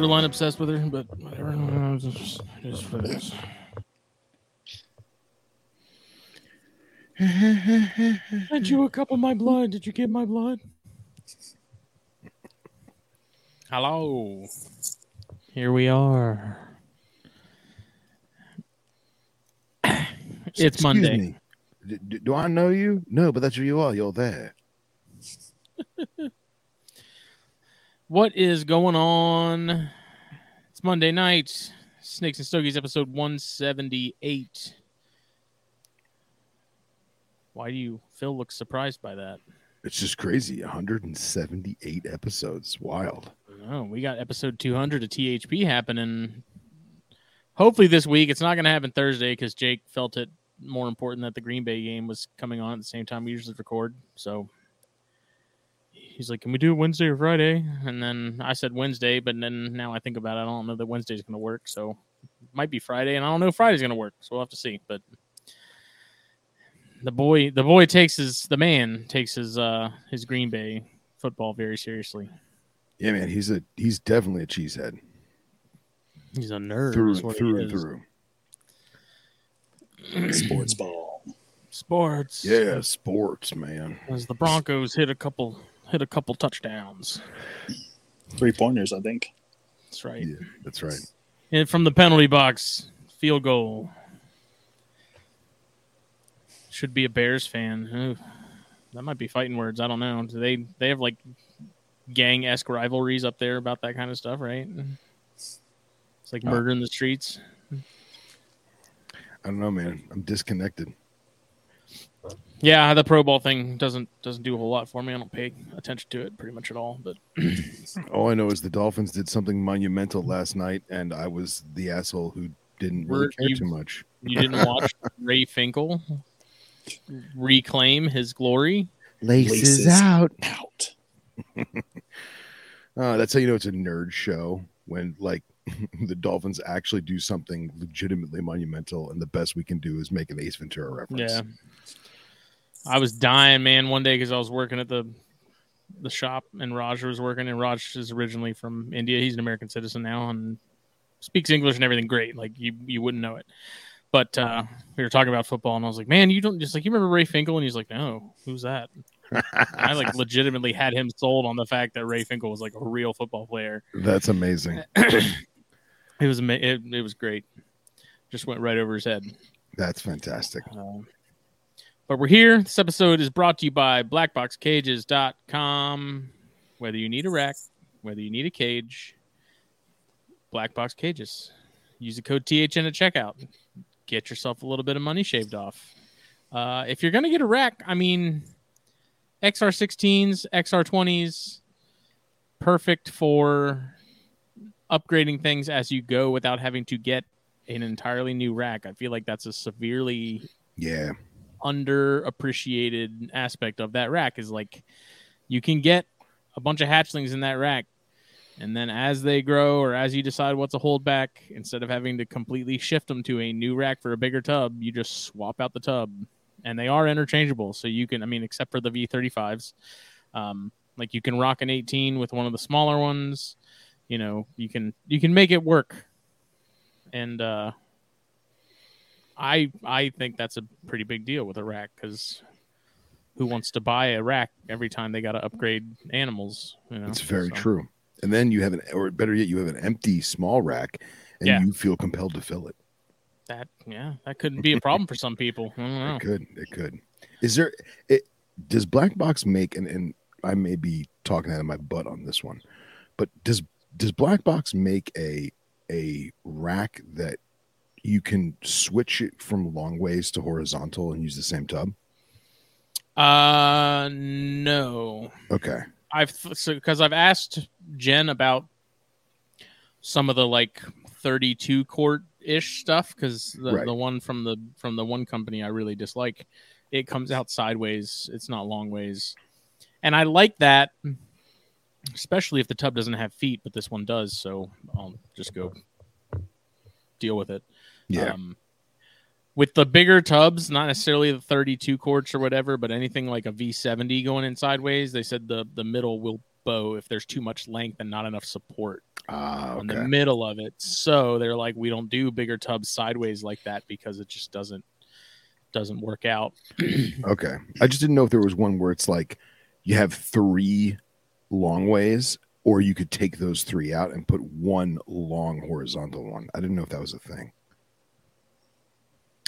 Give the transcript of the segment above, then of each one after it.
Borderline obsessed with her, but whatever. Just, just for this. Had you a cup of my blood? Did you get my blood? Hello. Here we are. it's Excuse Monday. Me. Do, do I know you? No, but that's who you are. You're there. What is going on? It's Monday night. Snakes and Stogies episode 178. Why do you Phil look surprised by that? It's just crazy. 178 episodes. Wild. Oh, we got episode 200 of THP happening. Hopefully this week. It's not going to happen Thursday because Jake felt it more important that the Green Bay game was coming on at the same time we usually record. So he's like, "Can we do it Wednesday or Friday?" And then I said Wednesday, but then now I think about it, I don't know that Wednesday's going to work, so it might be Friday, and I don't know if Friday's going to work, so we'll have to see. But the boy, the boy takes his, the man takes his, uh, his Green Bay football very seriously. Yeah, man, he's a he's definitely a cheesehead. He's a nerd through through and through. Sports ball. Sports. Yeah, sports, man. As the Broncos hit a couple hit a couple touchdowns. Three pointers, I think. That's right. Yeah, that's right. And from the penalty box, field goal. Should be a Bears fan. Ooh, that might be fighting words. I don't know. Do they they have like gang esque rivalries up there about that kind of stuff, right? It's like uh, murder in the streets. I don't know, man. I'm disconnected. Yeah, the Pro Bowl thing doesn't doesn't do a whole lot for me. I don't pay attention to it pretty much at all. But all I know is the Dolphins did something monumental last night, and I was the asshole who didn't really Were, care you, too much. You didn't watch Ray Finkle reclaim his glory. Laces, Laces out, out. uh, that's how you know it's a nerd show when like the Dolphins actually do something legitimately monumental, and the best we can do is make an Ace Ventura reference. Yeah. I was dying, man, one day because I was working at the the shop and Raj was working, and Raj is originally from India. He's an American citizen now and speaks English and everything great. Like you, you wouldn't know it. But uh, we were talking about football, and I was like, "Man, you don't just like you remember Ray Finkle?" And he's like, "No, who's that?" I like legitimately had him sold on the fact that Ray Finkle was like a real football player. That's amazing. it was it, it was great. Just went right over his head. That's fantastic. Uh, but we're here. This episode is brought to you by blackboxcages.com. Whether you need a rack, whether you need a cage, Black Box Cages. Use the code THN at checkout. Get yourself a little bit of money shaved off. Uh, if you're going to get a rack, I mean, XR16s, XR20s, perfect for upgrading things as you go without having to get an entirely new rack. I feel like that's a severely yeah underappreciated aspect of that rack is like you can get a bunch of hatchlings in that rack and then as they grow or as you decide what's a hold back instead of having to completely shift them to a new rack for a bigger tub you just swap out the tub. And they are interchangeable so you can i mean except for the v35s um, like you can rock an 18 with one of the smaller ones. You know you can you can make it work. And uh I I think that's a pretty big deal with a rack because who wants to buy a rack every time they got to upgrade animals? You know? It's very so. true. And then you have an, or better yet, you have an empty small rack, and yeah. you feel compelled to fill it. That yeah, that couldn't be a problem for some people. It could. It could. Is there? It does Black Box make and and I may be talking out of my butt on this one, but does does Black Box make a a rack that you can switch it from long ways to horizontal and use the same tub? Uh, no. Okay. I've because so, I've asked Jen about some of the like 32 quart ish stuff because the, Right. the one from the from the one company I really dislike, it comes out sideways. It's not long ways, and I like that, especially if the tub doesn't have feet, but this one does. So I'll just go deal with it. Yeah. Um, with the bigger tubs, not necessarily the 32 quarts or whatever, but anything like a V70 going in sideways, they said the the middle will bow if there's too much length and not enough support Ah, on the middle of it. So they're like, we don't do bigger tubs sideways like that because it just doesn't doesn't work out. Okay. I just didn't know if there was one where it's like you have three long ways, or you could take those three out and put one long horizontal one. I didn't know if that was a thing.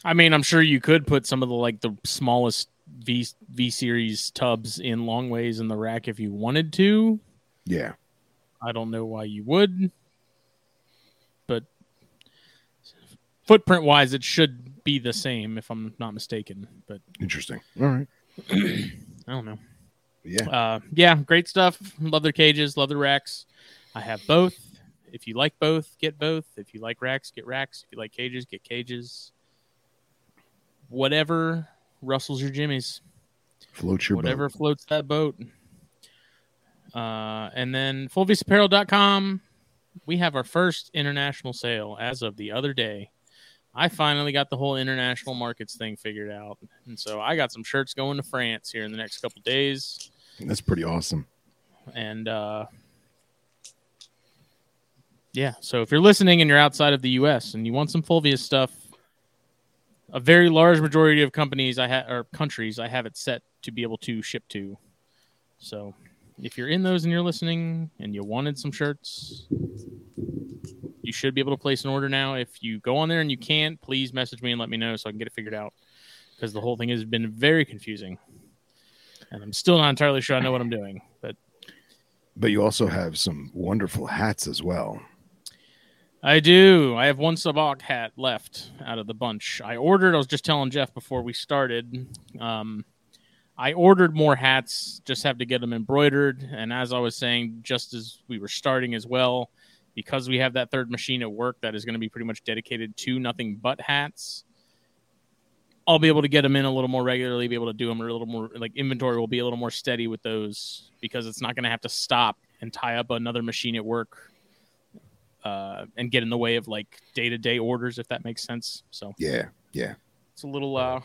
I mean, I'm sure you could put some of the like the smallest V V series tubs in long ways in the rack if you wanted to. Yeah. I don't know why you would, but footprint wise, it should be the same if I'm not mistaken. But Interesting. All right. I don't know. Yeah. Uh, yeah, great stuff. Love their cages, love their racks. I have both. If you like both, get both. If you like racks, get racks. If you like cages, get cages. Whatever rustles your jimmies, Float your whatever boat. floats that boat. Uh, and then fulviusapparel.com, we have our first international sale as of the other day. I finally got the whole international markets thing figured out. And so I got some shirts going to France here in the next couple days That's pretty awesome. and uh yeah so if you're listening and you're outside of the us and you want some fulvius stuff a very large majority of companies i have or countries i have it set to be able to ship to. So if you're in those and you're listening and you wanted some shirts you should be able to place an order now. If you go on there and you can't please message me and let me know so i can get it figured out because the whole thing has been very confusing. And i'm still not entirely sure i know what i'm doing but But you also have some wonderful hats as well. I do. I have one Sabak hat left out of the bunch. I ordered. I was just telling Jeff before we started. Um, I ordered more hats. Just have to get them embroidered. And as I was saying, just as we were starting as well, because we have that third machine at work that is going to be pretty much dedicated to nothing but hats. I'll be able to get them in a little more regularly. Be able to do them a little more like inventory will be a little more steady with those because it's not going to have to stop and tie up another machine at work uh, and get in the way of like day to day orders, if that makes sense. So Yeah. Yeah. it's a little uh, a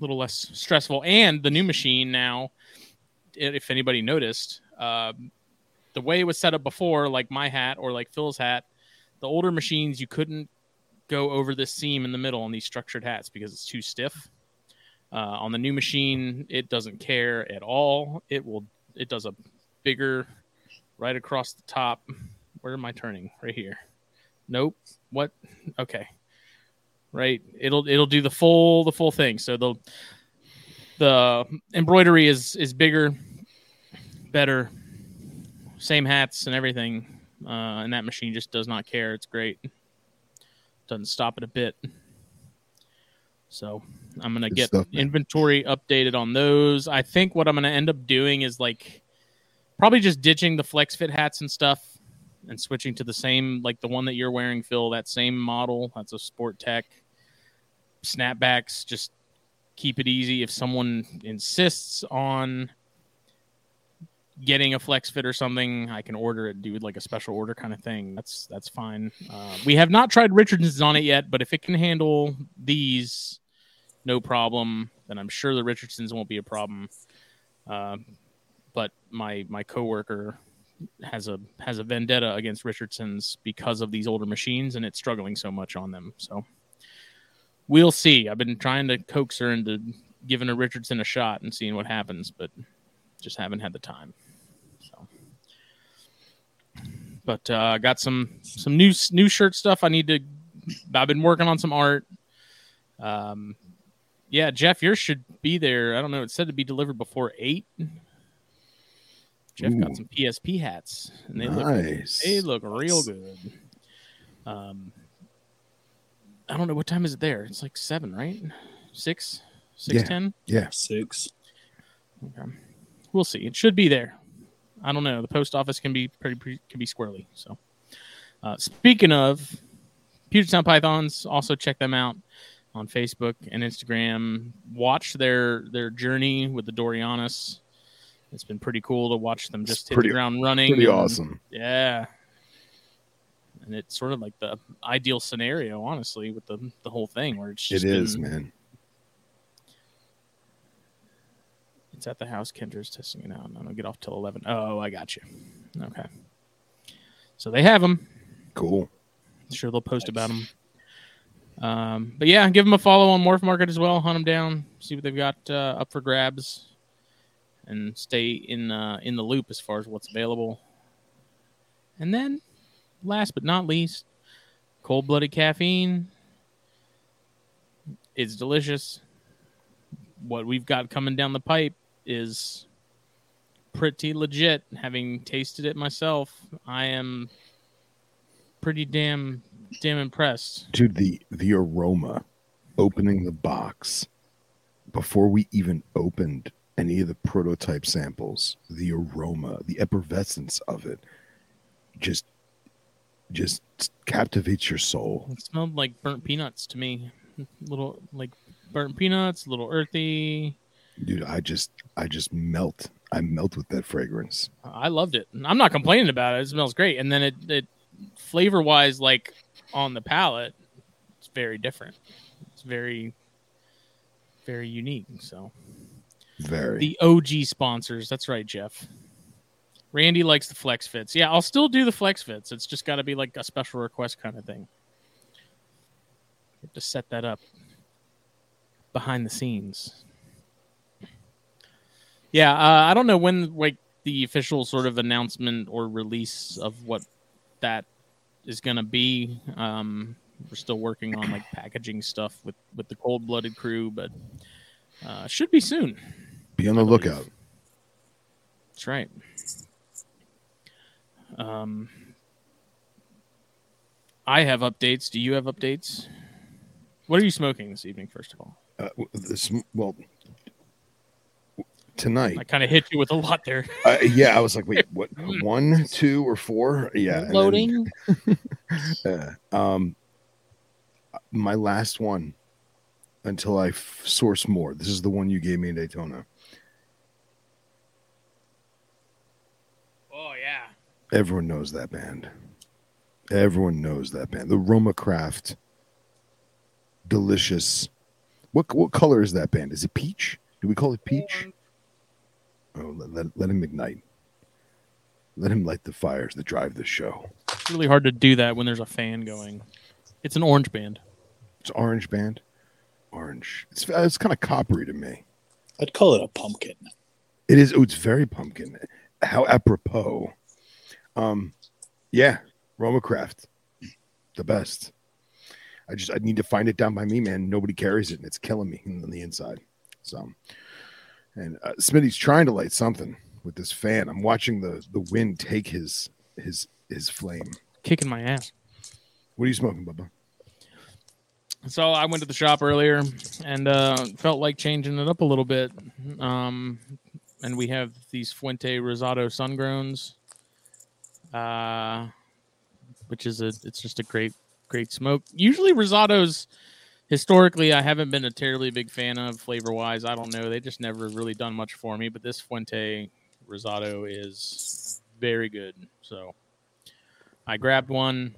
little less stressful. And the new machine now, if anybody noticed, um, the way it was set up before, like my hat or like Phil's hat, the older machines you couldn't go over this seam in the middle on these structured hats because it's too stiff. Uh, on the new machine, it doesn't care at all. It will. It does a bigger right across the top. Where am I turning? Right here. Nope. What? Okay. Right. It'll it'll do the full the full thing. So the the embroidery is is bigger, better, same hats and everything. Uh, and that machine just does not care. It's great. Doesn't stop it a bit. So I'm gonna Good get stuff, inventory updated on those. I think what I'm gonna end up doing is like probably just ditching the flex fit hats and stuff and switching to the same like the one that you're wearing, Phil. That same model. That's a Sport-Tek. Snapbacks. Just keep it easy. If someone insists on getting a flex fit or something, I can order it, do like a special order kind of thing. That's that's fine. Uh, we have not tried Richardson's on it yet, but if it can handle these, no problem. Then I'm sure the Richardsons won't be a problem. Uh, but my my coworker has a has a vendetta against Richardson's because of these older machines, and it's struggling so much on them. So we'll see. I've been trying to coax her into giving a Richardson a shot and seeing what happens, but just haven't had the time. So, but uh, got some some new new shirt stuff. I need to. I've been working on some art. Um, yeah, Jeff, yours should be there. I don't know. It said to be delivered before eight. Jeff Ooh. got some PSP hats, and they look they look real good. Um, I don't know what time is it there. It's like seven, right? Six, six Yeah. ten. yeah. Six. Okay. We'll see. It should be there. I don't know. The post office can be pretty, pretty can be squirrely. So, uh, speaking of Puget Sound Pythons. Also check them out on Facebook and Instagram. Watch their their journey with the Dorianis. It's been pretty cool to watch them just hit pretty- the ground running. Pretty and- awesome. Yeah. And it's sort of like the ideal scenario, honestly, with the the whole thing where it's It just is, been- man. It's at the house. Kendra's testing it out. I don't get off till eleven. Oh, I got you. Okay. So they have them. Cool. Sure, they'll post about them. Um, but yeah, give them a follow on Morph Market as well. Hunt them down, see what they've got uh, up for grabs, and stay in uh, in the loop as far as what's available. And then, last but not least, cold blooded caffeine is delicious. What we've got coming down the pipe is pretty legit. Having tasted it myself, I am pretty damn damn impressed. Dude, the the aroma opening the box before we even opened any of the prototype samples, the aroma, the effervescence of it just just captivates your soul. It smelled like burnt peanuts to me. Little like burnt peanuts, a little earthy. Dude, I just I just melt. I melt with that fragrance. I loved it. I'm not complaining about it. It smells great. And then it, it flavor wise, like on the palate, it's very different. It's very, very unique. So Very. the OG sponsors. That's right, Jeff. Randy likes the flex fits. Yeah, I'll still do the flex fits. It's just got to be like a special request kind of thing. Have to set that up behind the scenes. Yeah, uh, I don't know when like the official sort of announcement or release of what that is going to be. Um, we're still working on like packaging stuff with with the cold blooded crew, but uh, should be soon. Be on the lookout. That's right. Um, I have updates. Do you have updates? What are you smoking this evening? First of all, Uh, this well tonight. I kind of hit you with a lot there. Uh, yeah, I was like, wait, what? One, two, or four? Yeah, and then- Loading. Uh, um, my last one until I f- source more. This is the one you gave me in Daytona. Oh yeah. Everyone knows that band. Everyone knows that band. The Roma Craft. Delicious. What what color is that band? Is it peach? Do we call it peach? Oh, let, let, let him ignite. Let him light the fires that drive the show. It's really hard to do that when there's a fan going. It's an orange band. It's orange band. Orange. It's it's kind of coppery to me. I'd call it a pumpkin. It is. Oh, it's very pumpkin. How apropos. Um, yeah, Roma Craft, the best. I just I need to find it down by me, man. Nobody carries it, and it's killing me on the inside. So, and uh, Smitty's trying to light something with this fan. I'm watching the the wind take his his his flame. Kicking my ass. What are you smoking, Bubba? So I went to the shop earlier and uh, felt like changing it up a little bit. Um, and we have these Fuente Rosado Sungrowns, uh, which is a it's just a great great smoke. Usually Rosados, historically, I haven't been a terribly big fan of flavor wise. I don't know, they just never really done much for me. But this Fuente Rosado is very good. So I grabbed one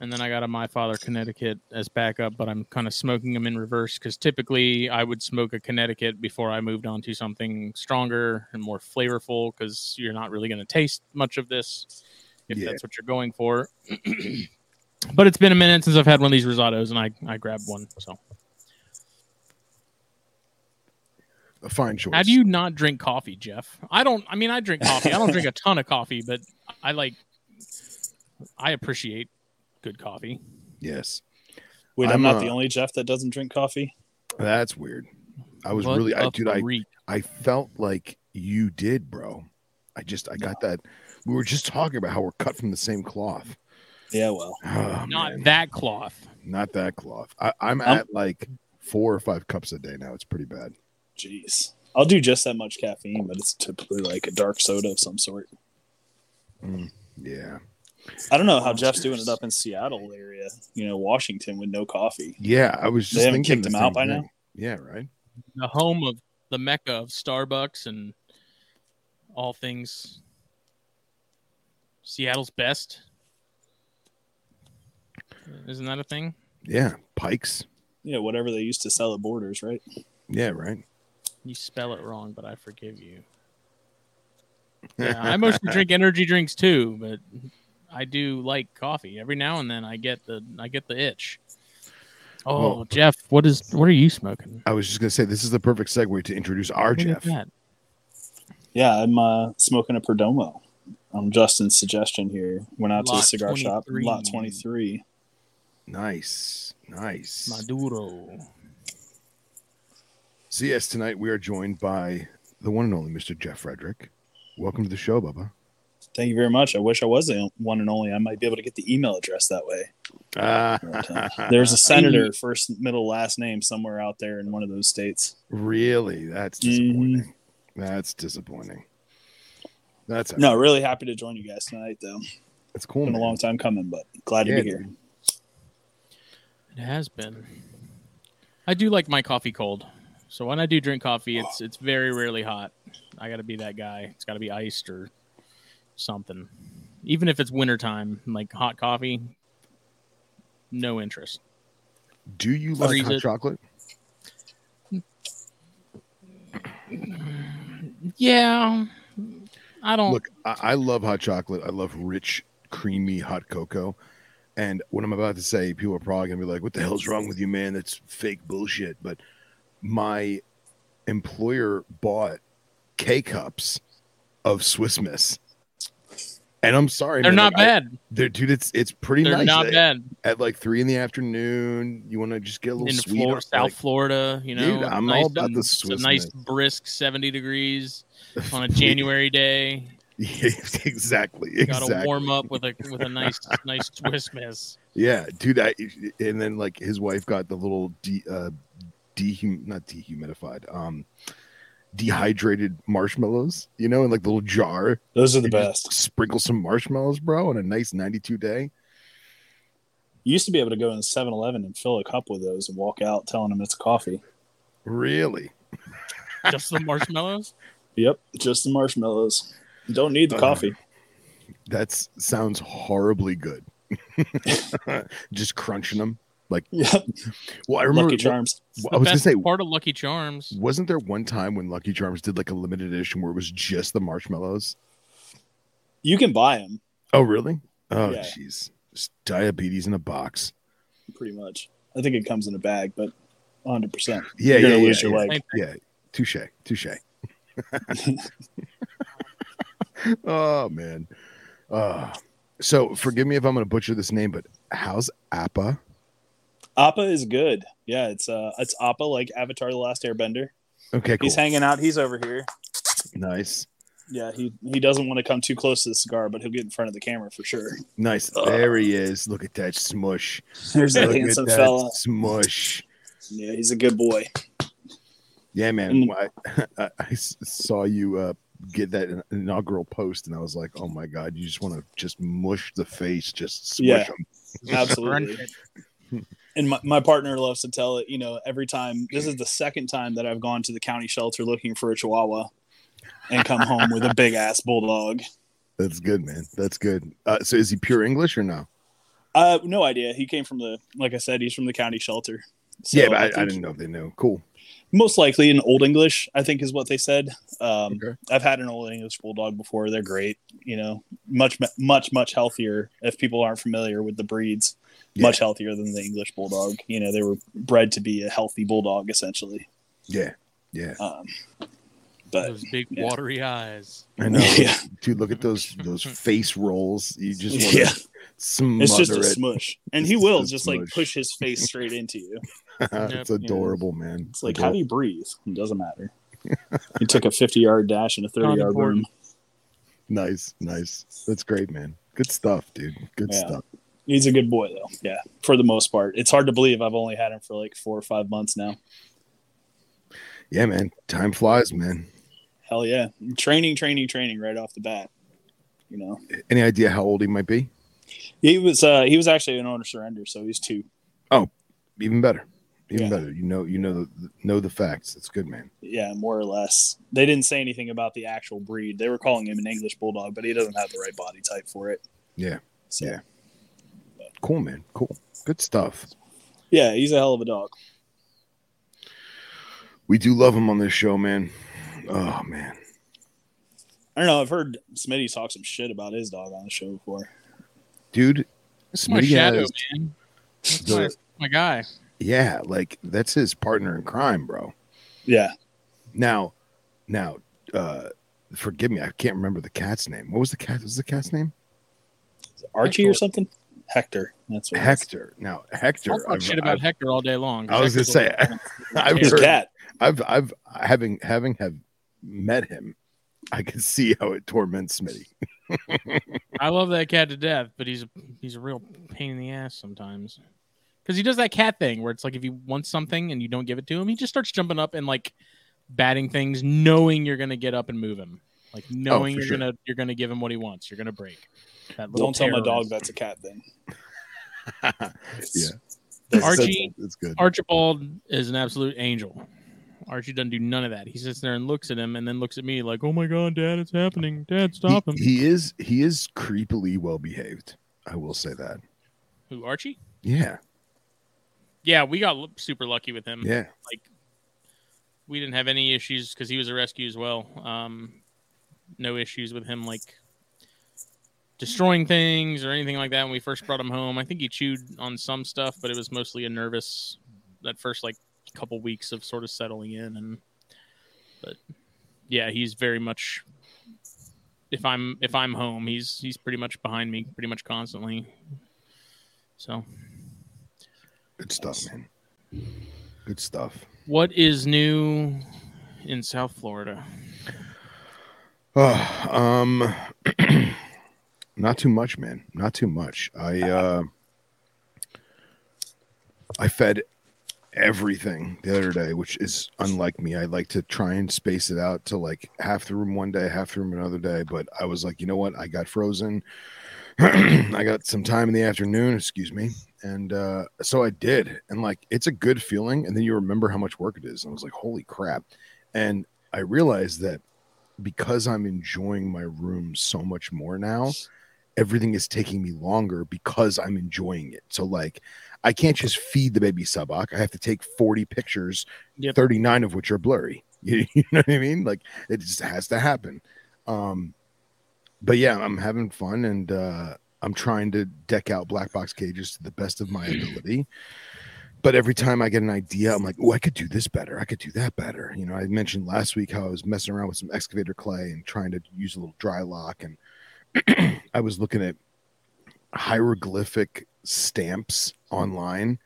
and then I got a My Father Connecticut as backup, but I'm kind of smoking them in reverse because typically I would smoke a Connecticut before I moved on to something stronger and more flavorful because you're not really going to taste much of this if Yeah. that's what you're going for. but it's been a minute since I've had one of these rosados, and I I grabbed one. So A fine choice. how do you not drink coffee, Jeff? I don't. I mean, I drink coffee. I don't drink a ton of coffee, but I like. I appreciate good coffee. Yes, Wait, I'm, I'm, not uh, the only Jeff that doesn't drink coffee. that's weird. I was What really, I, a dude, I freak. I felt like you did, bro. I just I got that. We were just talking about how we're cut from the same cloth. Yeah, well, Oh, not man. that cloth. not that cloth. I, I'm Um, at like four or five cups a day now. It's pretty bad. jeez. I'll do just that much caffeine, but it's typically like a dark soda of some sort. Yeah. I don't know how Jeff's doing it up in Seattle area, you know, Washington with no coffee. Yeah, I was They just haven't kicked the him out by thing. now? Yeah, right. The home of the mecca of Starbucks and all things Seattle's best. Isn't that a thing? Yeah, Pikes. Yeah, whatever they used to sell at Borders, right? Yeah, right. You spell it wrong, but I forgive you. Yeah, I mostly drink energy drinks too, but I do like coffee. Every now and then I get the I get the itch. Oh, Well- Jeff, what is what are you smoking? I was just gonna say this is the perfect segue to introduce our What is Jeff. Yeah, I'm uh, smoking a Perdomo. On Justin's suggestion here. Went out to the cigar shop, lot 23. Nice, nice. Maduro. So yes, tonight we are joined by the one and only Mr. Jeff Frederick. Welcome to the show, Bubba. Thank you very much. I wish I was the one and only. I might be able to get the email address that way. Ah, uh, There's a senator, first, middle, last name somewhere out there in one of those states. really? That's mm-hmm. disappointing. That's disappointing. That's No, really happy to join you guys tonight, though. That's cool. Been a long time coming, but glad to be here. dude. It has been. I do like my coffee cold. So when I do drink coffee, it's it's very rarely hot. I got to be that guy. It's got to be iced or something. Even if it's wintertime, like hot coffee, no interest. Do you like Freeze hot it. chocolate? Yeah. I don't Look, I, I love hot chocolate. I love rich, creamy hot cocoa. And what I'm about to say, people are probably gonna be like, "What the hell's wrong with you, man? That's fake bullshit." But my employer bought K cups of Swiss Miss, and I'm sorry, they're man, not like, I- bad. they're dude, it's it's pretty They're nice. not At- bad. At like three in the afternoon, you want to just get a little In sweet. Florida, South like- Florida, you know, Dude, I'm nice all about the it's Swiss a nice brisk 70 degrees on a January day. Yeah, exactly, Got to exactly. warm up with a with a nice nice Swiss miss. Yeah, dude. I, and then like his wife got the little de uh, dehum not dehumidified, um, dehydrated marshmallows. You know, in like the little jar. Those are the You best. Sprinkle some marshmallows, bro, on a nice ninety-two day. You used to be able to go in 7 Eleven and fill a cup with those and walk out telling them it's coffee. Really? Just the marshmallows. Yep, just the marshmallows. You don't need the Uh, coffee. That sounds horribly good. just crunching them. Like, Yep, Well, I remember. Lucky Charms. I was gonna say, part of Lucky Charms. wasn't there one time when Lucky Charms did like a limited edition where it was just the marshmallows? You can buy them Oh, really? Oh, jeez. Just diabetes in a box. pretty much. I think it comes in a bag, but 100. percent Yeah, You're yeah, gonna yeah, lose your yeah. leg. Yeah, touche, touche. oh man. Uh, so forgive me if I'm going to butcher this name, but how's Appa? Appa is good. Yeah, it's uh, it's Appa like Avatar: The Last Airbender. Okay, cool. He's hanging out. He's over here. nice, Yeah, he he doesn't want to come too close to the cigar, but he'll get in front of the camera for sure. nice. There he is. Look at that smush. There's that Look handsome fella. smush. Yeah, he's a good boy. Yeah, man. I I, I, I s- saw you uh, get that inaugural post, and I was like, "Oh my god, you just want to just mush the face, just smush Yeah. him." Absolutely. And my, my partner loves to tell it, you know, every time this is the second time that I've gone to the county shelter looking for a chihuahua and come home with a big ass bulldog. That's good, man. That's good. Uh, so, is he pure English or no? Uh no idea. He came from the like I said, he's from the county shelter. So yeah, but I, I, think didn't know if they knew. Cool. Most likely in old English, I think is what they said. Um Okay. I've had an old English bulldog before. They're great, you know, much much much healthier if people aren't familiar with the breeds. Yeah. Much healthier than the English bulldog. You know, they were bred to be a healthy bulldog essentially. Yeah, yeah. Um, but Those big yeah. watery eyes. I know, Yeah. dude. Look at those those face rolls. You just want yeah, to smother it's just a it. smush, and he will just a just like push his face straight into you. it's adorable, man. It's like how do you breathe? It doesn't matter. he took a fifty-yard dash and a thirty-yard important. boom. Nice, nice. That's great, man. Good stuff, dude. Good Yeah. stuff. He's a good boy though. Yeah, for the most part, it's hard to believe I've only had him for like four or five months now. Yeah, man. Time flies, man. Hell yeah, training, training, training right off the bat. You know, Any idea how old he might be? He was uh he was actually an owner surrender, so he's two. Oh, Even better. Even Yeah. better. You know, you know the know the facts. That's good, man. Yeah, more or less. They didn't say anything about the actual breed. They were calling him an English bulldog, but he doesn't have the right body type for it. Yeah. So Yeah. yeah, Cool, man. Cool. Good stuff. Yeah, he's a hell of a dog. We do love him on this show, man. Oh man. I don't know. I've heard Smitty talk some shit about his dog on the show before. Dude, It's my Smitty shadow, has- man. That's the- my, my guy. Yeah, like that's his partner in crime, bro. Yeah, Now, now, uh forgive me, I can't remember the cat's name. What was the cat? What was the cat's name? Archie Hector. or something. Hector. That's what it is. Hector. Now, Hector. I'll talk I've- shit about I've- Hector all day long. I was gonna say, a- I've His heard- cat. I've I've having having have met him. I can see how it torments Smitty. I love that cat to death, but he's a he's a real pain in the ass sometimes. Because he does that cat thing where it's like if you want something and you don't give it to him, he just starts jumping up and like batting things, knowing you're gonna get up and move him, like oh, knowing Oh, you're sure. gonna you're gonna give him what he wants. You're gonna break. That little Don't tell my dog that's a cat thing. yeah, That's- Archie- that's, that's good. Archibald is an absolute angel. Archie doesn't do none of that. He sits there and looks at him, and then looks at me like, "Oh my god, Dad, it's happening! Dad, stop him!" He, he is he is creepily well behaved. I will say that. Who Archie? Yeah, Yeah, we got super lucky with him. yeah. Like we didn't have any issues because he was a rescue as well. Um, no issues with him like destroying things or anything like that when we first brought him home. I think he chewed on some stuff, but it was mostly a nervous that first like couple weeks of sort of settling in and but yeah, he's very much if I'm if I'm home, he's he's pretty much behind me pretty much constantly. So, Good stuff, man. Good stuff. what is new in South Florida? Oh, um, not too much, man. Not too much. I uh, I fed everything the other day, which is unlike me. I like to try and space it out to like half the room one day, half the room another day. But I was like, you know what? I got frozen. I got some time in the afternoon, excuse me. And uh, so I did. And like, it's a good feeling. And then you remember how much work it is. And I was like, holy crap. And I realized that because I'm enjoying my room so much more now, everything is taking me longer because I'm enjoying it. So like I can't just feed the baby subak. I have to take 40 pictures, Yep. 39 of which are blurry. You, you know what I mean? Like it just has to happen. Um but yeah, I'm having fun and uh I'm trying to deck out black box cages to the best of my ability. But every time I get an idea, I'm like, oh, I could do this better. I could do that better. You know, I mentioned last week how I was messing around with some excavator clay and trying to use a little dry lock. And I was looking at hieroglyphic stamps online.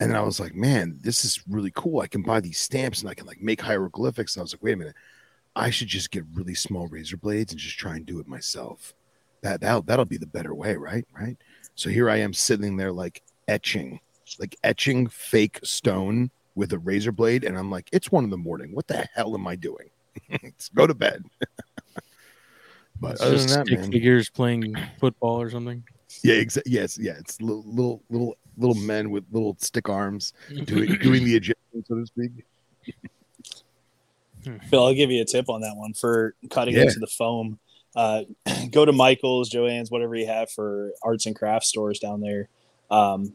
And I was like, man, this is really cool. I can buy these stamps and I can like make hieroglyphics. And I was like, wait a minute, I should just get really small razor blades and just try and do it myself. That that'll, that'll be the better way, right? Right. So here I am sitting there like etching, like etching fake stone with a razor blade, and I'm like, it's one in the morning. What the hell am I doing? Let's go to bed. but It's other just than that, stick man, figures playing football or something. yeah, exa- yes, yeah, it's little little little little men with little stick arms doing doing the Egyptian, so to speak. Phil, I'll give you a tip on that one for cutting Yeah. into the foam. Uh, go to Michael's, Joann's, whatever you have for arts and crafts stores down there. Um,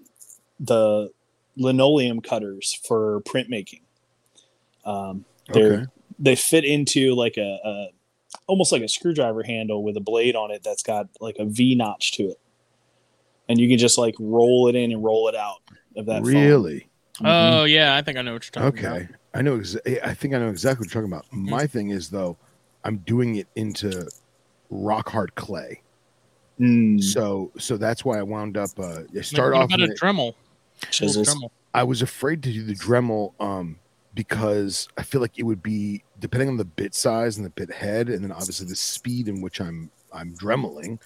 the linoleum cutters for printmaking. Um, they're Okay. they fit into like a, a almost like a screwdriver handle with a blade on it that's got like a V notch to it, and you can just like roll it in and roll it out of that. foam. Really? Mhm. Oh yeah, I think I know what you're talking Okay. about. Okay, I know. Exa- I think I know exactly what you're talking about. My thing is though, I'm doing it into rock hard clay. Mm, So so that's why I wound up. Uh, I start off. about a it- Dremel? Dremel. I was afraid to do the Dremel um, because I feel like it would be depending on the bit size and the bit head, and then obviously the speed in which I'm I'm dremeling.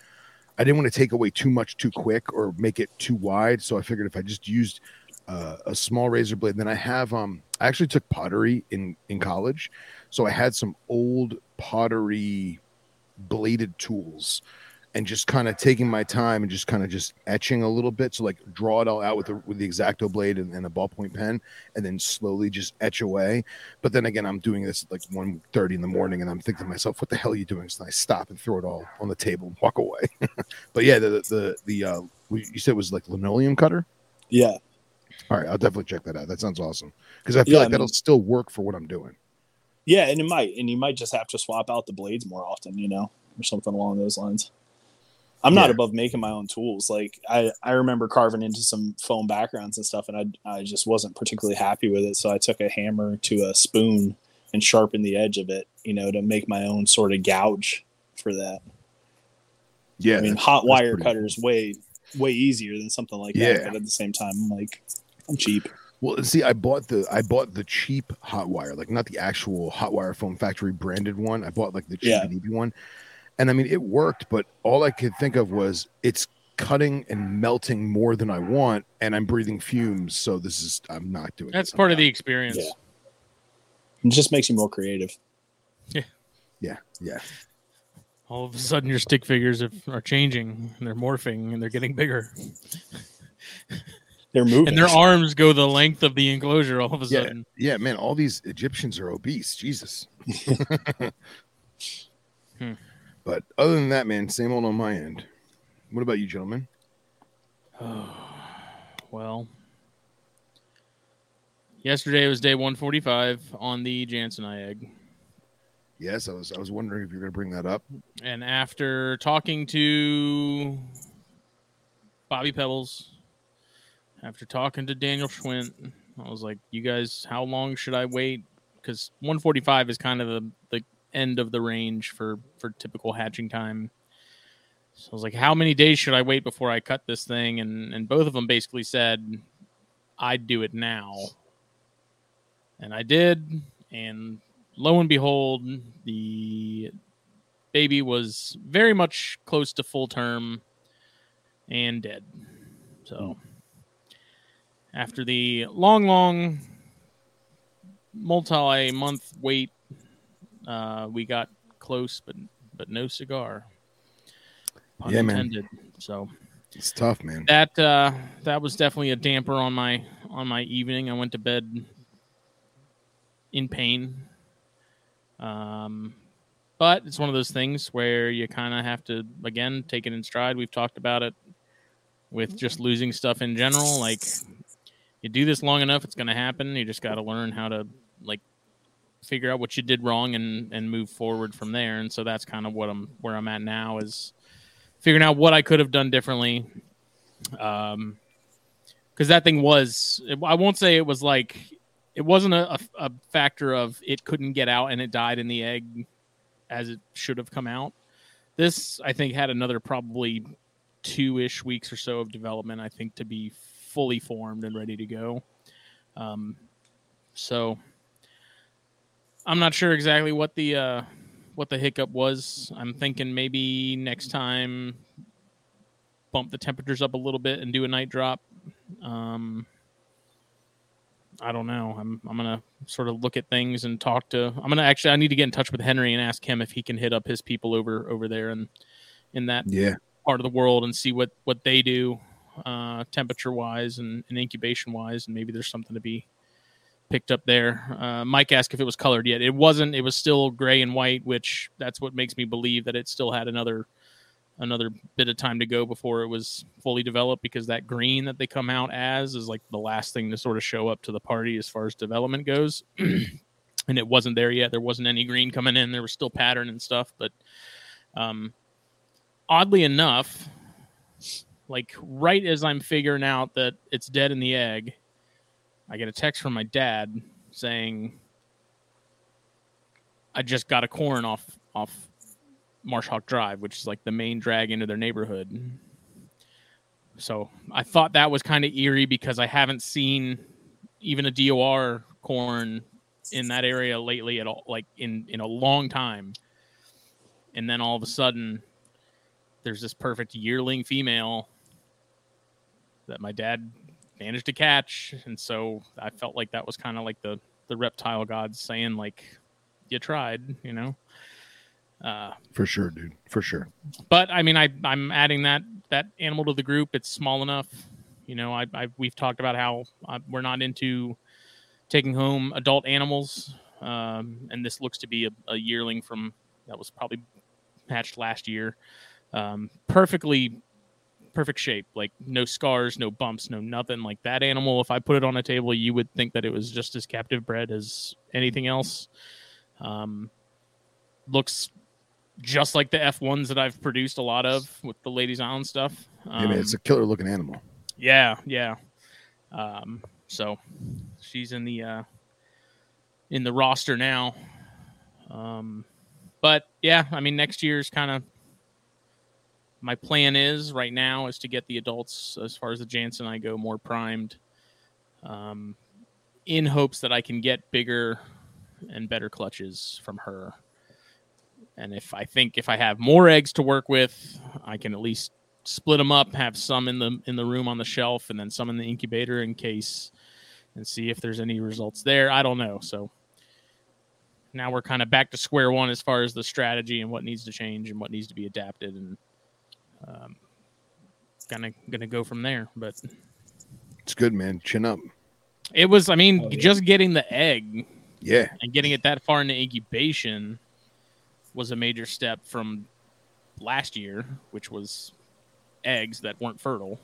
I didn't want to take away too much too quick or make it too wide, so I figured if I just used uh, a small razor blade, then I have um I actually took pottery in in college, so I had some old pottery bladed tools and just kind of taking my time and just kind of just etching a little bit. So like draw it all out with the with the exacto blade and, and a ballpoint pen, and then slowly just etch away. But then again, I'm doing this at like 1.30 in the morning, and I'm thinking to myself, "What the hell are you doing?" So I stop and throw it all on the table and walk away. but yeah, the the the uh, you said it was like linoleum cutter. Yeah. All right, I'll definitely check that out. That sounds awesome because I feel Yeah, like I that'll still work for what I'm doing. Yeah, and it might, and you might just have to swap out the blades more often, you know, or something along those lines. I'm not Yeah. above making my own tools. Like I, I remember carving into some foam backgrounds and stuff, and I, I just wasn't particularly happy with it. So I took a hammer to a spoon and sharpened the edge of it, you know, to make my own sort of gouge for that. Yeah, I mean, hot wire cutters way, way easier than something like Yeah. that. But at the same time, I'm like, I'm cheap. Well, see, I bought the I bought the cheap hot wire, like not the actual hot wire foam factory branded one. I bought like the cheap Yeah. one, and I mean it worked, but all I could think of was it's cutting and melting more than I want, and I'm breathing fumes. So this is I'm not doing. That's part of the experience. Yeah. It just makes you more creative. Yeah. Yeah yeah. All of a sudden, your stick figures are, are changing, and they're morphing, and they're getting bigger, They're moving. and their arms go the length of the enclosure. All of a Yeah. sudden, Yeah, man, all these Egyptians are obese. Jesus. Hmm. But other than that, man, same old on my end. What about you, gentlemen? well, yesterday was day 145 on the Jansen egg. Yes, I was I was wondering if you're going to bring that up. And after talking to Bobby Pebbles, after talking to Daniel Schwint, I was like, "You guys, how long should I wait?" Because 145 is kind of the, the end of the range for for typical hatching time. So I was like, "How many days should I wait before I cut this thing?" And and both of them basically said, "I'd do it now," and I did. And lo and behold, the baby was very much close to full term and dead. So hmm. After the long, long multi-month wait, uh, we got close, but but no cigar. Pun Yeah, man. So It's tough, man. that uh, that was definitely a damper on my on my evening. I went to bed in pain. Um, but it's one of those things where you kind of have to again take it in stride. We've talked about it with just losing stuff in general. Like you do this long enough, it's going to happen. You just got to learn how to like figure out what you did wrong and and move forward from there. And so that's kind of what I'm where I'm at now is figuring out what I could have done differently. Um, because that thing was, I won't say it was like, it wasn't a, a, factor of it couldn't get out and it died in the egg as it should have come out. This, I think, had another probably two ish weeks or so of development, I think, to be fully formed and ready to go. Um, so I'm not sure exactly what the uh, what the hiccup was. I'm thinking maybe next time bump the temperatures up a little bit and do a night drop. Um, I don't know. I'm I'm gonna sort of look at things and talk to. I'm gonna actually. I need to get in touch with Henry and ask him if he can hit up his people over over there and in that Yeah. part of the world and see what what they do, uh, temperature wise and, and incubation wise, and maybe there's something to be picked up there. Uh, Mike asked if it was colored yet. It wasn't. It was still gray and white, which that's what makes me believe that it still had another another bit of time to go before it was fully developed because that green that they come out as is like the last thing to sort of show up to the party as far as development goes. and it wasn't there yet. There wasn't any green coming in. There was still pattern and stuff, but um oddly enough, like right as I'm figuring out that it's dead in the egg, I get a text from my dad saying I just got a corn off off Marshhawk Drive, which is like the main drag into their neighborhood. So I thought that was kind of eerie because I haven't seen even a DOR corn in that area lately at all, like in in a long time. And then all of a sudden, there's this perfect yearling female that my dad managed to catch, and so I felt like that was kind of like the the reptile gods saying like, "You tried," you know. Uh, For sure, dude. For sure. but I mean, I I'm adding that that animal to the group. It's small enough. You know, I, I we've talked about how uh, we're not into taking home adult animals, um, and this looks to be a, a yearling from that was probably hatched last year. Um, perfectly perfect shape, like no scars, no bumps, no nothing. Like that animal, if I put it on a table, you would think that it was just as captive bred as anything else. Um, looks just like the F1s that I've produced a lot of with the Ladies Island stuff. yeah, man, it's Um, a killer looking animal. yeah, yeah. Um, so she's in the uh, in the roster now. Um, but yeah, I mean, next year's kind of my plan is right now is to get the adults as far as the Janseni go more primed, um, in hopes that I can get bigger and better clutches from her. And if I think if I have more eggs to work with, I can at least split them up, have some in the in the room on the shelf, and then some in the incubator in case, and see if there's any results there. I don't know. So now we're kind of back to square one as far as the strategy and what needs to change and what needs to be adapted, and um, kind of gonna go from there. But It's good, man. Chin up. it was, I mean, Oh, yeah. just getting the egg Yeah. and getting it that far into incubation was a major step from last year, which was eggs that weren't fertile.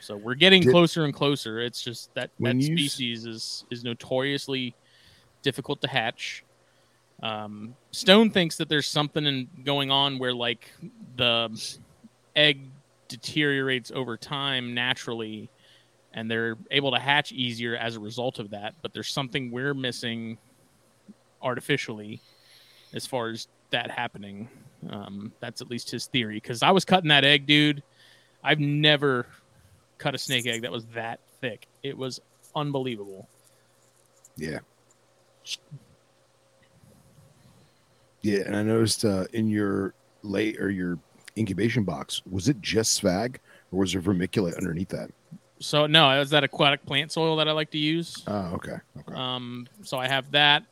So we're getting Did- closer and closer. It's just that that you s- species is is notoriously difficult to hatch. Um, Stone thinks that there's something in, going on where like the egg deteriorates over time naturally, and they're able to hatch easier as a result of that. But there's something we're missing artificially as far as that happening. Um, that's at least his theory. Because I was cutting that egg, dude. I've never cut a snake egg that was that thick. It was unbelievable. Yeah. Yeah, and I noticed uh, in your late or your incubation box, was it just sphagnum or was there vermiculite underneath that? So no, it was that aquatic plant soil that I like to use. Oh, okay. Okay. Um, so I have that,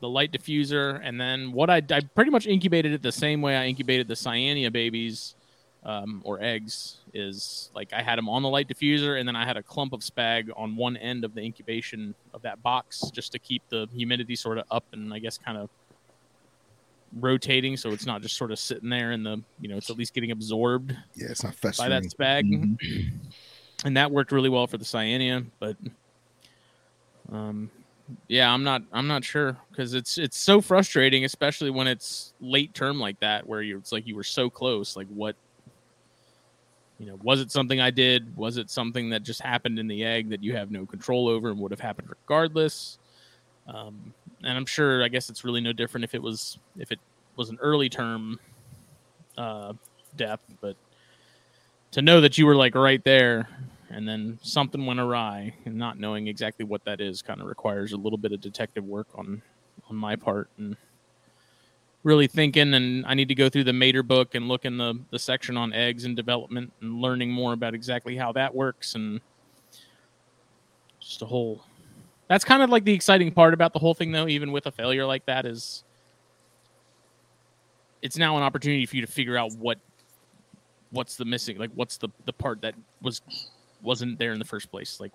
the light diffuser, and then what I, I pretty much incubated it the same way I incubated the cyanea babies um, or eggs. Is like I had them on the light diffuser, and then I had a clump of spag on one end of the incubation of that box just to keep the humidity sort of up and I guess kind of rotating, so it's not just sort of sitting there in the you know it's at least getting absorbed yeah, it's not by that spag. Mhm. and that worked really well for the cyanea but um yeah i'm not i'm not sure because it's it's so frustrating especially when it's late term like that where you it's like you were so close like what you know was it something i did? Was it something that just happened in the egg that you have no control over and would have happened regardless? Um and i'm sure i guess it's really no different if it was if it was an early term uh death but to know that you were like right there and then something went awry and not knowing exactly what that is kind of requires a little bit of detective work on on my part and really thinking and I need to go through the Mater book and look in the the section on eggs and development and learning more about exactly how that works and just a whole that's kind of like the exciting part about the whole thing though even with a failure like that is it's now an opportunity for you to figure out what what's the missing like what's the the part that was wasn't there in the first place like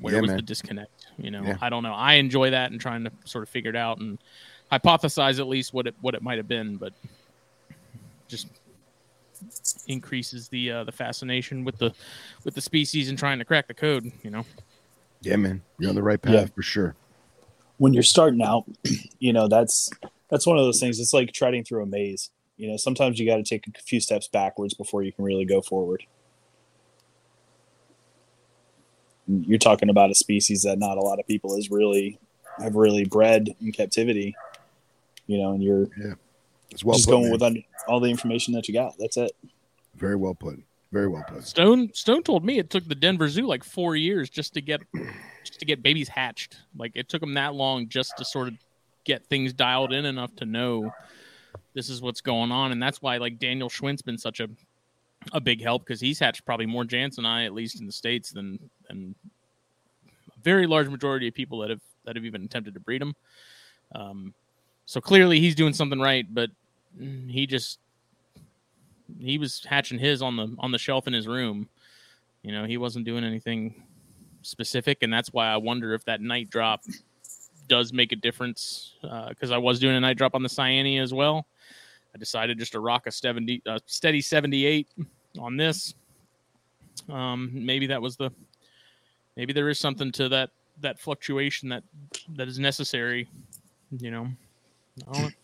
where Yeah, was man. the disconnect you know Yeah. i don't know i enjoy that and trying to sort of figure it out and hypothesize at least what it what it might have been but just increases the uh, the fascination with the with the species and trying to crack the code you know Yeah, man. You're on the right path Yeah. for sure. when you're starting out, you know, that's that's one of those things. It's like treading through a maze. You know, sometimes you got to take a few steps backwards before you can really go forward. You're talking about a species that not a lot of people is really have really bred in captivity. You know, and you're It's well just put. going man. with all the information that you got. That's it. Very well put. Very well put. Stone Stone told me it took the Denver Zoo like four years just to get just to get babies hatched. Like it took them that long just to sort of get things dialed in enough to know this is what's going on, and that's why like Daniel Schwint's been such a a big help because he's hatched probably more Jans Janseni at least in the states than than a very large majority of people that have that have even attempted to breed them. Um, so clearly he's doing something right, but he just he was hatching his on the on the shelf in his room. You know, he wasn't doing anything specific, and that's why I wonder if that night drop does make a difference. Because uh, I was doing a night drop on the Cyanea as well. I decided just to rock a 70, uh, steady 78 on this. Um, maybe that was the maybe there is something to that that fluctuation that that is necessary. You know, I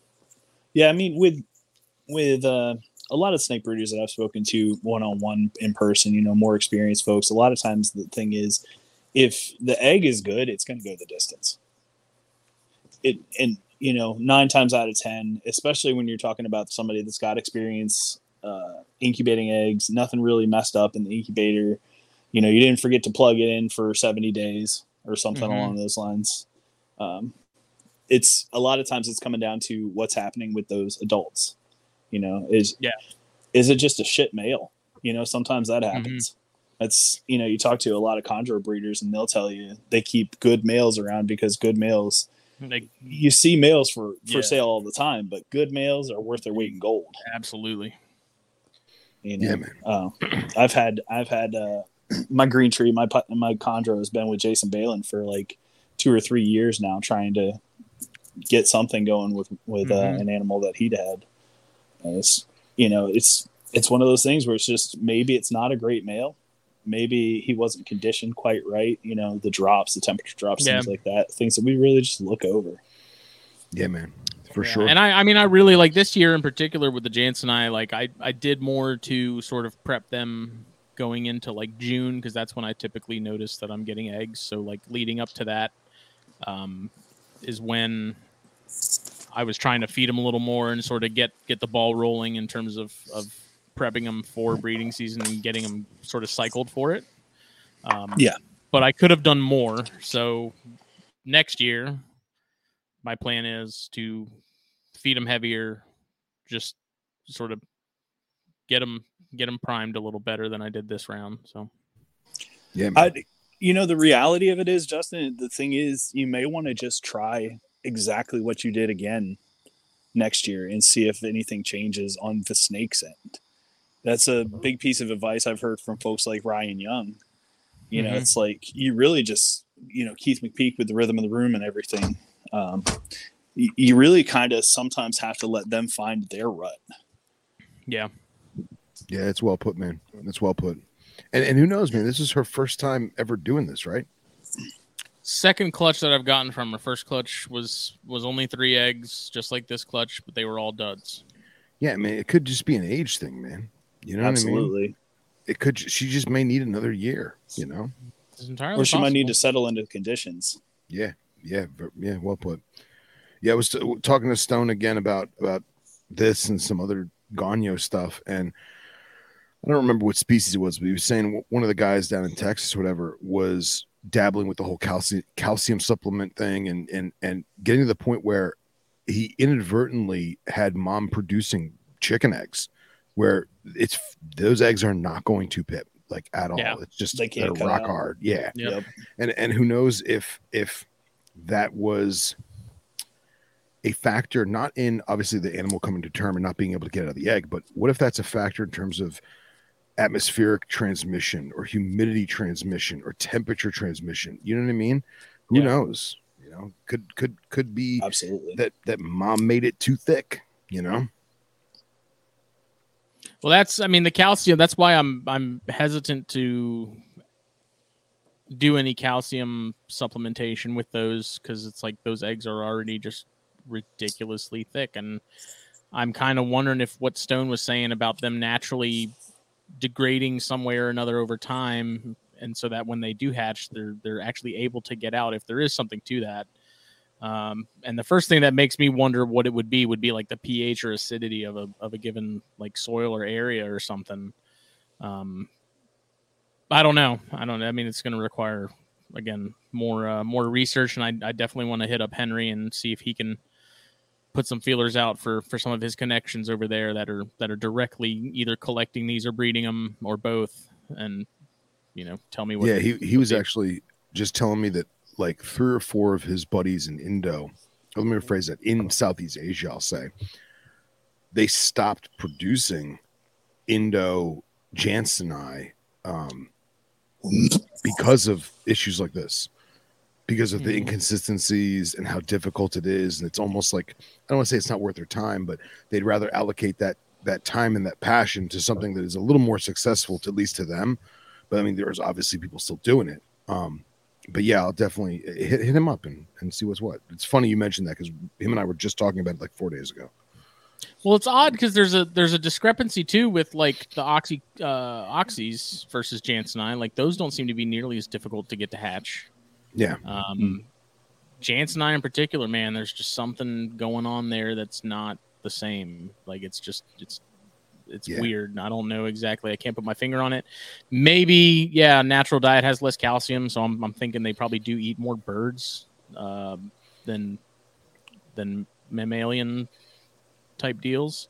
yeah. I mean, with with uh, a lot of snake breeders that I've spoken to one on one in person, you know, more experienced folks. A lot of times the thing is, if the egg is good, it's going to go the distance. It and you know nine times out of ten, especially when you're talking about somebody that's got experience uh, incubating eggs, nothing really messed up in the incubator. You know, you didn't forget to plug it in for 70 days or something mm-hmm. along those lines. Um, it's a lot of times it's coming down to what's happening with those adults. You know, is yeah, is it just a shit male? You know, sometimes that mm-hmm. happens. Mm-hmm. That's you know, you talk to a lot of chondro breeders and they'll tell you they keep good males around because good males. Like you see males for for yeah. sale all the time, but good males are worth their weight in gold. Absolutely. You know, yeah, man. Uh, I've had I've had uh, my green tree, my my chondro has been with Jason Balin for like two or three years now, trying to get something going with with uh, mm-hmm. uh, an animal that he'd had. And it's you know it's it's one of those things where it's just maybe it's not a great male, maybe he wasn't conditioned quite right. You know the drops, the temperature drops, yeah. things like that, things that we really just look over. Yeah, man for yeah. sure. And I, I mean, I really like this year in particular with the Jansen. I like, I, I did more to sort of prep them going into like June because that's when I typically notice that I'm getting eggs. So like leading up to that, um, is when I was trying to feed them a little more and sort of get get the ball rolling in terms of of prepping them for breeding season and getting them sort of cycled for it. Um, yeah, but I could have done more. So next year, my plan is to feed them heavier, just sort of get them get them primed a little better than I did this round. So, yeah, I, you know the reality of it is, Justin. The thing is, you may want to just try exactly what you did again next year and see if anything changes on the snake's end. That's a big piece of advice I've heard from folks like Ryan Young. You know, mm-hmm. it's like you really just, you know, Keith McPeak with the rhythm of the room and everything. Um, you really kind of sometimes have to let them find their rut. Yeah. Yeah, it's well put, man. It's well put. And and who knows, man? This is her first time ever doing this, right? Second clutch that I've gotten from her first clutch was was only three eggs, just like this clutch, but they were all duds. Yeah, I mean, it could just be an age thing, man. You know Absolutely. I mean? It could. She just may need another year. You know, it's entirely. Or she possible. might need to settle into conditions. Yeah, yeah, yeah. Well put yeah, I was t- talking to Stone again about about this and some other Gonyo stuff, and I don't remember what species it was, but he was saying one of the guys down in Texas, whatever, was dabbling with the whole calcium calcium supplement thing, and and and getting to the point where he inadvertently had mom producing chicken eggs, where it's those eggs are not going to pip like at all. Yeah, it's just they can't rock out. hard. Yeah, yep. and and who knows if if that was a factor not in obviously the animal coming to term and not being able to get out of the egg, but what if that's a factor in terms of atmospheric transmission or humidity transmission or temperature transmission? You know what I mean? Who yeah. knows? You know, could could could be absolutely that that mom made it too thick. You know. Well, that's I mean the calcium. That's why I'm I'm hesitant to do any calcium supplementation with those because it's like those eggs are already just ridiculously thick. And I'm kind of wondering if what Stone was saying about them naturally degrading some way or another over time, and so that when they do hatch, they're they're actually able to get out if there is something to that. Um, and the first thing that makes me wonder what it would be would be like the pH or acidity of a of a given like soil or area or something. Um, I don't know. I don't. I mean, it's going to require again more uh, more research, and I, I definitely want to hit up Henry and see if he can put some feelers out for for some of his connections over there that are that are directly either collecting these or breeding them or both. And you know tell me what yeah he, he was actually just telling me that like three or four of his buddies in indo let me rephrase that in southeast asia i'll say they stopped producing Indo Janseni um, because of issues like this, because of the Mhm. inconsistencies and how difficult it is. And it's almost like I don't want to say it's not worth their time, but they'd rather allocate that that time and that passion to something that is a little more successful, to, at least to them. But I mean, there's obviously people still doing it. Um, but yeah, I'll definitely hit, hit him up and, and see what's what. It's funny you mentioned that because him and I were just talking about it like four days ago. Well, it's odd because there's a there's a discrepancy too with like the oxy uh, oxys versus Jansenine. Like those don't seem to be nearly as difficult to get to hatch. Yeah. Um, Janseni in particular, man, there's just something going on there that's not the same. Like it's just it's it's Yeah. weird. I don't know exactly. I can't put my finger on it. Maybe yeah, natural diet has less calcium, so I'm I'm thinking they probably do eat more birds um, than than mammalian type deals.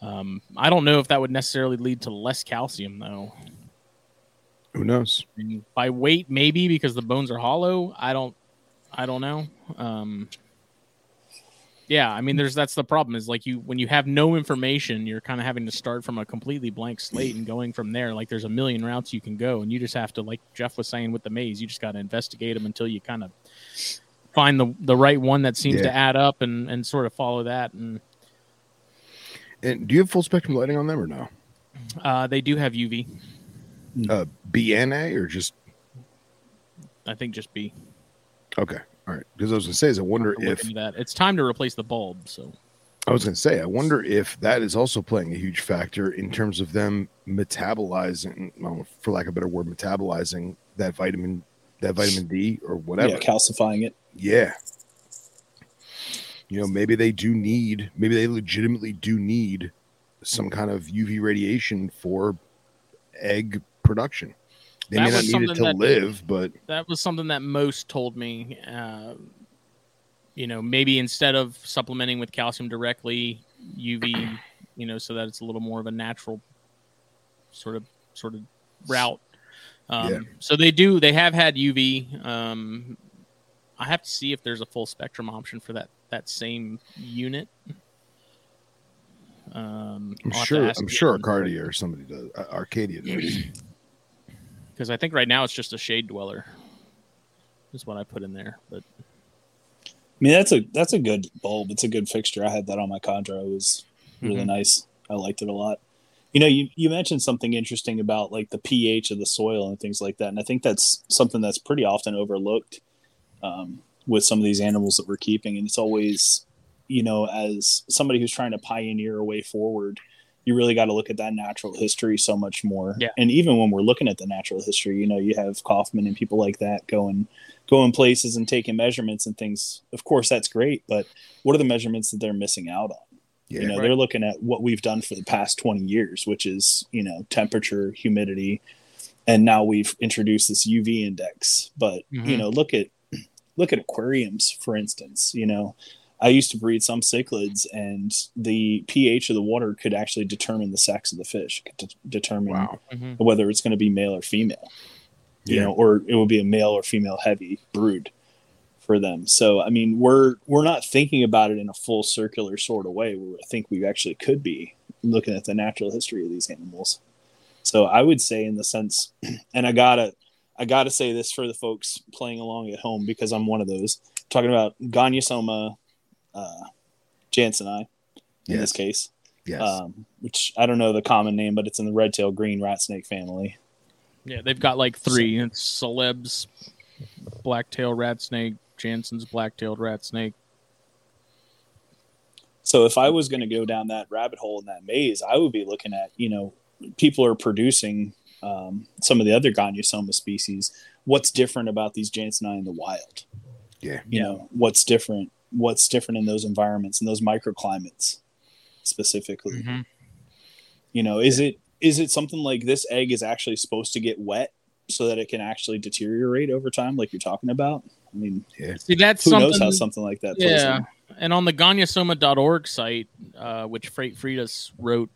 Um, I don't know if that would necessarily lead to less calcium though. Who knows? By weight, maybe because the bones are hollow. I don't, I don't know. Um, yeah, I mean, there's that's the problem is like you when you have no information, you're kind of having to start from a completely blank slate and going from there. Like there's a million routes you can go, and you just have to, like Jeff was saying with the maze, you just got to investigate them until you kind of find the the right one that seems Yeah. to add up and and sort of follow that. And And do you have full spectrum lighting on them or no? uh, they do have UV. Uh, BNA or just I think just B. okay? All right. Because I was gonna say is I wonder if that. It's time to replace the bulb. So I was gonna say I wonder if that is also playing a huge factor in terms of them metabolizing, well, for lack of a better word, metabolizing that vitamin, that vitamin D or whatever. Yeah, calcifying it. Yeah. You know, maybe they do need, maybe they legitimately do need some kind of UV radiation for egg production. They That may not need it to that- live, but that was something that most told me. Uh, you know, maybe instead of supplementing with calcium directly, UV, you know, so that it's a little more of a natural sort of sort of route. Um, Yeah. So they do. They have had UV. Um, I have to see if there's a full spectrum option for that that same unit. Um, I'm I'll have to sure, I'm sure. Arcadia or somebody does, uh, Arcadia does. because I think right now it's just a shade dweller. Is what I put in there, but I mean, that's a that's a good bulb. It's a good fixture. I had that on my chondro. It was really Mhm. nice. I liked it a lot. You know, you, you mentioned something interesting about like the pH of the soil and things like that, and I think that's something that's pretty often overlooked um, with some of these animals that we're keeping. And it's always, you know, as somebody who's trying to pioneer a way forward, you really got to look at that natural history so much more. Yeah. And even when we're looking at the natural history, you know, you have Kaufman and people like that going going places and taking measurements and things. Of course, that's great, but what are the measurements that they're missing out on? Yeah. you know Right. they're looking at what we've done for the past 20 years which is you know temperature humidity and now we've introduced this uv index but you Mhm. know look at look at aquariums for instance you know i used to breed some cichlids and the ph of the water could actually determine the sex of the fish could de- determine Wow. Mhm. whether it's going to be male or female you Yeah. know or it will be a male or female heavy brood for them so i mean we're we're not thinking about it in a full circular sort of way where i think we actually could be looking at the natural history of these animals so i would say in the sense and i gotta i gotta say this for the folks playing along at home because i'm one of those talking about gonyosoma uh I, in this case Yes. um, which i don't know the common name but it's in the red tail green rat snake family Yeah, they've got like three. It's Celebes black-tailed rat snake, Jansen's black-tailed rat snake. So if I was going to go down that rabbit hole in that maze, I would be looking at, you know, people are producing um, some of the other Gonyosoma species. What's different about these Janseni in the wild? Yeah. You know, what's different? What's different in those environments and those microclimates specifically? You know, is it is it something like this egg is actually supposed to get wet so that it can actually deteriorate over time, like you're talking about? I mean, See, that's who something. knows how something like that plays yeah, in. and on the Gonyosoma.org site, uh, which Freight Fridas wrote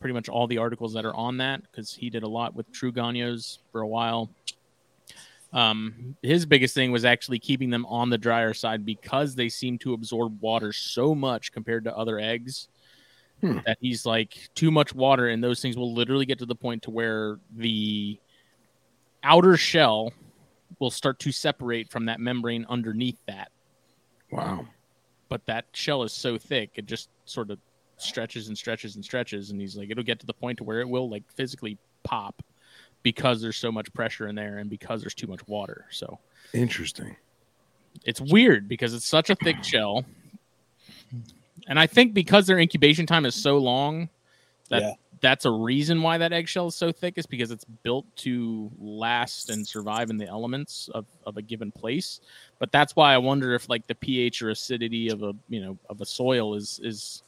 pretty much all the articles that are on that because he did a lot with True Gonyos for a while. Um, his biggest thing was actually keeping them on the drier side because they seem to absorb water so much compared to other eggs Hmm. That he's like too much water, and those things will literally get to the point to where the outer shell will start to separate from that membrane underneath that. Wow. But that shell is so thick, it just sort of stretches and stretches and stretches, and he's like, it'll get to the point to where it will like physically pop because there's so much pressure in there and because there's too much water. So Interesting. it's weird because it's such a thick shell. And I think because their incubation time is so long, that Yeah. that's a reason why that eggshell is so thick is because it's built to last and survive in the elements of, of a given place. But that's why I wonder if like the pH or acidity of a you know of a soil is is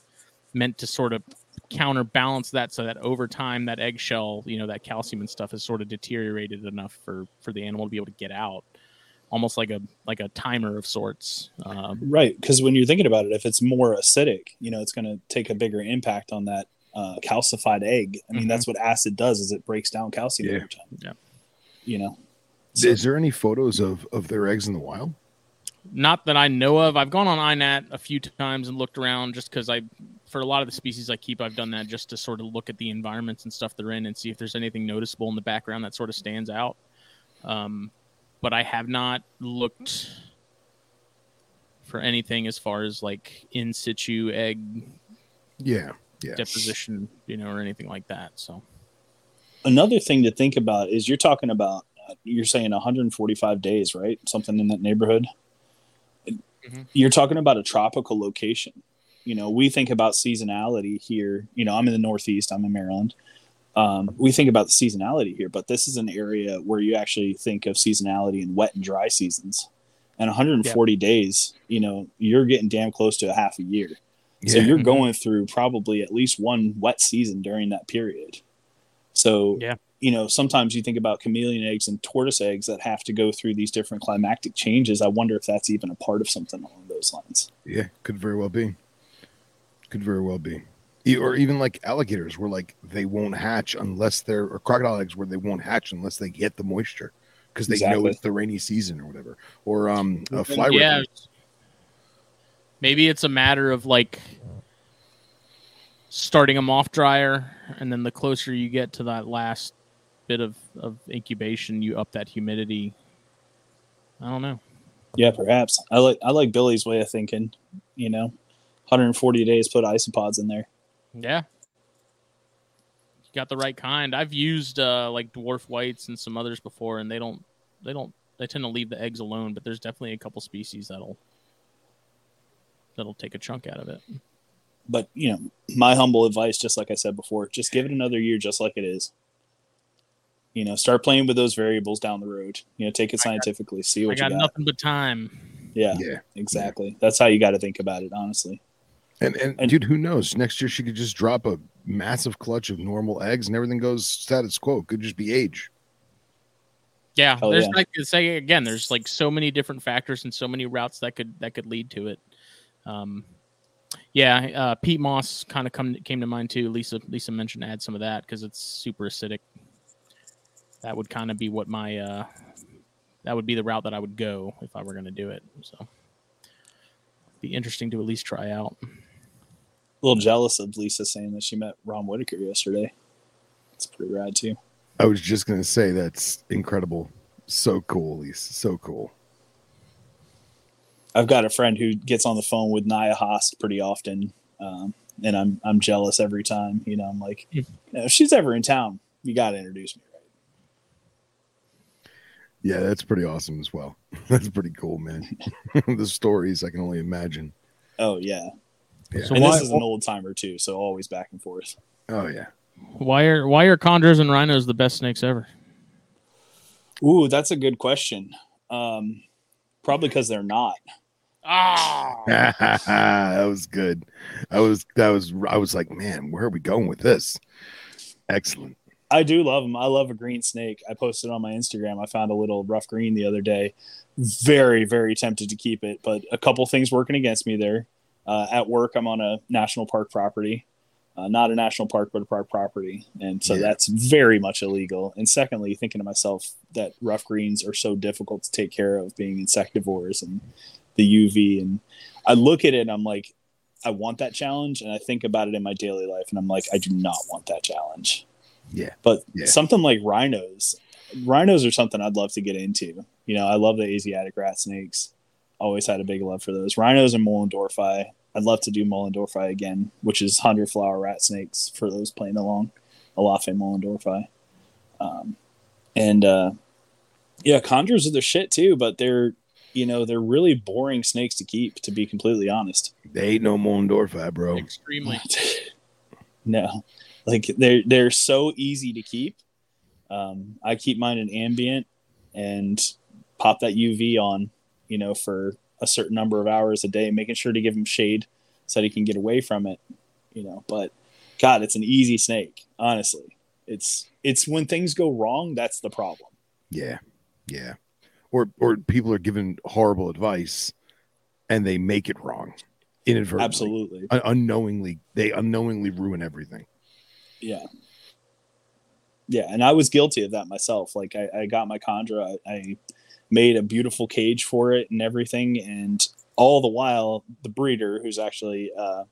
meant to sort of counterbalance that so that over time that eggshell, you know, that calcium and stuff is sort of deteriorated enough for for the animal to be able to get out. Almost like a like a timer of sorts. Um, Right, because when you're thinking about it, if it's more acidic, you know, it's going to take a bigger impact on that uh, calcified egg. I mean, Mhm. that's what acid does; is it breaks down calcium Yeah. over time. Yeah. You know. So- Is there any photos of of their eggs in the wild? not that I know of. I've gone on INAT a few times and looked around just because I, for a lot of the species I keep, I've done that just to sort of look at the environments and stuff they're in and see if there's anything noticeable in the background that sort of stands out. Um, but I have not looked for anything as far as like in situ egg Yeah. Yeah. deposition, you know, or anything like that. So another thing to think about is you're talking about uh, you're saying 145 days, right? Something in that neighborhood. Mhm. You're talking about a tropical location. You know, we think about seasonality here. You know, I'm in the Northeast. I'm in Maryland. Um, we think about the seasonality here, but this is an area where you actually think of seasonality in wet and dry seasons. And 140 days, you know, you're getting damn close to a half a year. So you're Mhm. going through probably at least one wet season during that period. So Yeah. you know, sometimes you think about chameleon eggs and tortoise eggs that have to go through these different climactic changes. I wonder if that's even a part of something along those lines. Yeah, could very well be. Could very well be. Or even like alligators, where like they won't hatch unless they're, or crocodile eggs, where they won't hatch unless they get the moisture because they know it's the rainy season or whatever. Or um, a fly yeah, ripper. maybe it's a matter of like starting them off drier, and then the closer you get to that last bit of, of incubation, you up that humidity. I don't know. Yeah, perhaps. I like I like Billy's way of thinking. You know, 140 days, put isopods in there. Yeah. You got the right kind. I've used uh, like dwarf whites and some others before, and they don't they don't they tend to leave the eggs alone. But there's definitely a couple species that'll that'll take a chunk out of it. But you know, my humble advice, just like I said before, just give it another year, just like it is. You know, start playing with those variables down the road. You know, take it I got- scientifically, see what you got I got. nothing but time. Yeah, Yeah. exactly. That's how you got to think about it, honestly. And, and And- dude, who knows? Next year she could just drop a massive clutch of normal eggs and everything goes status quo. It Could just be age. Yeah, Oh, there's yeah. like say again, there's like so many different factors and so many routes that could that could lead to it. Um, yeah, uh, peat moss kind of come came to mind too. Lisa Lisa mentioned add some of that because it's super acidic. That would kind of be what my uh, that would be the route that I would go if I were going to do it. So, be interesting to at least try out. A little jealous of Lisa saying that she met Rom Whitaker yesterday. It's pretty rad too. I was just gonna say that's incredible. So cool, Lisa. So cool. I've got a friend who gets on the phone with Nia Haas pretty often, um, and I'm I'm jealous every time. You know, I'm like, you know, if she's ever in town, you got to introduce me. Right? Yeah, that's pretty awesome as well. That's pretty cool, man. the stories I can only imagine. Oh yeah, Yeah. So and why, this is an old timer too, so always back and forth. Oh yeah. why are why are chondros and rhinos the best snakes ever? Ooh, that's a good question. Um, probably because they're not. Ah, that was good. I was that was I was like, man, where are we going with this? Excellent. I do love them. I love a green snake. I posted on my Instagram. I found a little rough green the other day. Very, very tempted to keep it, but a couple things working against me there. Uh, at work, I'm on a national park property, uh, not a national park, but a park property, and so Yeah. that's very much illegal. And secondly, thinking to myself that rough greens are so difficult to take care of, being insectivores and the UV, and I look at it, and I'm like, I want that challenge, and I think about it in my daily life, and I'm like, I do not want that challenge. Yeah. But Yeah. something like rhinos, rhinos are something I'd love to get into. You know, I love the Asiatic rat snakes. Always had a big love for those rhinos and Moellendorffi. I'd love to do Moellendorffi again, which is hundred flower rat snakes for those playing along, Elaphe Moellendorffi. Um, and uh, yeah, chondros are the shit too, but they're you know they're really boring snakes to keep. To be completely honest, They ain't no Moellendorffi, bro. Extremely. no, like they're they're so easy to keep. Um, I keep mine in ambient and pop that UV on, you know, for a certain number of hours a day, making sure to give him shade so that he can get away from it, you know. But God, it's an easy snake, honestly. It's it's when things go wrong that's the problem. Yeah, yeah. Or or people are given horrible advice, and they make it wrong, inadvertently, Absolutely, Un- unknowingly. They unknowingly ruin everything. yeah, yeah. And I was guilty of that myself. Like I, I got my chondro, I, I made a beautiful cage for it and everything, and all the while the breeder, who's actually, uh,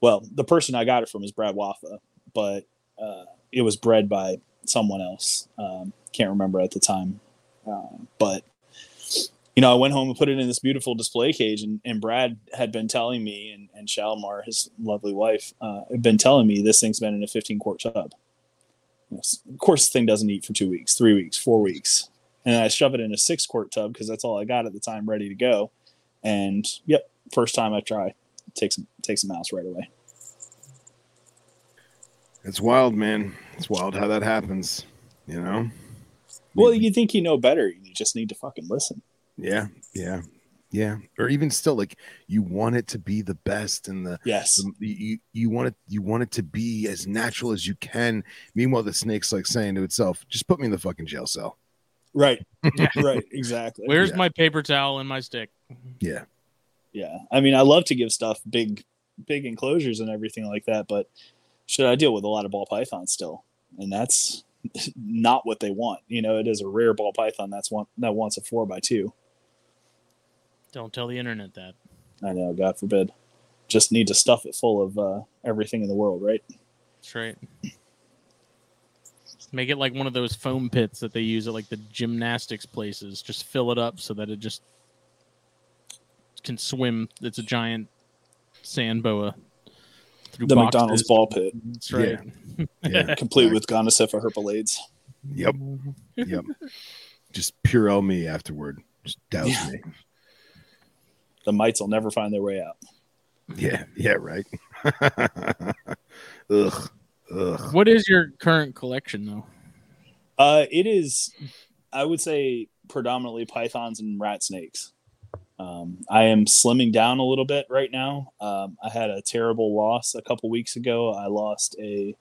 well, the person I got it from is Brad Waffa, but uh, it was bred by someone else. Um, can't remember at the time, uh, but you know, I went home and put it in this beautiful display cage, and, and Brad had been telling me, and, and Shalimar, his lovely wife, uh, had been telling me this thing's been in a 15 quart tub. Of course, the thing doesn't eat for two weeks, three weeks, four weeks. And I shove it in a six quart tub because that's all I got at the time ready to go. And yep, first time I try, takes takes a mouse right away. It's wild, man. It's wild how that happens. You know. Well, you think you know better. You just need to fucking listen. Yeah, yeah, yeah. Or even still, like you want it to be the best and the Yes. the- you you want it you want it to be as natural as you can. Meanwhile, the snake's like saying to itself, "Just put me in the fucking jail cell." Right. Yeah. right. Exactly. Where's Yeah. my paper towel and my stick? Yeah, yeah i mean i love to give stuff big big enclosures and everything like that but should i deal with a lot of ball pythons still and that's not what they want you know it is a rare ball python that's one that wants a four by two Don't tell the internet that. i know god forbid just need to stuff it full of uh, everything in the world right That's right. Make it like one of those foam pits that they use at like the gymnastics places. Just fill it up so that it just can swim. It's a giant sand boa. Through the boxes. mcdonald's ball pit That's right. yeah, complete with gonosypha herpalades Yep, yep. Just pure me afterward. Just douse Yeah. me. the mites will never find their way out Yeah, yeah, right. ugh, ugh. What is your current collection though? Uh, it is, I would say, predominantly pythons and rat snakes. Um, I am slimming down a little bit right now. Um, I had a terrible loss a couple weeks ago. I lost a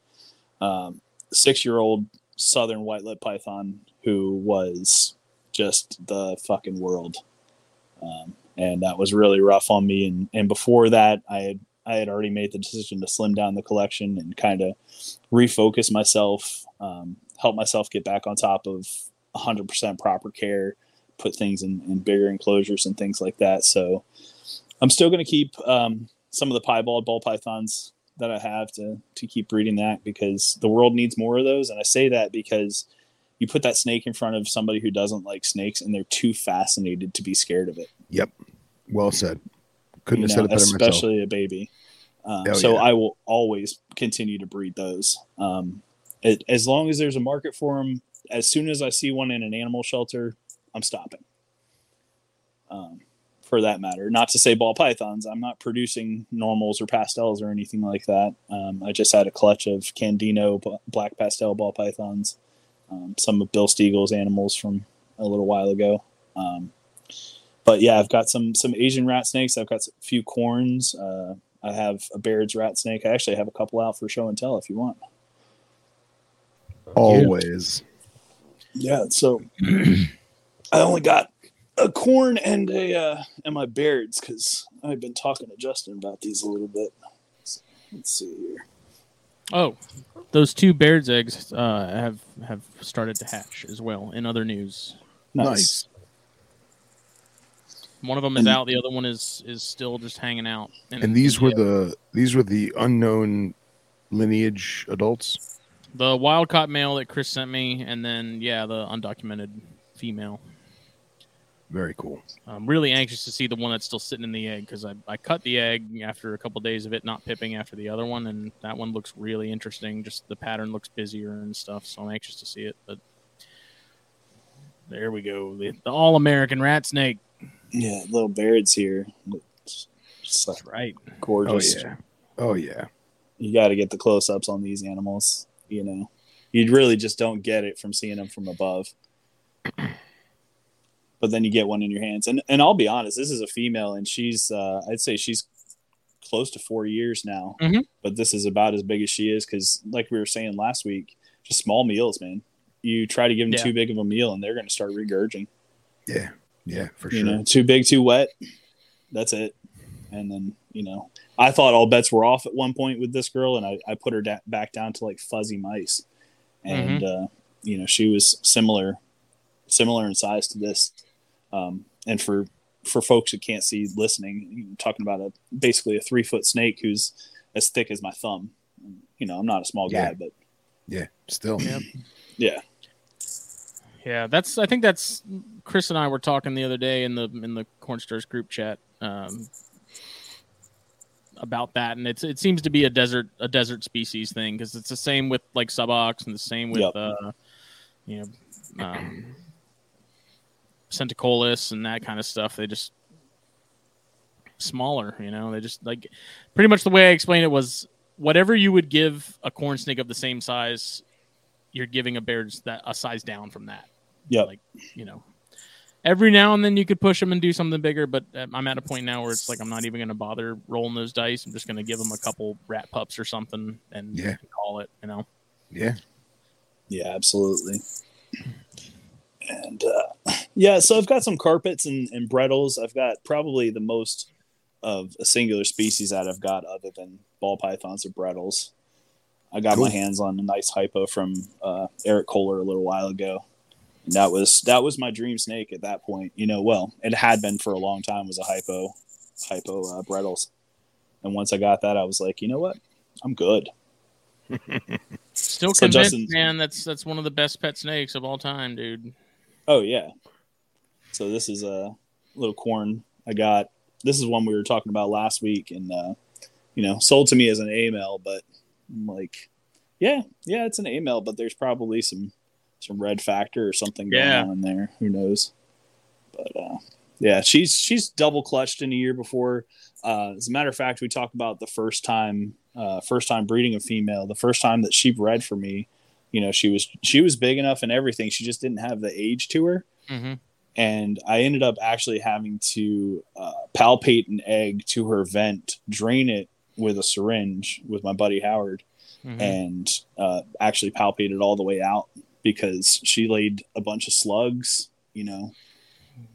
um, six-year-old southern white-lip python who was just the fucking world, um, and that was really rough on me. And and before that, I had I had already made the decision to slim down the collection and kind of refocus myself, um, help myself get back on top of 100% proper care, put things in, in bigger enclosures and things like that. So I'm still going to keep um, some of the piebald ball pythons that I have to to keep breeding that because the world needs more of those. And I say that because you put that snake in front of somebody who doesn't like snakes and they're too fascinated to be scared of it. Yep. Well said. Couldn't you have know, said it better myself. especially a baby. Um, Oh, so yeah. I will always continue to breed those. Um, it, as long as there's a market for them, as soon as I see one in an animal shelter, I'm stopping. Um, for that matter, not to say ball pythons. I'm not producing normals or pastels or anything like that. Um, I just had a clutch of Candino b- black pastel ball pythons, um, some of Bill Stiegel's animals from a little while ago. Um, but yeah, I've got some some Asian rat snakes. I've got a few corns. Uh, I have a Baird's rat snake. I actually have a couple out for show and tell if you want. Always. Yeah, so I only got a corn and a uh, and my Baird's because I've been talking to Justin about these a little bit. So, let's see here. Oh, those two Baird's eggs uh, have have started to hatch as well. In other news, Nice. Nice. One of them is And- out. The other one is is still just hanging out. And these were the these were the unknown lineage adults. the wild caught male that Chris sent me, and then yeah, the undocumented female. Very cool. I'm really anxious to see the one that's still sitting in the egg because I, I cut the egg after a couple days of it not pipping after the other one, and that one looks really interesting. Just the pattern looks busier and stuff, so I'm anxious to see it. But there we go, the, the all American rat snake. Yeah, little Baird's here. It's just like That's right. Oh gorgeous. yeah. Oh yeah. You got to get the close ups on these animals. You know, you really just don't get it from seeing them from above. But then you get one in your hands, and and I'll be honest, this is a female, and she's uh, I'd say she's close to four years now. Mhm. But this is about as big as she is because, like we were saying last week, just small meals, man. You try to give them Yeah. too big of a meal, and they're going to start regurging. Yeah. Yeah, for you sure. know, too big, too wet. That's it. And then, you know, I thought all bets were off at one point with this girl, and I, I put her da- back down to like fuzzy mice. And, uh, you know, she was similar, similar in size to this. Um, and for, for folks who can't see listening, you're talking about a basically a three foot snake who's as thick as my thumb. You know, I'm not a small Yeah. guy, but Yeah. Still. Yep. yeah, Yeah, that's. I think that's. Chris and I were talking the other day in the in the Cornstars group chat um, about that, and it's it seems to be a desert a desert species thing because it's the same with like subox and the same with Yep. uh, you know um, and that kind of stuff. They just smaller, you know. They just like pretty much the way I explained it was whatever you would give a corn snake of the same size, you're giving a Baird's that a size down from that Yeah, like you know every now and then you could push them and do something bigger but uh, i'm at a point now where it's like i'm not even going to bother rolling those dice i'm just going to give them a couple rat pups or something and Yeah. call it you know Yeah. Yeah, absolutely. And uh, yeah, so I've got some carpets and, and brettles. I've got probably the most of a singular species that I've got other than ball pythons or brettles. I got my hands on a nice hypo from uh, Eric Kohler a little while ago. And that was that was my dream snake at that point. You know, well, it had been for a long time was a hypo hypo uh, brettles. And once I got that, I was like, you know what? I'm good. still So convinced Justin- man that's that's one of the best pet snakes of all time dude Oh yeah. So this is a little corn I got. This is one we were talking about last week, and uh, you know, sold to me as an AML, but I'm like, yeah, yeah, it's an AML, but there's probably some some red factor or something going Yeah. on there. Who knows? But uh, yeah, she's she's double clutched in a year before. Uh, as a matter of fact, we talked about the first time uh, first time breeding a female, the first time that she bred for me. You know, she was she was big enough and everything. She just didn't have the age to her mm-hmm. and I ended up actually having to uh, palpate an egg to her vent, drain it with a syringe with my buddy Howard, Mm-hmm. and uh, actually palpated all the way out because she laid a bunch of slugs. You know,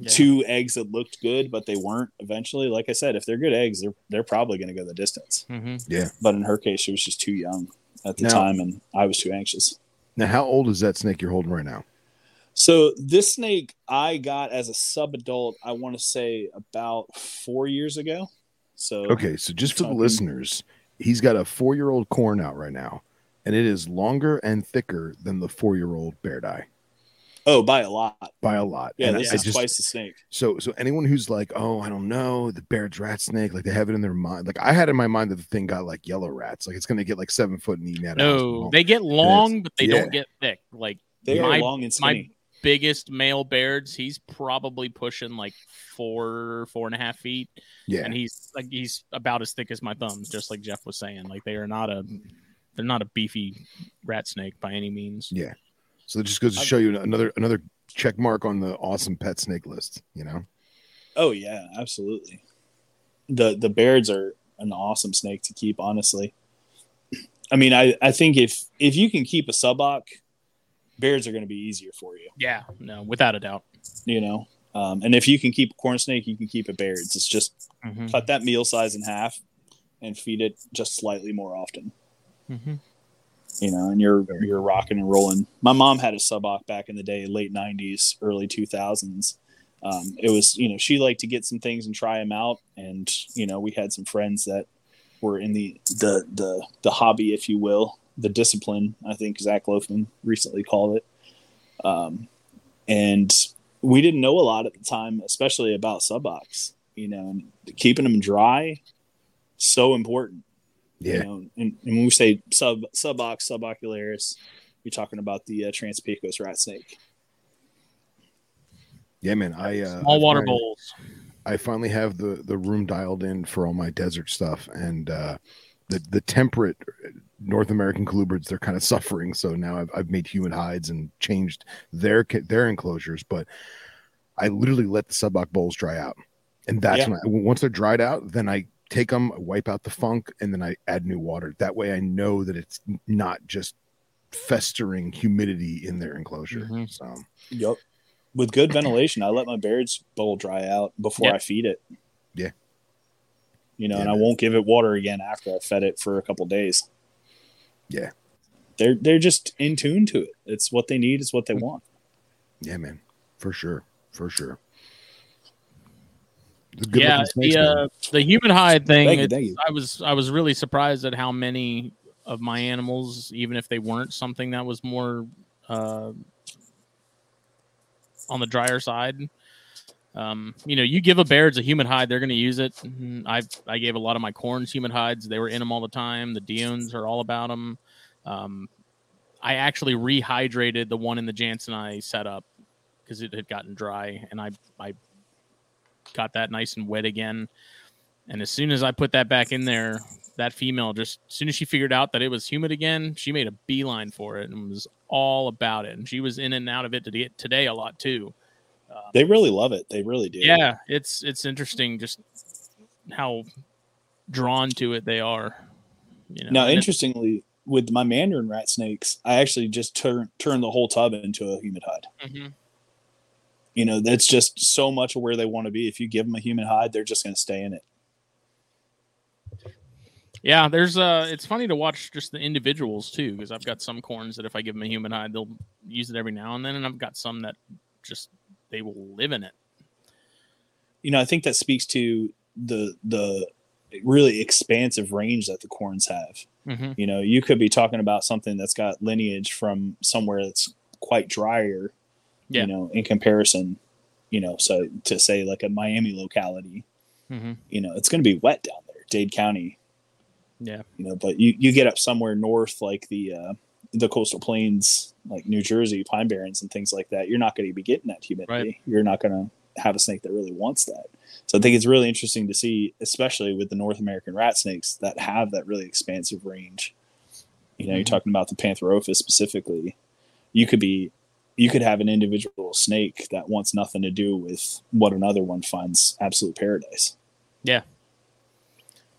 two eggs that looked good, but they weren't. Eventually, like I said, if they're good eggs, they're they're probably going to go the distance. hmm But in her case, she was just too young at the Now- time, and I was too anxious. Now, how old is that snake you're holding right now? So this snake I got as a sub adult, I want to say about four years ago. So Okay, so just for the listeners, he's got a four year old corn out right now, and it is longer and thicker than the four year old bear die oh, by a lot. by a lot. Yeah, And this I is just- twice the snake. So, so anyone who's like, oh, I don't know, the Baird's rat snake, like they have it in their mind. Like I had in my mind that the thing got like yellow rats, like it's gonna get like seven foot and eaten out. no they get long but they yeah. don't get thick like They my, are long and my skinny. Biggest male Bairds he's probably pushing like four four and a half feet yeah, and he's like he's about as thick as my thumbs, just like Jeff was saying. Like they are not a they're not a beefy rat snake by any means. yeah. So it just goes to show you another another check mark on the awesome pet snake list. You know, Oh yeah, absolutely. The the Bairds are an awesome snake to keep, honestly. I mean, I, I think if if you can keep a subok, Bairds are going to be easier for you. Yeah, no, without a doubt. You know, um, and if you can keep a corn snake, you can keep a Bairds. It's just Mhm. cut that meal size in half and feed it just slightly more often. Mhm. you know, and you're you're rocking and rolling. My mom had a subok back in the day, late '90s, early 2000s. um, it was you know she liked to get some things and try them out, and you know we had some friends that were in the the the the hobby, if you will, the discipline. I think Zach Loafman recently called it, um, and we didn't know a lot at the time, especially about subocs. You know, and keeping them dry so important. Yeah. You know, and, and when we say sub subox subocularis, you're talking about the uh, Trans-Pecos rat snake. Yeah, man. I uh, Small I water finally- bowls. I finally have the the room dialed in for all my desert stuff, and uh, the the temperate North American colubrids they're kind of suffering. So now I've I've made humid hides and changed their their enclosures, but I literally let the suboc bowls dry out, and that's Yeah. when I, once they're dried out, then I take them, wipe out the funk, and then I add new water. That way, I know that it's not just festering humidity in their enclosure. Mhm. So Yep. With good ventilation, I let my Baird's bowl dry out before Yep. I feed it. Yeah. You know, Yeah, and I won't give it water again after I fed it for a couple days. Yeah. They're they're just in tune to it. It's what they need, it's what they want. yeah, man, for sure, for sure. Good Yeah, snakes, the man. uh, the human hide thing. Thank you, thank you. I was I was really surprised at how many of my animals, even if they weren't something that was more uh, on the drier side. Um, you know, you give a Baird's a humid hide, they're going to use it. I I gave a lot of my corns humid hides; they were in them all the time. The Diones are all about them. Um, I actually rehydrated the one in the Janseni set up because it had gotten dry, and I I got that nice and wet again. And as soon as I put that back in there, that female just as soon as she figured out that it was humid again, she made a beeline for it and was all about it. And she was in and out of it today a lot too. They really love it. They really do. Yeah, it's it's interesting just how drawn to it they are. You know, Now, and interestingly, with my mandarin rat snakes, I actually just turn turn the whole tub into a humid hide. Mhm. You know, that's just so much of where they want to be. If you give them a humid hide, they're just going to stay in it. Yeah, there's uh it's funny to watch just the individuals too, because I've got some corns that if I give them a humid hide, they'll use it every now and then, and I've got some that just they will live in it. You know, I think that speaks to the the really expansive range that the corns have. Mm-hmm. You know, you could be talking about something that's got lineage from somewhere that's quite drier, Yeah. you know, in comparison, you know, so to say like a Miami locality, Mm-hmm. you know, it's going to be wet down there, Dade County, Yeah. you know, but you, you get up somewhere north, like the, uh, the coastal plains, like New Jersey, Pine Barrens and things like that, you're not going to be getting that humidity. Right. You're not going to have a snake that really wants that. So I think it's really interesting to see, especially with the North American rat snakes that have that really expansive range. You know, you're Mhm. talking about the Pantherophis specifically. You could be, you could have an individual snake that wants nothing to do with what another one finds absolute paradise. Yeah.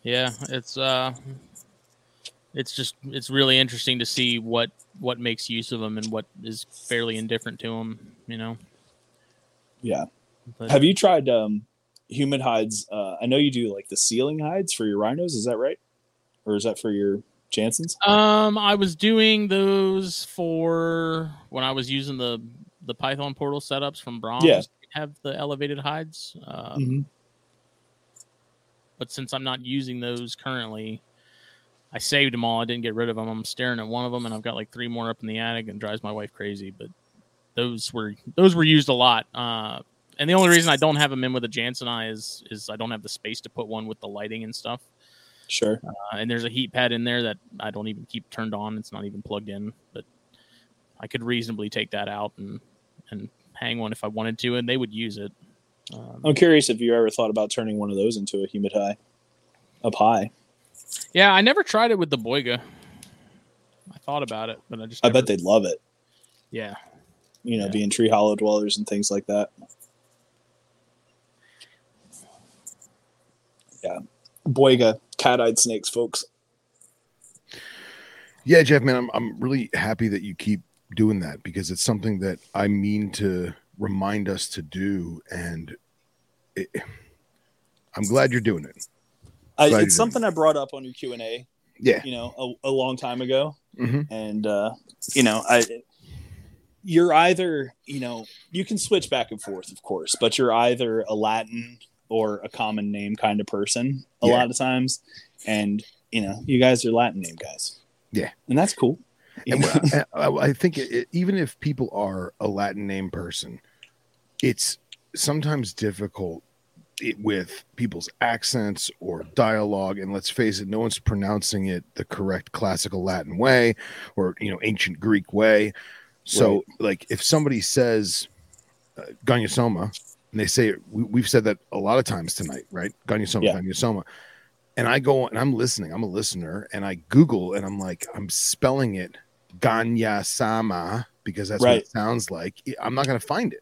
Yeah, it's uh it's just it's really interesting to see what what makes use of them and what is fairly indifferent to them, you know. Yeah. But, Have you tried um, humid hides? Uh, I know you do like the ceiling hides for your rhinos. Is that right? Or is that for your Jansons? um I was doing those for when I was using the the Python portal setups from Bronze. Yeah. Have the elevated hides. Um, Mm-hmm. but since I'm not using those currently, I saved them all. I didn't get rid of them. I'm staring at one of them, and I've got like three more up in the attic, and drives my wife crazy. But those were those were used a lot. Uh, and the only reason I don't have them in with a Janseni is is I don't have the space to put one with the lighting and stuff. Sure. Uh, and there's a heat pad in there that I don't even keep turned on. It's not even plugged in, but I could reasonably take that out and and hang one if I wanted to, and they would use it. Um, I'm curious if you ever thought about turning one of those into a humid high up high. Yeah, I never tried it with the Boiga. I thought about it, but I just I never- bet they'd love it. yeah. You know, Yeah. being tree hollow dwellers and things like that. Yeah. Boiga, cat eyed snakes, folks. Yeah, Jeff, man, I'm I'm really happy that you keep doing that because it's something that I mean to remind us to do, and it, I'm glad you're doing it. I, it's something I brought up on your Q and A, Yeah, you know, a, a long time ago, hmm and uh, you know, I you're either you know you can switch back and forth of course but you're either a latin or a common name kind of person a Yeah. lot of times. And you know you guys are latin name guys. Yeah. and that's cool. And I, I think it- even if people are a Latin name person, it's sometimes difficult it, with people's accents or dialogue. And let's face it, no one's pronouncing it the correct classical Latin way or you know ancient Greek way. So, like, if somebody says uh, Gonyosoma, and they say we, we've said that a lot of times tonight, right? Gonyosoma, Yeah. Gonyosoma. And I go and I'm listening. I'm a listener, and I Google and I'm like, I'm spelling it Ganya Sama because that's what it sounds like. I'm not going to find it.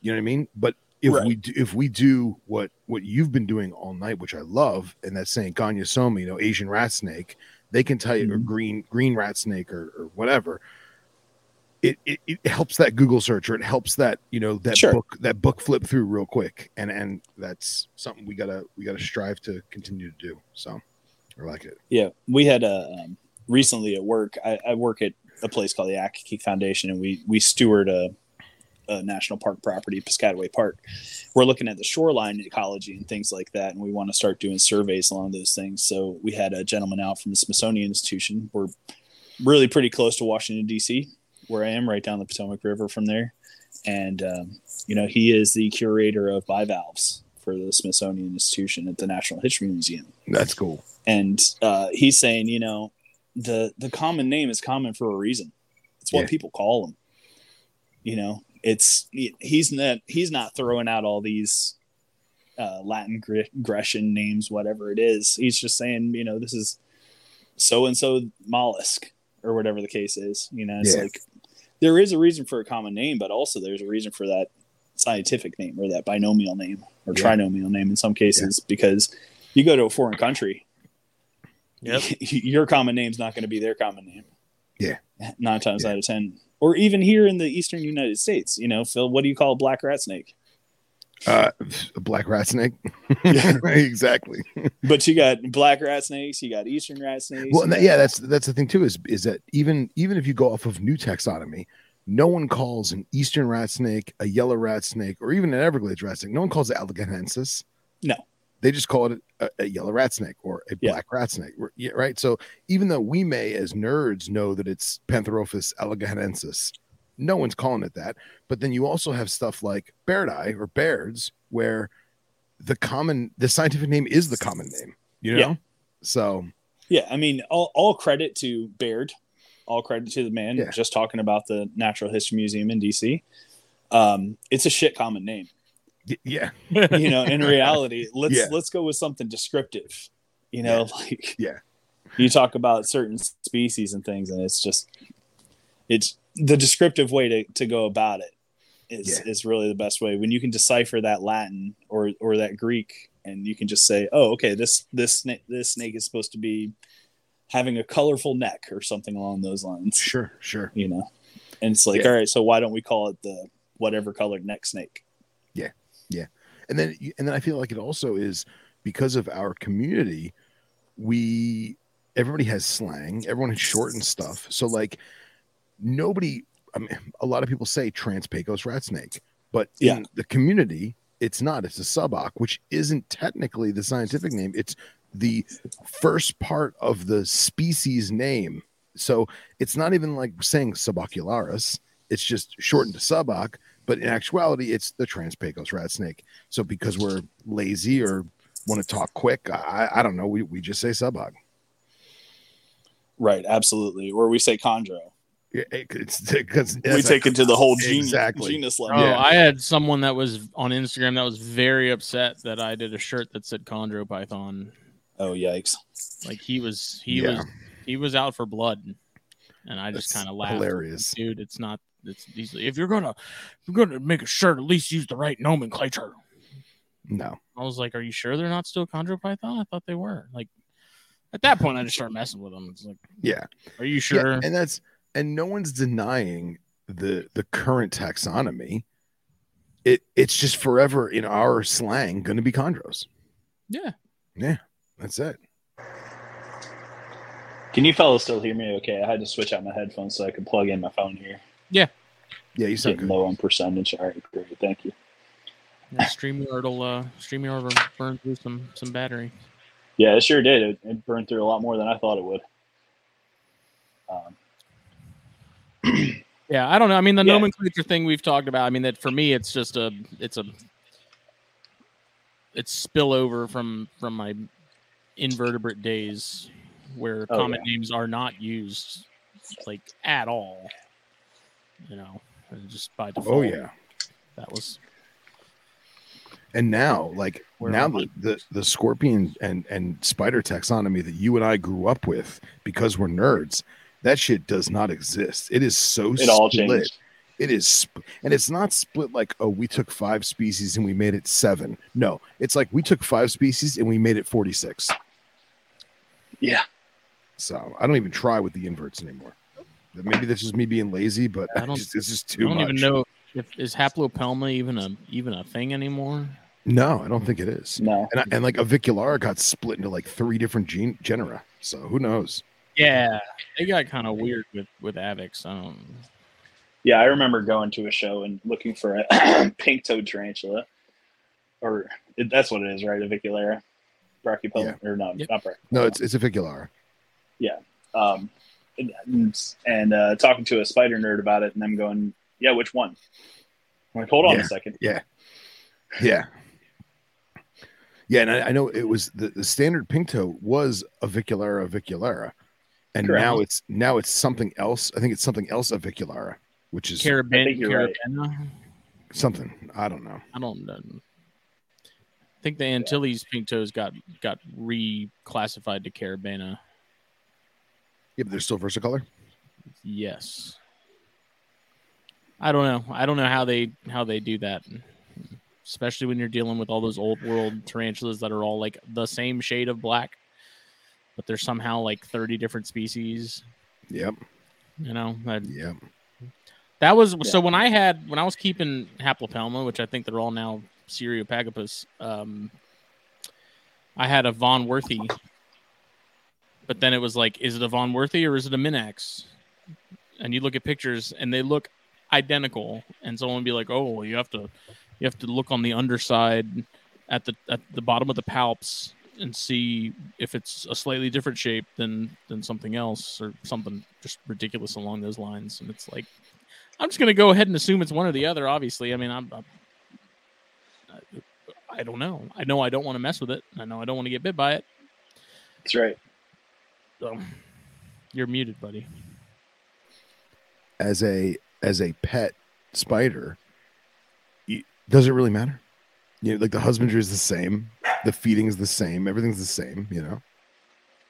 You know what I mean? But if Right. we do, if we do what what you've been doing all night, which I love, and that's saying Gonyosoma, you know, Asian rat snake, they can tell you or Mhm. green green rat snake or, or whatever. It, it it helps that Google search or it helps that you know that Sure. book that book flip through real quick, and and that's something we gotta we gotta strive to continue to do. So I like it. Yeah, we had a um, recently at work. I, I work at a place called the Accokeek Foundation, and we we steward a, a national park property, Piscataway Park. We're looking at the shoreline ecology and things like that, and we want to start doing surveys along those things. So we had a gentleman out from the Smithsonian Institution. We're really pretty close to Washington D.C., where I am, right down the Potomac River from there, and um, you know he is the curator of bivalves for the Smithsonian Institution at the National History Museum That's cool. and uh, he's saying, you know, the the common name is common for a reason. It's what Yeah. people call them. You know, it's he's not he's not throwing out all these uh, Latin Gre- Grecian names, whatever it is. He's just saying, you know, this is so and so mollusk or whatever the case is. You know, it's Yeah. like there is a reason for a common name, but also there's a reason for that scientific name or that binomial name or Yeah. trinomial name in some cases because you go to a foreign country Yep. your common name's not going to be their common name. Yeah. Nine times Yeah. out of ten. Or even here in the eastern United States, you know, Phil, what do you call a black rat snake? Uh, a black rat snake. Yeah. exactly. But you got black rat snakes, you got eastern rat snakes. Well, that- yeah, that's that's the thing too. Is is that even even if you go off of new taxonomy, no one calls an eastern rat snake, a yellow rat snake, or even an Everglades rat snake. No one calls it Alleghaniensis. No. They just call it a, a yellow rat snake or a Yeah. black rat snake. Yeah, right. So even though we may, as nerds, know that it's Pantherophis alleghaniensis, no one's calling it that. But then you also have stuff like Bairdii or Bairds, where the common, the scientific name is the common name. You know. Yeah. So yeah, I mean, all, all credit to Baird, all credit to the man Yeah. just talking about the Natural History Museum in DC. Um, it's a shit common name. Yeah, You know, in reality, let's Yeah. let's go with something descriptive. You know, like Yeah. you talk about certain species and things, and it's just it's the descriptive way to, to go about it is Yeah. is really the best way when you can decipher that Latin or or that Greek, and you can just say, oh, okay, this this snake this snake is supposed to be having a colorful neck or something along those lines. sure, sure. You know, and it's like, Yeah. all right, so why don't we call it the whatever colored neck snake? And then and then I feel like it also is because of our community, we everybody has slang, everyone has shortened stuff. So like nobody I mean a lot of people say trans pecos rat snake, but Yeah. in the community, it's not. It's a suboc, which isn't technically the scientific name. It's the first part of the species name. So it's not even like saying subocularis. It's just shortened to suboc, but in actuality, it's the trans pecos rat snake. So because we're lazy or want to talk quick, I, I don't know. We, we just say suboc. Right, absolutely. Or we say chondro. Yeah, It's because we take it to the whole genus, Exactly. genus Oh, level. Yeah. I had someone that was on Instagram that was very upset that I did a shirt that said chondro python. Oh yikes! Like he was, he Yeah. was, he was out for blood, and I just kind of laughed. hilarious. dude. It's not. It's he's, if you're gonna, if you're gonna make a shirt, at least use the right nomenclature. No. I was like, "Are you sure they're not still chondropython? I thought they were." Like at that point, I just started messing with them. It's like, Yeah. "Are you sure?" Yeah, and that's and no one's denying the the current taxonomy. It it's just forever in our slang going to be chondros. Yeah, yeah. That's it. Can you fellas still hear me? Okay, I had to switch out my headphones so I could plug in my phone here. Yeah, Yeah, you sound Getting good. low on percentage. All right, great. Thank you. Yeah, StreamYard will uh, StreamYard will burn through some some battery. Yeah, it sure did. It, it burned through a lot more than I thought it would. Um, Yeah, I don't know. I mean, the Yeah. nomenclature thing we've talked about. I mean, that for me, it's just a, it's a, it's spillover from from my invertebrate days, where Oh, common names are not used like at all. You know, just by oh, default. Oh yeah. that was And now, like Where now, the, the the scorpion and and spider taxonomy that you and I grew up with, because we're nerds, that shit does not exist. It is so it all split. changed. It is, sp- and it's not split like oh, we took five species and we made it seven. No, it's like we took five species and we made it forty six. Yeah. So I don't even try with the inverts anymore. Maybe that's just me being lazy, but I don't- it's, just, it's just I don't much. even know if is haplopelma even a even a thing anymore. No, I don't think it is. No. And, I, and like avicularia got split into like three different gene genera. So who knows? Yeah, they got kind of weird with with avix. I don't. Yeah, I remember going to a show and looking for a pink toed tarantula, or it, that's what it is, right? Avicularia, brachypelma, or no, Yep. not brachypelma. No, it's it's avicularia. Yeah, um, and, and uh, talking to a spider nerd about it, and them going, "Yeah, which one?" I'm like, "Hold on Yeah. a second. Yeah. Yeah. Yeah, and I, I know it was the, the standard pink toe was avicularia avicularia. And Correct. now it's now it's something else. I think it's something else avicularia, which is Carabin, think you're right. caribena. something. I don't know. I don't know. I think the Antilles pink toes got got reclassified to caribena. Yeah, but they're still versicolor. Yes. I don't know. I don't know how they how they do that. Especially when you're dealing with all those old world tarantulas that are all like the same shade of black, but they're somehow like 30 different species. Yep. You know, that, Yep. that was so when I had when I was keeping Haplopelma, which I think they're all now Cyriopagopus, um, I had a vonwirthi, but then it was like, is it a vonwirthi or is it a Minax? And you look at pictures and they look identical, and someone would be like, oh, you have to you have to look on the underside at the at the bottom of the palps and see if it's a slightly different shape than than something else or something just ridiculous along those lines. And it's like, I'm just gonna go ahead and assume it's one or the other. Obviously, I mean, I'm, I'm I don't know. I know I don't want to mess with it. I know I don't want to get bit by it. That's right. So you're muted, buddy. As a as a pet spider, you, does it really matter? You know, like the husbandry is the same, the feeding is the same, everything's the same. You know.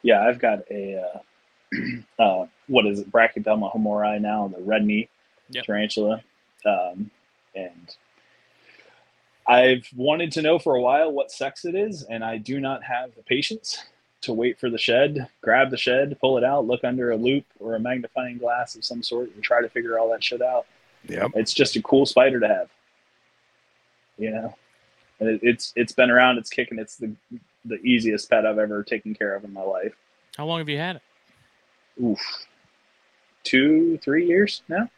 Yeah, I've got a uh, uh, what is it, Brachypelma hamorii now, the red knee Yep. tarantula, um, and I've wanted to know for a while what sex it is, and I do not have the patience to wait for the shed, grab the shed, pull it out, look under a loupe or a magnifying glass of some sort, and try to figure all that shit out. Yep. It's just a cool spider to have, you know. And it, it's it's been around, it's kicking. It's the the easiest pet I've ever taken care of in my life. How long have you had it? Oof, two, three years now.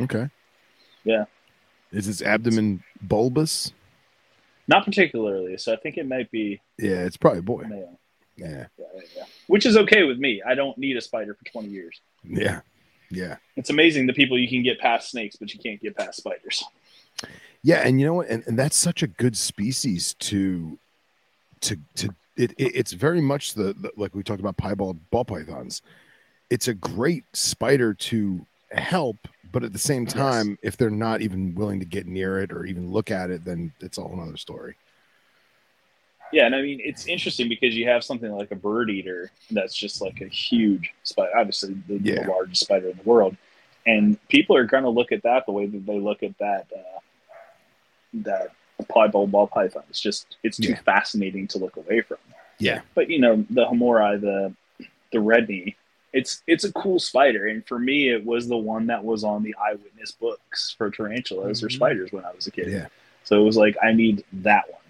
Okay. Yeah. Is its abdomen bulbous? Not particularly, so I think it might be Yeah, it's probably a boy. male. Yeah. Yeah, yeah, yeah. Which is okay with me. I don't need a spider for 20 years. Yeah. Yeah. It's amazing the people you can get past snakes, but you can't get past spiders. Yeah, and you know what? And, and that's such a good species to to to it, it it's very much the, the like we talked about piebald ball pythons. It's a great spider to help, but at the same Yes. time, if they're not even willing to get near it or even look at it, then it's a whole nother story. Yeah, and I mean it's interesting because you have something like a bird eater that's just like a huge spider, obviously the, the largest spider in the world, and people are going to look at that the way that they look at that uh, that piebald ball python. It's just it's too Yeah. fascinating to look away from. Yeah. But you know the hamorii, the the red knee, it's it's a cool spider, and for me it was the one that was on the eyewitness books for tarantulas or Mhm. spiders when I was a kid. Yeah. So it was like I need that one,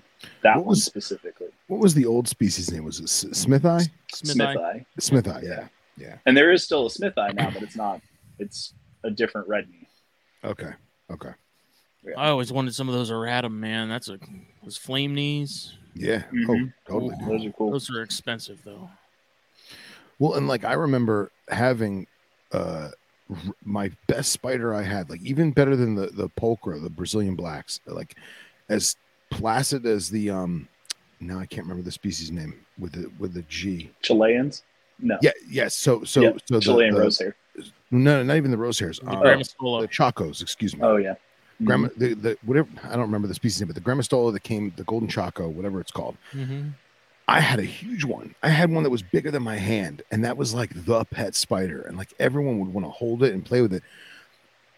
that What one was- specifically. What was the old species name? Was it smithi? Smith smithi. eye. smithi, yeah. Yeah. And there is still a smithi now, but it's not. It's a different red knee. Okay. Okay. I always wanted some of those auratum, man. That's a those flame knees. Yeah. Mhm. Oh, totally. dude. Those are cool. Those are expensive though. Well, and like I remember having uh r- my best spider I had, like even better than the the pulchra, the Brazilian blacks, like as placid as the um now I can't remember the species name with the with the G. Chileans? No. Yeah, yes. So so Yeah, so Chilean the- rose hair. no, not even the rose hairs. The Uh, the chacos, excuse me. Oh yeah. Grama, the, the whatever I don't remember the species name, but the Grammostola that came, the golden chaco, whatever it's called. Mhm. I had a huge one. I had one that was bigger than my hand, and that was like the pet spider, and like everyone would want to hold it and play with it,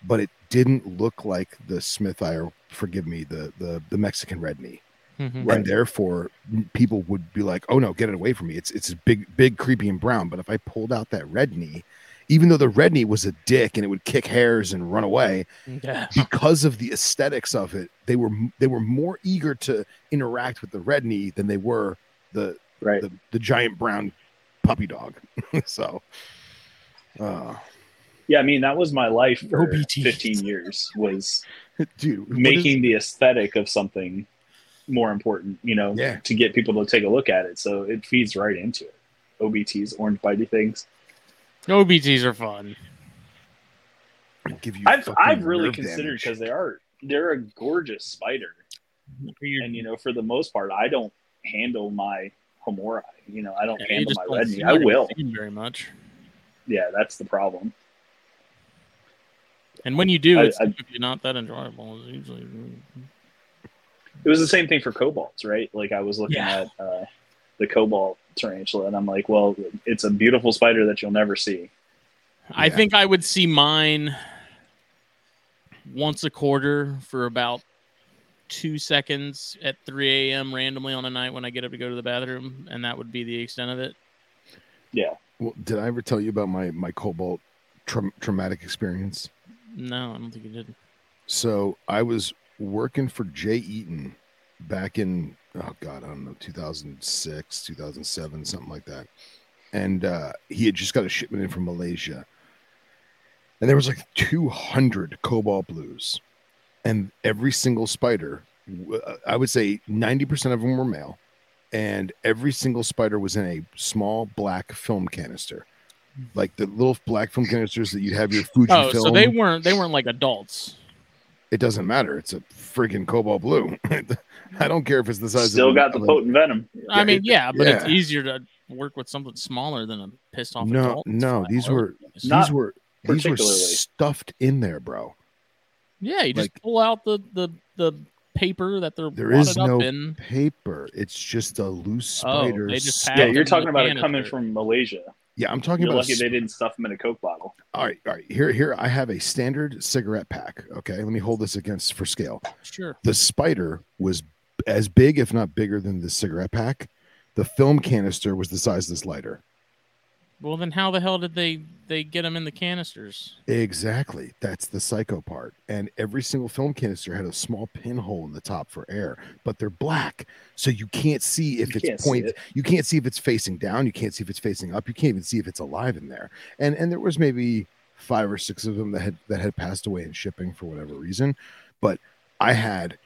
but it didn't look like the smithi or forgive me, the the the Mexican red knee, Mhm. And therefore people would be like, "Oh no, get it away from me! It's it's big, big, creepy and brown." But if I pulled out that red knee, even though the red knee was a dick and it would kick hairs and run away, Yeah. because of the aesthetics of it, they were they were more eager to interact with the red knee than they were the Right. the, the giant brown puppy dog. so, uh, Yeah, I mean that was my life for OBT. 15 years was dude, what is- making the aesthetic of something more important, you know, Yeah. to get people to take a look at it. So it feeds right into it. OBTs, orange bitey things. OBTs are fun. give you I've I've really considered because they are they're a gorgeous spider, and you know for the most part I don't handle my Homora. You know I don't Yeah, handle my red knee. I will. very much. Yeah, that's the problem. And when you do, I- it's I- not that enjoyable. It's usually It was the same thing for cobalts, right? Like I was looking Yeah. at uh, the cobalt tarantula, and I'm like, well, it's a beautiful spider that you'll never see. I Yeah. think I would see mine once a quarter for about two seconds at 3 a.m. randomly on a night when I get up to go to the bathroom, and that would be the extent of it. Yeah, Well, did I ever tell you about my my cobalt tra- traumatic experience? No, I don't think you did. So I was working for Jay Eaton back in oh god, I don't know, 2006, 2007, something like that. And uh, he had just got a shipment in from Malaysia, and there was like 200 cobalt blues, and every single spider, uh, I would say 90% of them were male, and every single spider was in a small black film canister. Like the little black film canisters that you'd have your Fuji Oh, film so they weren't they weren't like adults. it doesn't matter. It's a freaking cobalt blue. I don't care if it's the size. still of got the potent venom. I mean, it- yeah, but it's easier to work with something smaller than a pissed off No, adult. no, these all over were- Not These were these were stuffed in there, bro. Yeah, you just like- pull out the the the paper that they're There is wadded up no in. Paper. It's just a loose Oh, spider. they just stuffed- Yeah, you're talking about it canister. coming from Malaysia. Yeah, I'm talking You're about. lucky a they s- didn't stuff them in a Coke bottle. all right, all right. Here, here. I have a standard cigarette pack. Okay, let me hold this against for scale. Sure. The spider was as big, if not bigger, than the cigarette pack. The film canister was the size of this lighter. Well, then how the hell did they they get them in the canisters? Exactly. That's the psycho part. And every single film canister had a small pinhole in the top for air, but they're black. So you can't see if You it's point it. you can't see if it's facing down, you can't see if it's facing up, you can't even see if it's alive in there. And and there was maybe five or six of them that had that had passed away in shipping for whatever reason. But I had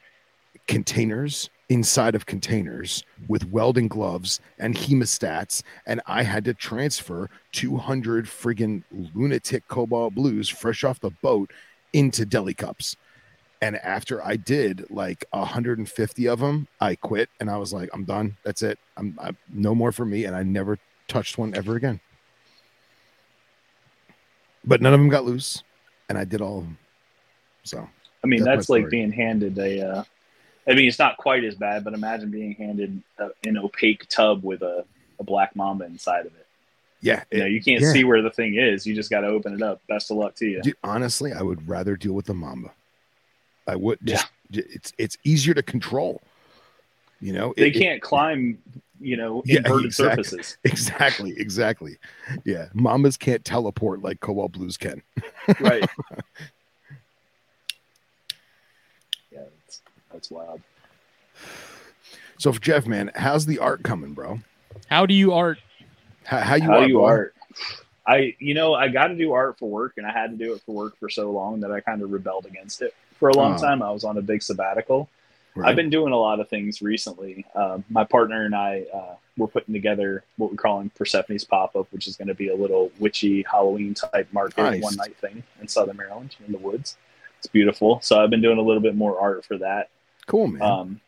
containers inside of containers with welding gloves and hemostats and i had to transfer 200 friggin lunatic cobalt blues fresh off the boat into deli cups. And after i did like 150 of them i quit and i was like i'm done. That's it. I'm, I'm no more for me and i never touched one ever again. But none of them got loose and i did all of them so I mean, That's that's, like being handed a. Uh, I mean, it's not quite as bad, but imagine being handed a, an opaque tub with a, a black mamba inside of it. yeah You know, you can't yeah. see where the thing is. You just got to open it up. Best of luck to you. Dude, honestly, I would rather deal with the mamba. I would Yeah. just j- it's it's easier to control. You know, They It- it- can't climb, you know, Yeah, inverted exactly. surfaces. exactly, exactly. Yeah, mambas can't teleport like cobalt blues can. Right. yeah, that's, that's wild. So, for Jeff, man, how's the art coming, bro? How do you art? How, how you How are, you boy? art? I, you know, I got to do art for work, and I had to do it for work for so long that I kind of rebelled against it. For a long Oh. time, I was on a big sabbatical. Right. I've been doing a lot of things recently. Um, my partner and I uh, were putting together what we're calling Persephone's Pop Up, which is going to be a little witchy Halloween type market Nice. one night thing in Southern Maryland in the woods. It's beautiful. So I've been doing a little bit more art for that. Cool, man. Um,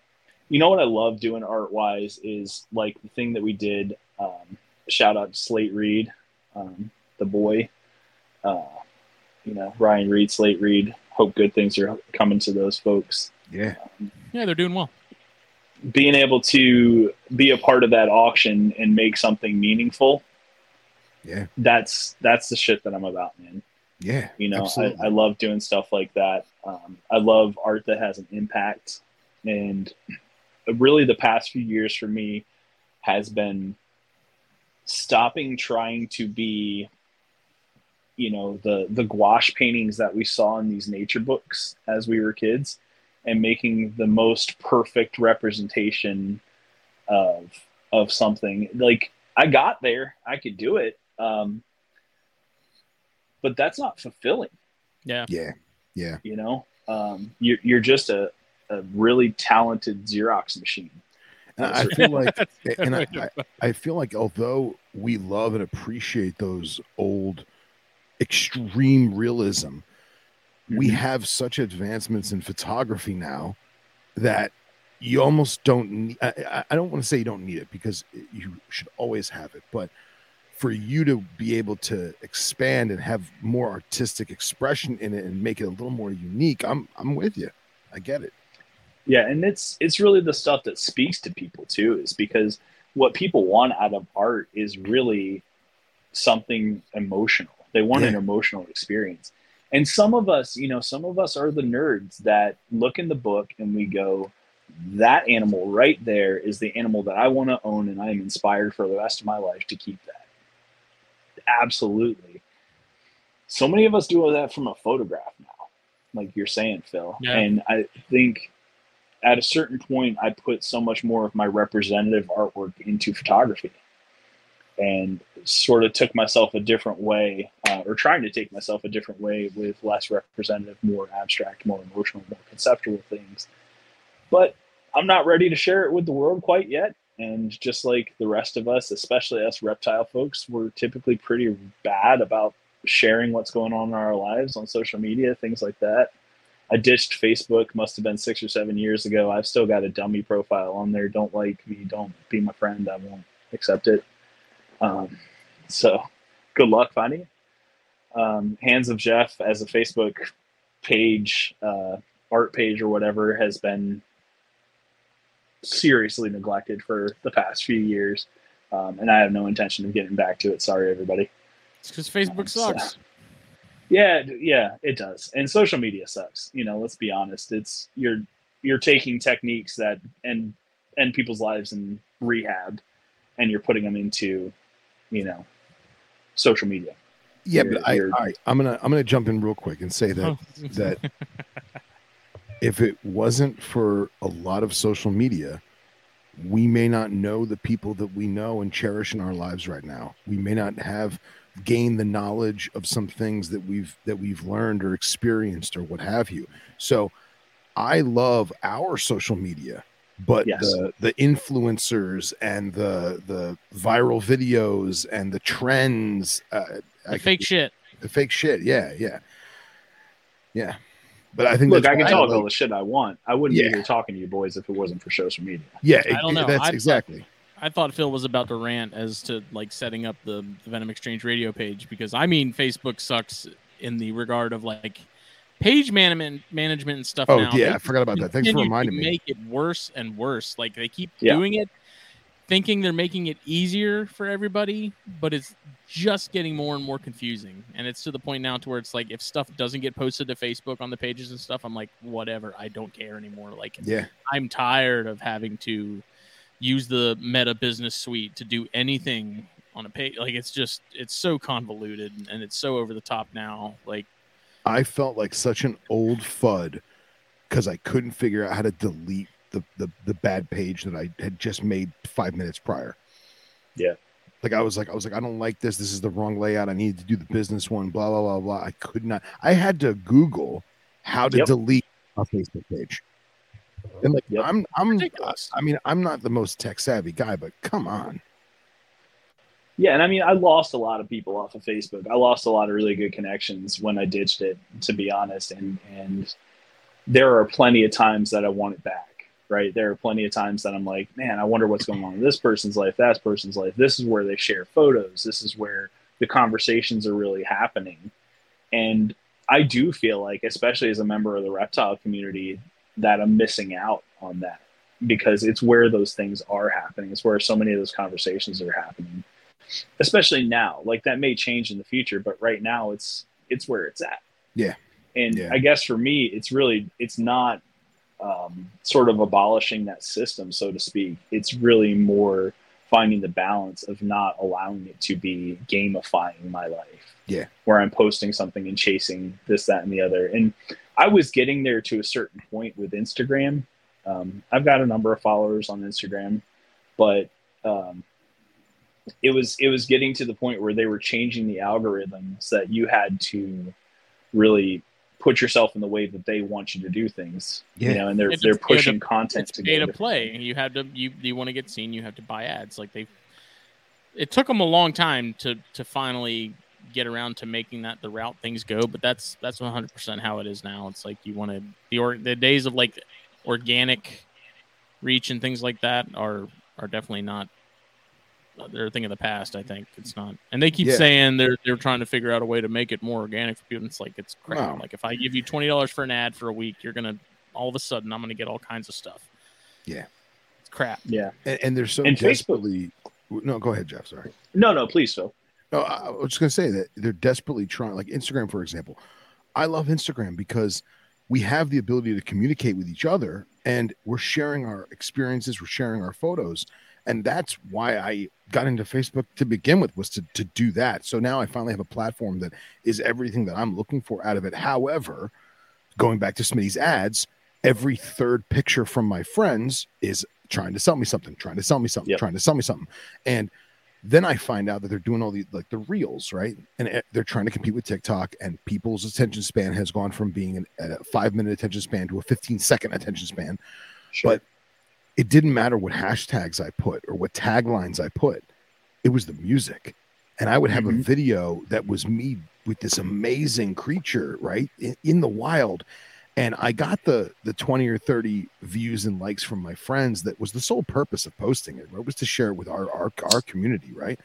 you know what I love doing art wise is like the thing that we did. Um, shout out to Slate Reed, um, the boy. Uh, you know Ryan Reed, Slate Reed. Hope good things are coming to those folks. yeah. Yeah, they're doing well. Being able to be a part of that auction and make something meaningful. Yeah. That's that's the shit that I'm about, man. Yeah. You know, I. I love doing stuff like that. Um, I love art that has an impact. And really, the past few years for me has been stopping trying to be, you know, the, the gouache paintings that we saw in these nature books as we were kids and making the most perfect representation of of something like i got there i could do it um, but that's not fulfilling Yeah. yeah. Yeah. you know um, you're, you're just a, a really talented xerox machine And I feel like, and I. I, I feel like although we love and appreciate those old extreme realism, we Mhm. have such advancements in photography now that you almost don't need, I, I- I don't want to say you don't need it because you should always have it, but for you to be able to expand and have more artistic expression in it and make it a little more unique, I'm I'm with you. I get it. yeah and it's it's really the stuff that speaks to people too is because what people want out of art is really something emotional they want an emotional experience and some of us you know some of us are the nerds that look in the book and we go that animal right there is the animal that i want to own and i am inspired for the rest of my life to keep that absolutely. So many of us do that from a photograph now like you're saying phil. Yeah. and i think at a certain point i put so much more of my representative artwork into photography and sort of took myself a different way uh, or trying to take myself a different way with less representative more abstract more emotional more conceptual things. But i'm not ready to share it with the world quite yet and just like the rest of us especially us reptile folks we're typically pretty bad about sharing what's going on in our lives on social media things like that I ditched Facebook. Must have been six or seven years ago. I've still got a dummy profile on there. Don't like me. Don't be my friend. I won't accept it. Um, so, good luck finding it. Um, Hands of Jeff as a Facebook page, uh, art page or whatever, has been seriously neglected for the past few years, um, and I have no intention of getting back to it. Sorry, everybody. It's because Facebook So- sucks. Yeah, yeah, it does. And social media sucks. You know, let's be honest. It's you're you're taking techniques that end end people's lives in rehab, and you're putting them into, you know, social media. Yeah, You're- but I, you're- all right, I'm gonna I'm gonna jump in real quick and say that Oh. that if it wasn't for a lot of social media, we may not know the people that we know and cherish in our lives right now. We may not have gained the knowledge of some things that we've that we've learned or experienced or what have you. So I love our social media, but Yes. the the influencers and the the viral videos and the trends, uh, I The fake shit. the fake shit. Yeah, yeah, yeah. But I think Look, I can why talk all the shit I want. I wouldn't Yeah. be here talking to you boys if it wasn't for social media. Yeah, I don't know. That's I- exactly. I thought Phil was about to rant as to like setting up the, the Venom Exchange radio page because I mean Facebook sucks in the regard of like page management management and stuff. Oh now. yeah, They I forgot about that. Thanks for reminding me. Make it worse and worse. Like they keep Yeah. doing it, thinking they're making it easier for everybody, but it's just getting more and more confusing. And it's to the point now to where it's like if stuff doesn't get posted to Facebook on the pages and stuff, I'm like, whatever, I don't care anymore. Like Yeah, I'm tired of having to use the Meta Business Suite to do anything on a page. Like it's just it's so convoluted and it's so over the top now. Like I felt like such an old fud because I couldn't figure out how to delete the, the the bad page that I had just made five minutes prior. Yeah. Like I was like, I was like, I don't like this. This is the wrong layout. I need to do the business one. Blah blah blah blah. I could not. I had to Google how to Yep. delete a Facebook page. And like, Yep. I'm, I'm, Ridiculous. I mean, I'm not the most tech savvy guy, but come on. Yeah, and I mean, I lost a lot of people off of Facebook. I lost a lot of really good connections when I ditched it, to be honest. And and there are plenty of times that I want it back. Right, there are plenty of times that I'm like, man, I wonder what's going on in this person's life, that person's life. This is where they share photos. This is where the conversations are really happening. And I do feel like, especially as a member of the reptile community, that I'm missing out on that because it's where those things are happening. It's where so many of those conversations are happening especially now like that may change in the future but right now it's it's where it's at Yeah. and Yeah. i guess for me it's really it's not um, sort of abolishing that system so to speak it's really more finding the balance of not allowing it to be gamifying my life. Yeah. where i'm posting something and chasing this that and the other. And i was getting there to a certain point with instagram. Um, i've got a number of followers on instagram but um, it was it was getting to the point where they were changing the algorithms that you had to really put yourself in the way that they want you to do things. Yeah. You know, and they're It's- they're it's pay to- pushing content it's pay to together. play. You have to you you want to get seen. You have to buy ads. Like they, it took them a long time to to finally get around to making that the route things go. But that's that's one hundred percent how it is now. It's like you want to the or the days of like organic reach and things like that are are definitely not. They're a thing of the past. I think it's not, and they keep Yeah. saying they're they're trying to figure out a way to make it more organic for people. And it's like it's crap. No. Like if I give you twenty dollars for an ad for a week, you're gonna all of a sudden I'm gonna get all kinds of stuff. Yeah. It's crap. Yeah. And, and they're so And Facebook- desperately. No, go ahead, Jeff. Sorry. No, no, please, Phil. No, I I was just gonna say that they're desperately trying, like Instagram, for example. I love Instagram because we have the ability to communicate with each other, and we're sharing our experiences, we're sharing our photos, and that's why I got into Facebook to begin with was to to do that. So now I finally have a platform that is everything that I'm looking for out of it. However, going back to Smitty's ads, every third picture from my friends is trying to sell me something, trying to sell me something, Yep. trying to sell me something, and then I find out that they're doing all the like the reels, right? And eh, they're trying to compete with TikTok, and people's attention span has gone from being an, a five minute attention span to a 15 second attention span. Sure. But it didn't matter what hashtags I put or what taglines I put, it was the music. And I would have a Mhm. video that was me with this amazing creature, right? In, in the wild. And I got the the 20 or 30 views and likes from my friends. That was the sole purpose of posting it, right? Was to share it with our our, our community, right?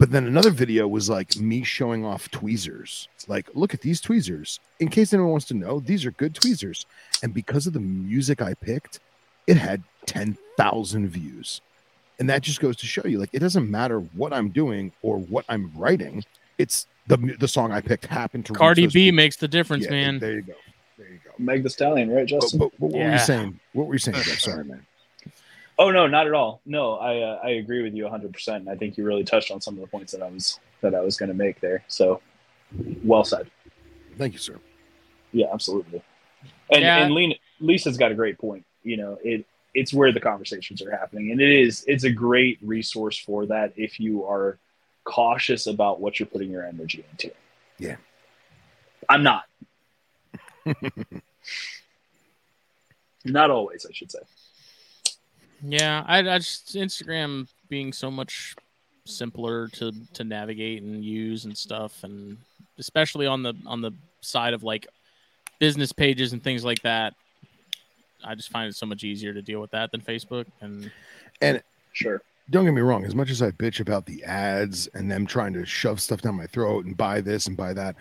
But then another video was like me showing off tweezers. Like, look at these tweezers. In case anyone wants to know, these are good tweezers. And because of the music I picked, it had 10,000 views. And that just goes to show you like it doesn't matter what I'm doing or what I'm writing. It's the the song I picked happened to reach Cardi those B people. makes the difference, Yeah, man. There you go. There you go. Meg the Stallion, right, But, Justin? but what were you saying? What were you saying, Jeff? Sorry, man. Oh no, not at all. No, I uh, I agree with you 100. percent I think you really touched on some of the points that I was that I was going to make there. So, well said. Thank you, sir. Yeah, absolutely. And Yeah. and Lena, Lisa's got a great point. You know, it it's where the conversations are happening, and it is it's a great resource for that if you are cautious about what you're putting your energy into. Yeah. I'm not. not always, I should say. Yeah, I, I just Instagram being so much simpler to to navigate and use and stuff, and especially on the on the side of like business pages and things like that. I just find it so much easier to deal with that than Facebook. And Sure. don't get me wrong as much as i bitch about the ads and them trying to shove stuff down my throat and buy this and buy that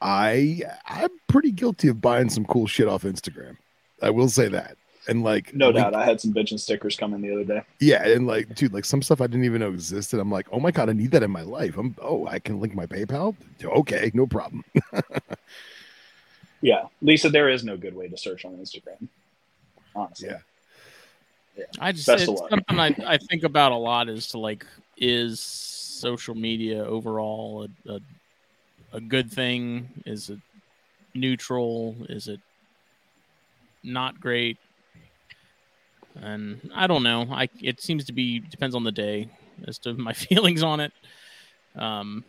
i i'm pretty guilty of buying some cool shit off instagram i will say that and like No link- doubt. I had some bitchin' stickers coming the other day. yeah and like dude like some stuff i didn't even know existed i'm like oh my god i need that in my life i'm oh i can link my paypal okay no problem Yeah. Lisa, there is no good way to search on Instagram. Honestly. Yeah. yeah. I just Best it's of luck. something I, I think about a lot is to like is social media overall a, a, a good thing? Is it neutral? Is it not great? And I don't know. I it seems to be depends on the day. as to my feelings on it. Um,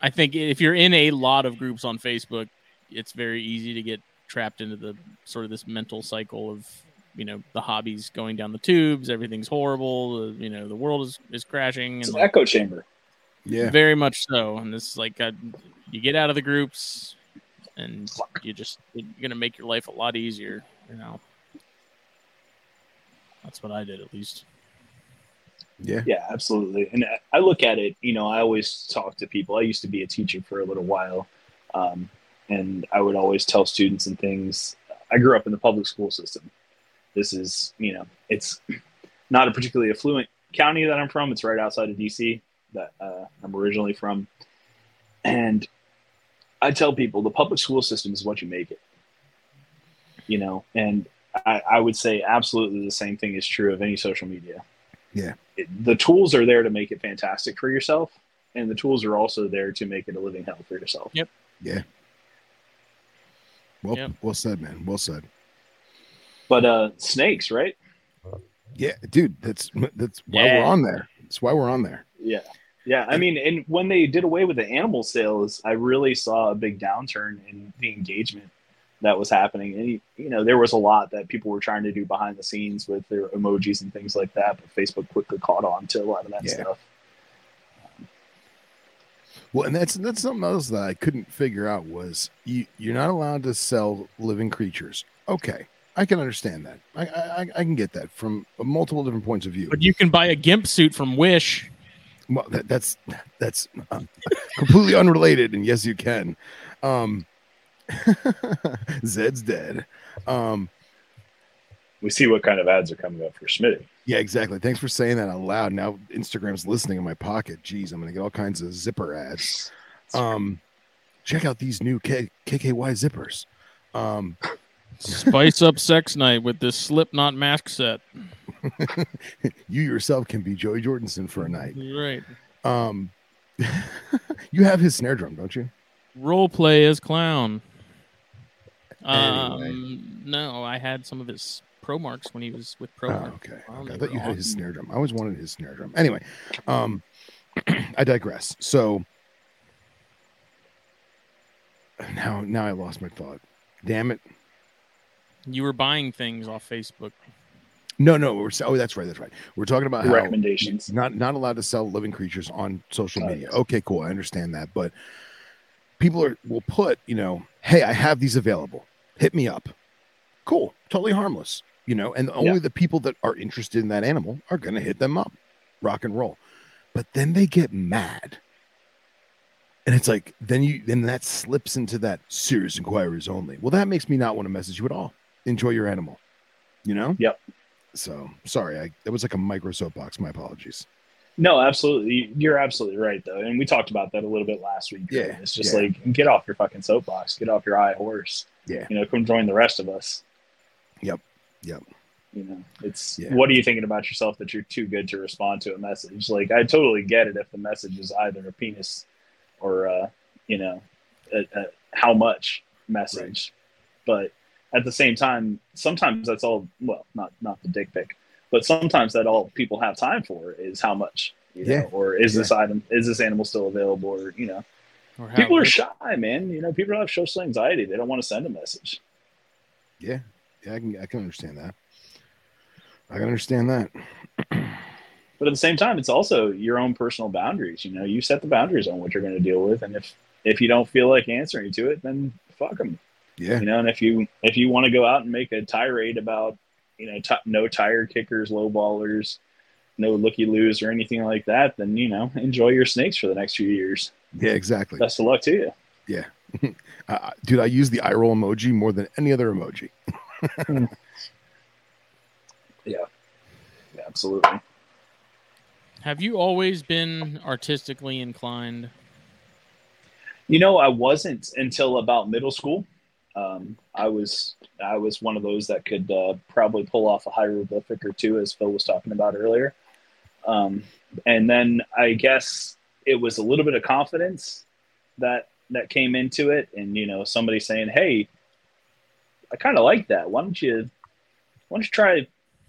I think if you're in a lot of groups on Facebook, it's very easy to get trapped into the sort of this mental cycle of you know the hobbies going down the tubes, everything's horrible, the, you know the world is is crashing, It's and an like, echo chamber. Yeah. very much so. And this is like uh, you get out of the groups, and you just you're gonna make your life a lot easier. You know, that's what I did at least. Yeah. Yeah, absolutely. And I- I look at it, you know, I always talk to people. I used to be a teacher for a little while. Um, and I would always tell students and things. I grew up in the public school system. This is, you know, it's not a particularly affluent county that I'm from. It's right outside of DC that uh, I'm originally from. And I tell people the public school system is what you make it. You know, and I, I would say absolutely the same thing is true of any social media it- the tools are there to make it fantastic for yourself and the tools are also there to make it a living hell for yourself Yep. Yeah. Well, Yep. well said, man. Well said. but uh snakes right Yeah, dude. That's that's why Yeah. we're on there. That's why we're on there. yeah yeah i mean and when they did away with the animal sales i really saw a big downturn in the engagement that was happening and you know there was a lot that people were trying to do behind the scenes with their emojis and things like that but facebook quickly caught on to a lot of that Yeah. stuff Well, and that's that's something else that I couldn't figure out was you you're not allowed to sell living creatures. Okay, I can understand that. I I, I can get that from multiple different points of view. But you can buy a gimp suit from Wish. Well, that, that's that's uh, completely unrelated, and yes, you can. Um, Zed's dead. Um, we see what kind of ads are coming up for Smitty. yeah, exactly. Thanks for saying that out loud. Now Instagram's listening in my pocket. Jeez, I'm gonna get all kinds of zipper ads. Um, check out these new K- KKY zippers. Um, Spice up sex night with this Slipknot mask set. you yourself can be Joey Jordison for a night. Right. Um, you have his snare drum, don't you? Role play as clown. Anyway. Um, no, I had some of his ProMarks when he was with pro Oh, okay. Well, okay. I they thought you had his snare drum. I always wanted his snare drum. Anyway, um, I digress. So now, now I lost my thought. Damn it! You were buying things off Facebook. No, no. We're oh, that's right. That's right. We're talking about how recommendations not not allowed to sell living creatures on social Oh, media. yes. Okay, cool. I understand that, but people are will put, you know, hey, I have these available. Hit me up. Cool. Totally harmless. You know, and only Yeah. the people that are interested in that animal are going to hit them up. Rock and roll. But then they get mad. And it's like then you then that slips into that serious inquiries only. Well, that makes me not want to message you at all. Enjoy your animal. You know? Yep. So sorry, I that was like a micro soapbox. My apologies. No, absolutely. You're absolutely right, though. And we talked about that a little bit last week. Yeah, It's just yeah. like, get off your fucking soapbox. Get off your high horse. Yeah. You know, come join the rest of us. Yep, yep. You know, it's Yeah. what are you thinking about yourself that you're too good to respond to a message? Like, I totally get it if the message is either a penis or, uh, you know, a, a how much message. But at the same time, sometimes that's all, well, not, not the dick pic, but sometimes that all people have time for is how much. You know, Yeah. or is Yeah. this item is this animal still available or you know people are shy man you know people have social anxiety they don't want to send a message Yeah, yeah, I can I can understand that. I can understand that. but at the same time it's also your own personal boundaries you know you set the boundaries on what you're going to deal with and if if you don't feel like answering to it then fuck them Yeah, you know and if you if you want to go out and make a tirade about you know t- no tire kickers low ballers no looky loos or anything like that then you know enjoy your snakes for the next few years yeah, exactly. best of luck to you Uh, dude, I use the eye roll emoji more than any other emoji. yeah yeah. absolutely Have you always been artistically inclined? You know, I wasn't until about middle school. Um, I was I was one of those that could uh, probably pull off a hieroglyphic or two, as Phil was talking about earlier. Um, and then I guess it was a little bit of confidence that that came into it, and you know, somebody saying, "Hey, I kind of like that. Why don't you why don't you try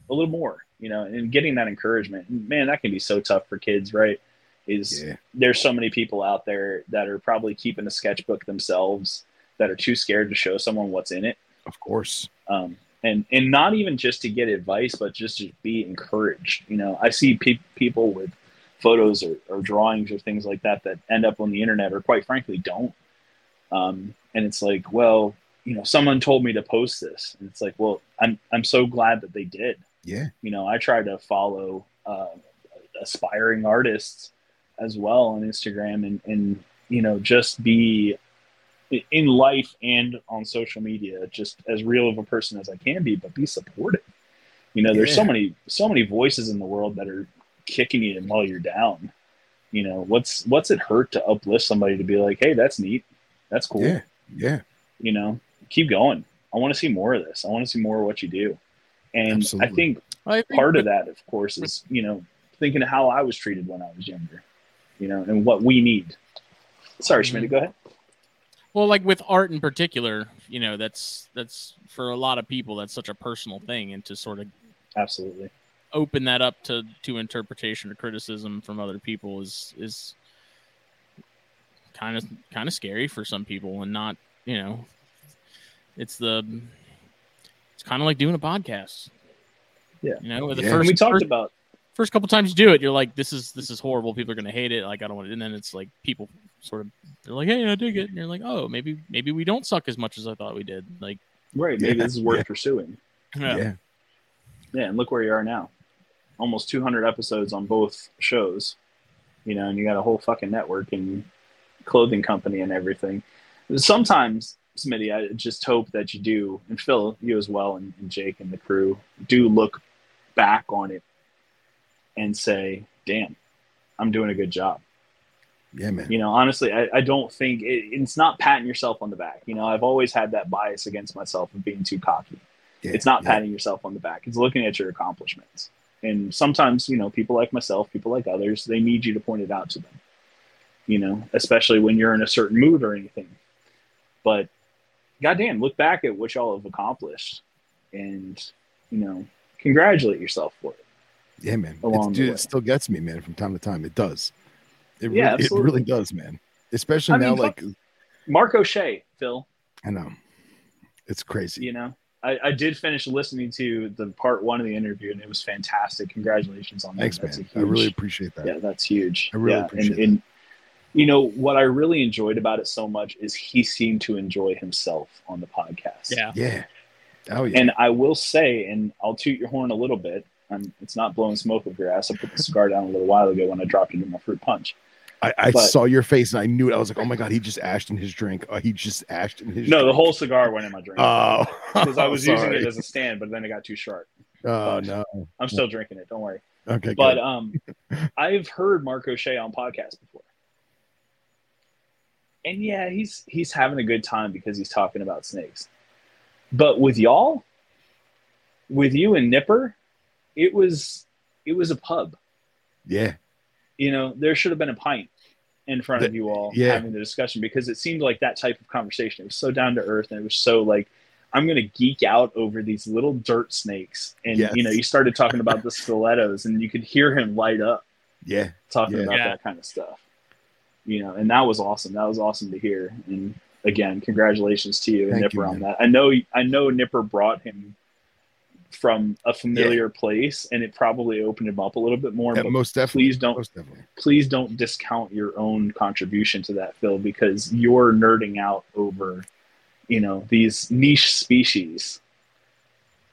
a little more?" you know, and getting that encouragement. Man, that can be so tough for kids, right? Is Yeah. there's so many people out there that are probably keeping a sketchbook themselves that are too scared to show someone what's in it. Of course. Um, and and not even just to get advice, but just to be encouraged. You know, I see pe- people with photos or, or drawings or things like that that end up on the internet, or quite frankly, don't. Um, and it's like, well, you know, someone told me to post this, and it's like, well, I'm I'm so glad that they did. Yeah. You know, I try to follow uh, aspiring artists as well on Instagram, and and you know, just be in life and on social media just as real of a person as I can be, but be supportive. You know, there's so many so many voices in the world that are kicking you while you're down. You know, what's what's it hurt to uplift somebody to be like, hey, that's neat, that's cool. Yeah. Yeah. You know, keep going. I want to see more of this. I want to see more of what you do. And Absolutely. I think I think part of that, of course, is you know thinking of how I was treated when I was younger. You know, and what we need. Sorry. Schmidt, go ahead. Well, like with art in particular, you know, that's that's for a lot of people that's such a personal thing, and to sort of Absolutely. open that up to to interpretation or criticism from other people is is kind of kind of scary for some people, and not you know, it's the it's kind of like doing a podcast. Yeah. you know, the Yeah. First we talked first, about first couple times you do it, you're like, this is this is horrible. People are gonna hate it. Like I don't want it. And then it's like people sort of they're like, hey, I dig it. And you're like, oh, maybe maybe we don't suck as much as I thought we did. Like, right, maybe Yeah, this is worth yeah. pursuing. yeah, Yeah. Yeah, and look where you are now. Almost 200 episodes on both shows. You know, and you got a whole fucking network and clothing company and everything. Sometimes, Smitty, I just hope that you do, and Phil, you as well, and, and Jake and the crew do look back on it and say, damn, I'm doing a good job. Yeah, man. You know, honestly, I, I don't think it, it's not patting yourself on the back. You know, I've always had that bias against myself of being too cocky Yeah, it's not yeah. patting yourself on the back it's looking at your accomplishments and sometimes you know people like myself people like others they need you to point it out to them you know especially when you're in a certain mood or anything but goddamn look back at what y'all have accomplished and you know congratulate yourself for it Yeah, man. Dude, it still gets me, man, from time to time. It does. It, Yeah, really, it really does, man. Especially I now, mean, like, mark o'shea phil I know. It's crazy. you know I, I did finish listening to the part one of the interview and it was fantastic congratulations on that Thanks, That's man. I really appreciate that. yeah that's huge I really yeah, appreciate and, and you know what i really enjoyed about it so much is he seemed to enjoy himself on the podcast yeah. Yeah. Oh, yeah. and i will say and i'll toot your horn a little bit um, it's not blowing smoke up your ass i put the cigar down a little while ago when i dropped it in my fruit punch I, I but- saw your face and I knew it. I was like, oh my God, he just ashed in his drink. Oh, he just ashed in his no the whole cigar went in my drink Oh, because i was using it as a stand but then it got too sharp Oh, no. i'm still drinking it don't worry Okay. but good. um i've heard mark o'shea on podcasts before and yeah he's he's having a good time because he's talking about snakes but with y'all with you and nipper it was it was a pub yeah. you know there should have been a pint in front of you all yeah. having the discussion because it seemed like that type of conversation it was so down to earth and it was so like i'm going to geek out over these little dirt snakes and Yes. you know you started talking about the stilettos and you could hear him light up Yeah. talking Yeah. about Yeah. that kind of stuff. You know, and that was awesome. That was awesome to hear. And again, congratulations to you and Thank Nipper you, on that. I know I know Nipper brought him from a familiar place and it probably opened him up a little bit more. Yeah, but most definitely. please don't Most definitely. please don't discount your own contribution to that, Phil, because you're nerding out over, you know, these niche species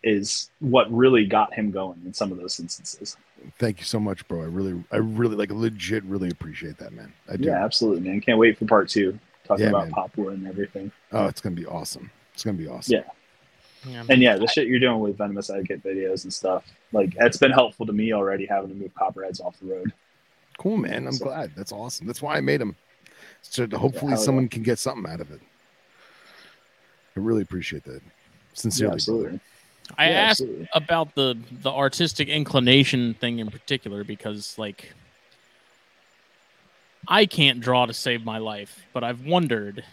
is what really got him going in some of those instances. Thank you so much, bro. I really, I really, like, legit, really appreciate that, man. I do. Yeah, absolutely, man. Can't wait for part two. Talking Yeah, about man. Papua and everything. Oh, it's gonna be awesome. It's gonna be awesome. Yeah. Yeah. And yeah, the shit you're doing with Venomous Etiquette videos and stuff, like it's been helpful to me already having to move copperheads off the road. Cool, man. I'm So- glad. That's awesome. That's why I made them. So that hopefully yeah. someone can get something out of it. I really appreciate that. Yeah, Sincerely, absolutely. I Yeah, asked absolutely. about the the artistic inclination thing in particular because like I can't draw to save my life, but I've wondered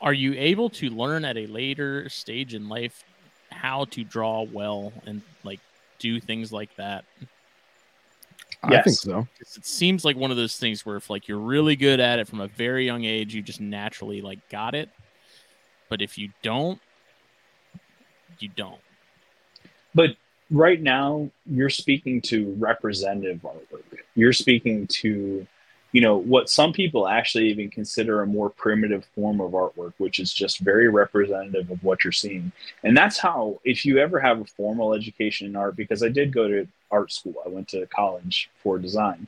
are you able to learn at a later stage in life how to draw well and like do things like that? I think so. It seems like one of those things where if like you're really good at it from a very young age, you just naturally like got it. But if you don't, you don't. But right now, you're speaking to representative artwork. You're speaking to, you know, what some people actually even consider a more primitive form of artwork, which is just very representative of what you're seeing. And that's how, if you ever have a formal education in art, because I did go to art school, I went to college for design,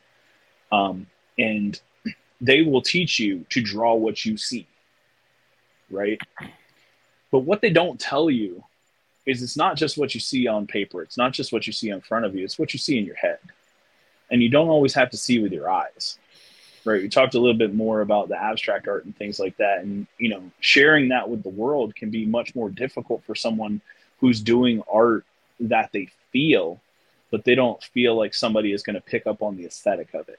um, and they will teach you to draw what you see, right? But what they don't tell you is it's not just what you see on paper. It's not just what you see in front of you. It's what you see in your head. And you don't always have to see with your eyes. Right. We talked a little bit more about the abstract art and things like that. And, you know, sharing that with the world can be much more difficult for someone who's doing art that they feel, but they don't feel like somebody is going to pick up on the aesthetic of it.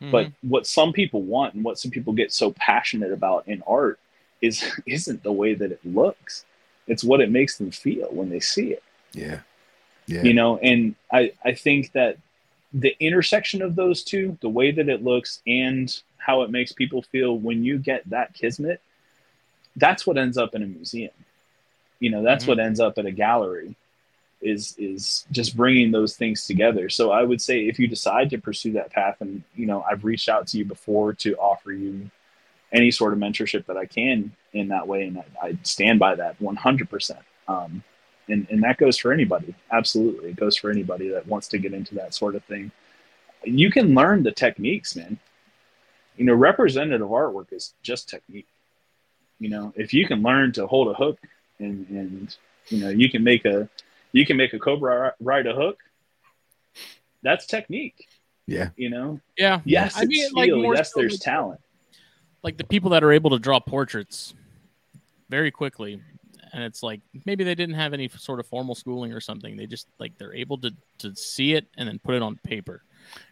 But Mm-hmm. what some people want and what some people get so passionate about in art is isn't the way that it looks. It's what it makes them feel when they see it. Yeah. Yeah. You know, and I I think that the intersection of those two, the way that it looks and how it makes people feel when you get that kismet, that's what ends up in a museum. You know, that's Mhm. what ends up at a gallery is is just bringing those things together. So I would say if you decide to pursue that path and you know, I've reached out to you before to offer you any sort of mentorship that I can in that way and I, I stand by that 100%. Um and, and that goes for anybody. Absolutely. It goes for anybody that wants to get into that sort of thing. You can learn the techniques man. You know representative artwork is just technique. You know if you can learn to hold a hook and and you know you can make a you can make a cobra ride a hook that's technique. Yeah. you know? Yeah. yes I it's mean, like, more yes so there's like- talent like the people that are able to draw portraits very quickly and it's like maybe they didn't have any sort of formal schooling or something they just like they're able to to see it and then put it on paper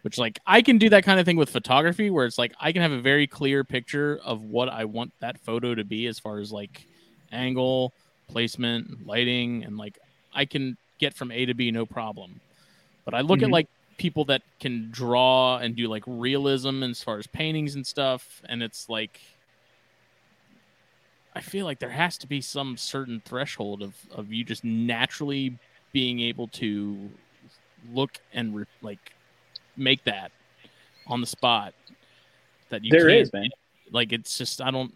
which like i can do that kind of thing with photography where it's like i can have a very clear picture of what i want that photo to be as far as like angle placement lighting and like i can get from a to b no problem but i look at Mhm. like people that can draw and do like realism as far as paintings and stuff and it's like i feel like there has to be some certain threshold of of you just naturally being able to look and re- like make that on the spot that you There can't is, man. like it's just i don't,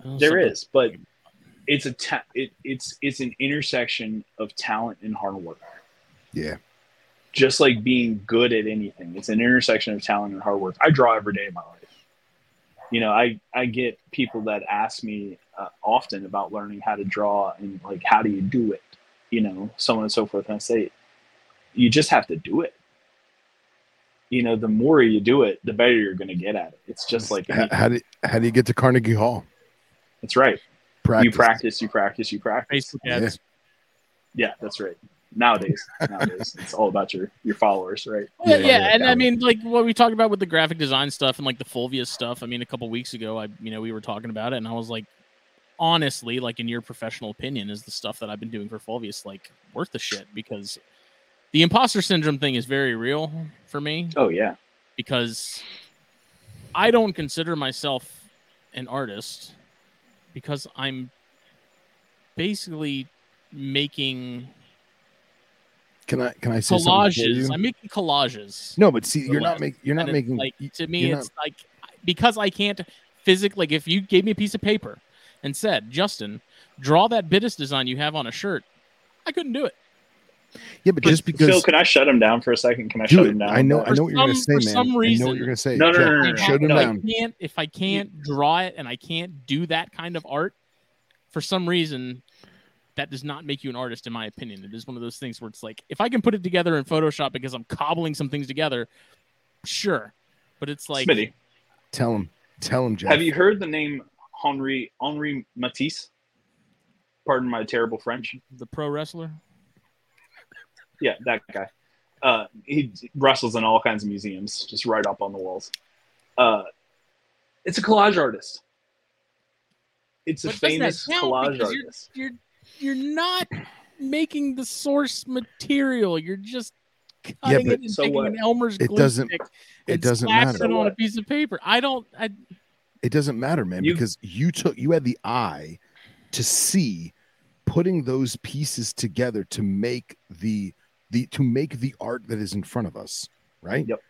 I don't know, There something- is, but it's a ta- it, it's it's an intersection of talent and hard work. Yeah. Just like being good at anything, it's an intersection of talent and hard work. I draw every day of my life. You know, I I get people that ask me uh, often about learning how to draw and like how do you do it, you know, so on and so forth. And I say, you just have to do it. You know, the more you do it, the better you're going to get at it. It's just like How, anything. how do how do you get to Carnegie Hall? That's right. Practice. You practice, you practice, you practice. Facebook Yeah. Yeah, that's right. Nowadays, nowadays, it's all about your your followers, right? Yeah, Yeah, yeah, yeah, and I mean, like what we talked about with the graphic design stuff and like the Fulvius stuff. I mean, a couple weeks ago, I you know we were talking about it, and I was like, honestly, like in your professional opinion, is the stuff that I've been doing for Fulvius like worth the shit? Because the imposter syndrome thing is very real for me Oh yeah, because I don't consider myself an artist because I'm basically making Can I can I say collages. I'm making collages. No, but see, the you're not making you're not making like to me you're it's like because i can't physically like if you gave me a piece of paper and said justin draw that Bitis design you have on a shirt i couldn't do it yeah, but just because Phil, can I shut him down for a second? Can I do shut it, him down? I know I For know what you're gonna say, for man. some I know reason- what you're gonna say. No, no, Jeff, no, no, no, I Shut him no. if I down. can't if i can't draw it and i can't do that kind of art for some reason that does not make you an artist in my opinion it is one of those things where it's like if i can put it together in photoshop because i'm cobbling some things together sure but it's like Smitty, Tell him, tell him, Jeff. have you heard the name Henri Henri Matisse? Pardon my terrible French. the pro wrestler Yeah, that guy. Uh, he wrestles in all kinds of museums, just right up on the walls. Uh, it's a collage artist. It's a But doesn't that famous count? collage Because you're- artist. you're you're not making the source material. You're just cutting but- it and So taking what? an Elmer's It glue doesn't- stick it doesn't matter. it on a piece of paper. I don't. I It doesn't matter, man, You- because you took you had the eye to see putting those pieces together to make the the to make the art that is in front of us, right? Yep.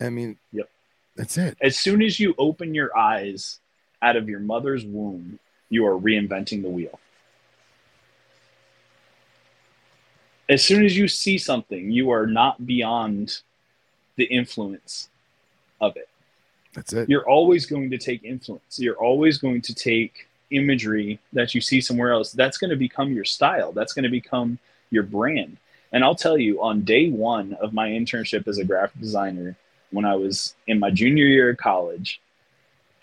I mean, Yep. That's it. As soon as you open your eyes out of your mother's womb, you are reinventing the wheel. As soon as you see something, you are not beyond the influence of it. That's it. You're always going to take influence. You're always going to take imagery that you see somewhere else. That's going to become your style. That's going to become your brand. And I'll tell you, on day one of my internship as a graphic designer, when I was in my junior year of college,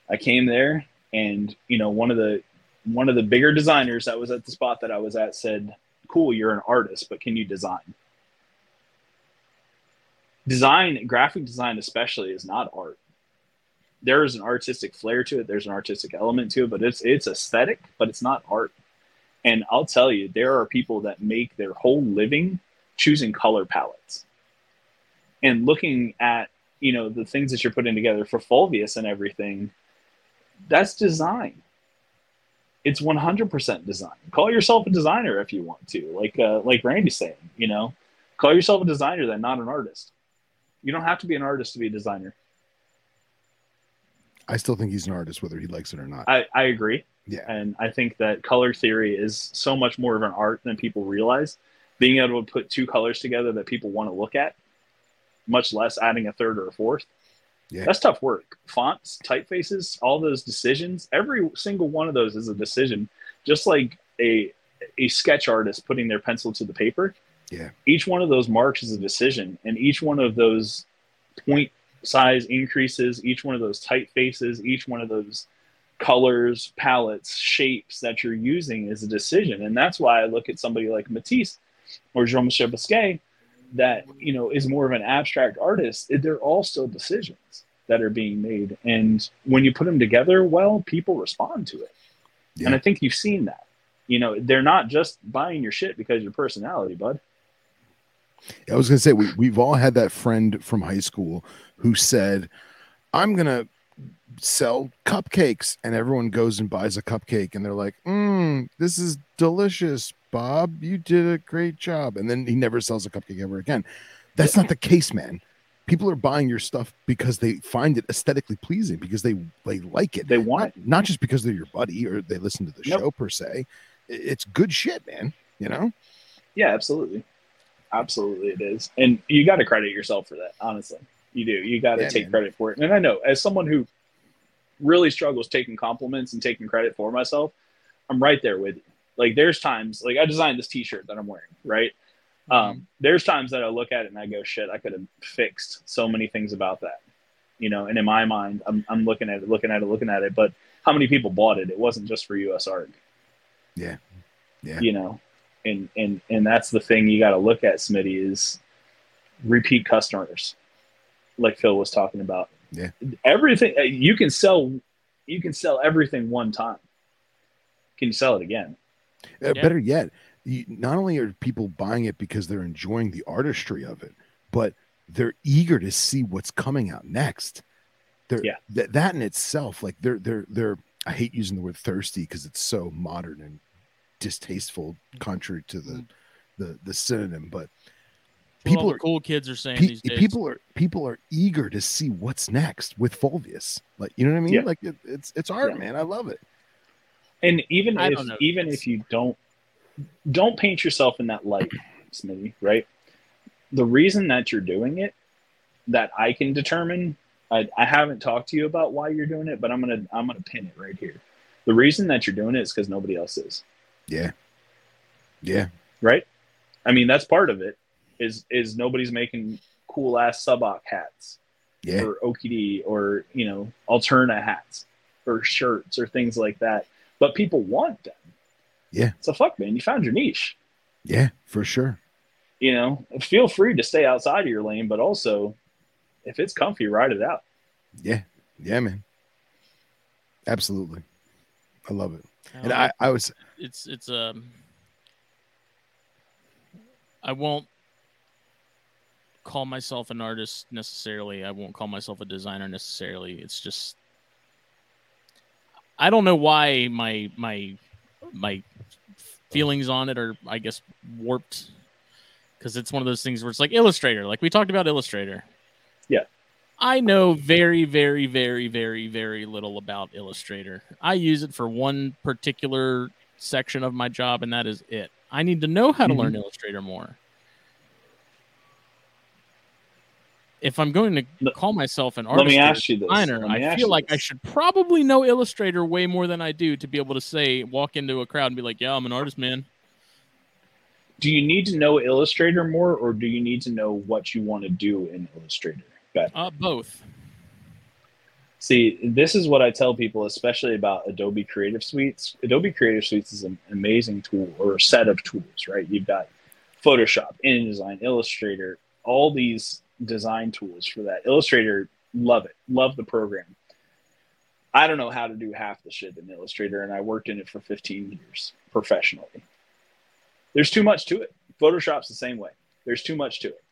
I came there and you know one of the one of the bigger designers that was at the spot that I was at said, "Cool, you're an artist, but can you design?" Design, graphic design especially, is not art. There is an artistic flair to it. There's an artistic element to it, but it's it's aesthetic, but it's not art. And I'll tell you, there are people that make their whole living choosing color palettes and looking at you know the things that you're putting together for Fulvius and everything. That's design. It's 100% design. Call yourself a designer if you want to, like uh, like Randy's saying. You know, call yourself a designer, then not an artist. You don't have to be an artist to be a designer. I still think he's an artist, whether he likes it or not. I, I agree. yeah. And I think that color theory is so much more of an art than people realize. Being able to put two colors together that people want to look at, much less adding a third or a fourth. Yeah. That's tough work. Fonts, typefaces, all those decisions, every single one of those is a decision. Just like a a sketch artist putting their pencil to the paper. Yeah. Each one of those marks is a decision, and each one of those point size increases, each one of those typefaces, each one of those colors, palettes, shapes that you're using is a decision. And that's why I look at somebody like Matisse or Jean Michel Basquiat that, you know, is more of an abstract artist. They're all still decisions that are being made. And when you put them together well, people respond to it. Yeah. And I think you've seen that. You know, they're not just buying your shit because of your personality, bud. I was gonna say we we've all had that friend from high school who said, "I'm gonna sell cupcakes," and everyone goes and buys a cupcake, and they're like, mm, "This is delicious, Bob. You did a great job," and then he never sells a cupcake ever again. That's not the case, man. People are buying your stuff because they find it aesthetically pleasing, because they they like it. They want not, not just because they're your buddy or they listen to the Nope. show per se. It's good shit, man. You know. Yeah, absolutely. Absolutely, it is. And you got to credit yourself for that, honestly. You do. You got to Yeah, take man. credit for it. And I know, as someone who really struggles taking compliments and taking credit for myself, I'm right there with you. Like, there's times, like, I designed this t shirt that I'm wearing, right? Um, there's times that I look at it and I go, shit, I could have fixed so many things about that. You know, and in my mind, I'm, I'm looking at it, looking at it, looking at it. But how many people bought it? It wasn't just for USARK. Yeah. Yeah. You know, and and and that's the thing you got to look at, Smitty, is repeat customers, like Phil was talking about. Yeah. Everything uh, you can sell, you can sell everything one time. Can you sell it again? Uh, Yeah. Better yet, you, not only are people buying it because they're enjoying the artistry of it, but they're eager to see what's coming out next. They're, Yeah. that that in itself, like they're they're they're. I hate using the word thirsty because it's so modern and distasteful, contrary to the the the synonym. But What all people are cool kids are saying pe- these days. people are people are eager to see what's next with Fulvius. Like you know what I mean? Yeah. Like it, it's it's art, Yeah. man. I love it. And even I if even if you don't don't paint yourself in that light, Smitty, right? The reason that you're doing it, that I can determine, I, I haven't talked to you about why you're doing it, but I'm gonna I'm gonna pin it right here. The reason that you're doing it is because nobody else is, Yeah, yeah, right? I mean, that's part of it. Is is nobody's making cool ass suboc hats yeah, or OKD or you know Alterna hats or shirts or things like that, but people want them. Yeah. So fuck, man, you found your niche. yeah, for sure. You know, feel free to stay outside of your lane, but also, if it's comfy, ride it out. Yeah, yeah, man. Absolutely, I love it. And Um, I, I was, it's it's um I won't call myself an artist necessarily. I won't call myself a designer necessarily. It's just I don't know why my my my feelings on it are I guess warped because it's one of those things where it's like Illustrator, like we talked about Illustrator. Yeah. I know very, very, very, very, very little about Illustrator. I use it for one particular section of my job, and that is it. I need to know how to mm-hmm. learn Illustrator more. If I'm going to call myself an let artist me or a ask you this. designer, Let me I feel like I should probably know Illustrator way more than I do to be able to say, walk into a crowd and be like, "Yeah, I'm an artist, man." Do you need to know Illustrator more, or do you need to know what you want to do in Illustrator? better? Uh, both. See, this is what I tell people, especially about Adobe Creative Suites. Adobe Creative Suites is an amazing tool or a set of tools, right? You've got Photoshop, InDesign, Illustrator, all these design tools for that. Illustrator, love it, love the program. I don't know how to do half the shit in Illustrator, and I worked in it for 15 years professionally. There's too much to it. Photoshop's the same way. There's too much to it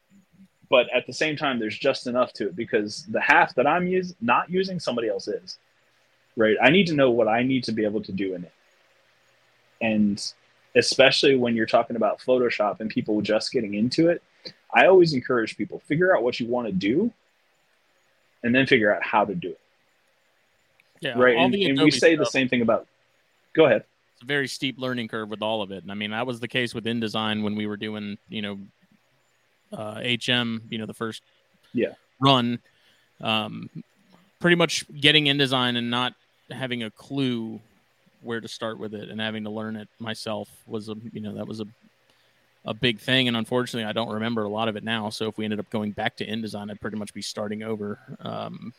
but at the same time there's just enough to it because the half that i'm use, not using somebody else is right i need to know what i need to be able to do in it and especially when you're talking about photoshop and people just getting into it i always encourage people figure out what you want to do and then figure out how to do it Yeah, right and, and we say the same thing about go ahead it's a very steep learning curve with all of it. And I mean, that was the case with InDesign when we were doing, you know, uh, HM, you know, the first Yeah. run. Um, pretty much getting InDesign and not having a clue where to start with it and having to learn it myself was a, you know, that was a, a big thing. And unfortunately, I don't remember a lot of it now. So if we ended up going back to InDesign, I'd pretty much be starting over. Um,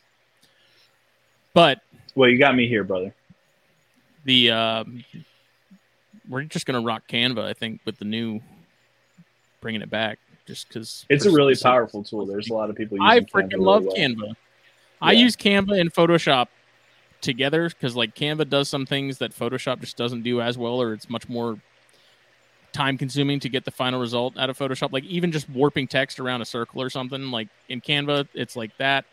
but well you got me here brother the uh, we're just gonna rock Canva, I think, with the new bringing it back, just because it's a really powerful tool there's a lot of people using I Canva freaking really love well. Canva. I Yeah. use Canva and Photoshop together because like Canva does some things that Photoshop just doesn't do as well, or it's much more time consuming to get the final result out of Photoshop. Like even just warping text around a circle or something. Like in Canva, it's like that.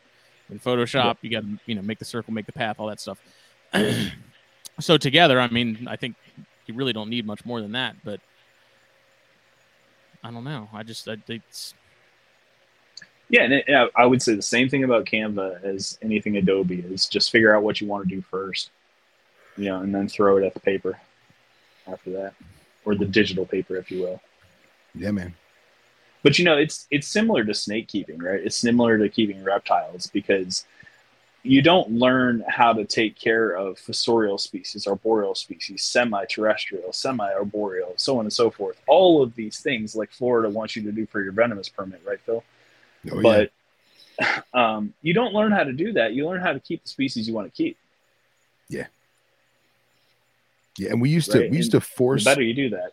In Photoshop, you got to you know make the circle, make the path, all that stuff. so together, I mean, I think you really don't need much more than that. But I don't know. I just I, it's Yeah, and it, yeah, I would say the same thing about Canva as anything Adobe is just figure out what you want to do first, you know, and then throw it at the paper after that, or the digital paper, if you will. Yeah, man. But you know, it's it's similar to snake keeping, right? It's similar to keeping reptiles because you don't learn how to take care of fossorial species, arboreal species, semi-terrestrial, semi-arboreal, so on and so forth. All of these things, like Florida wants you to do for your venomous permit, right, Phil? Oh, yeah. but um, you don't learn how to do that. You learn how to keep the species you want to keep. Yeah, and we used to Right, we used and to force better you do that,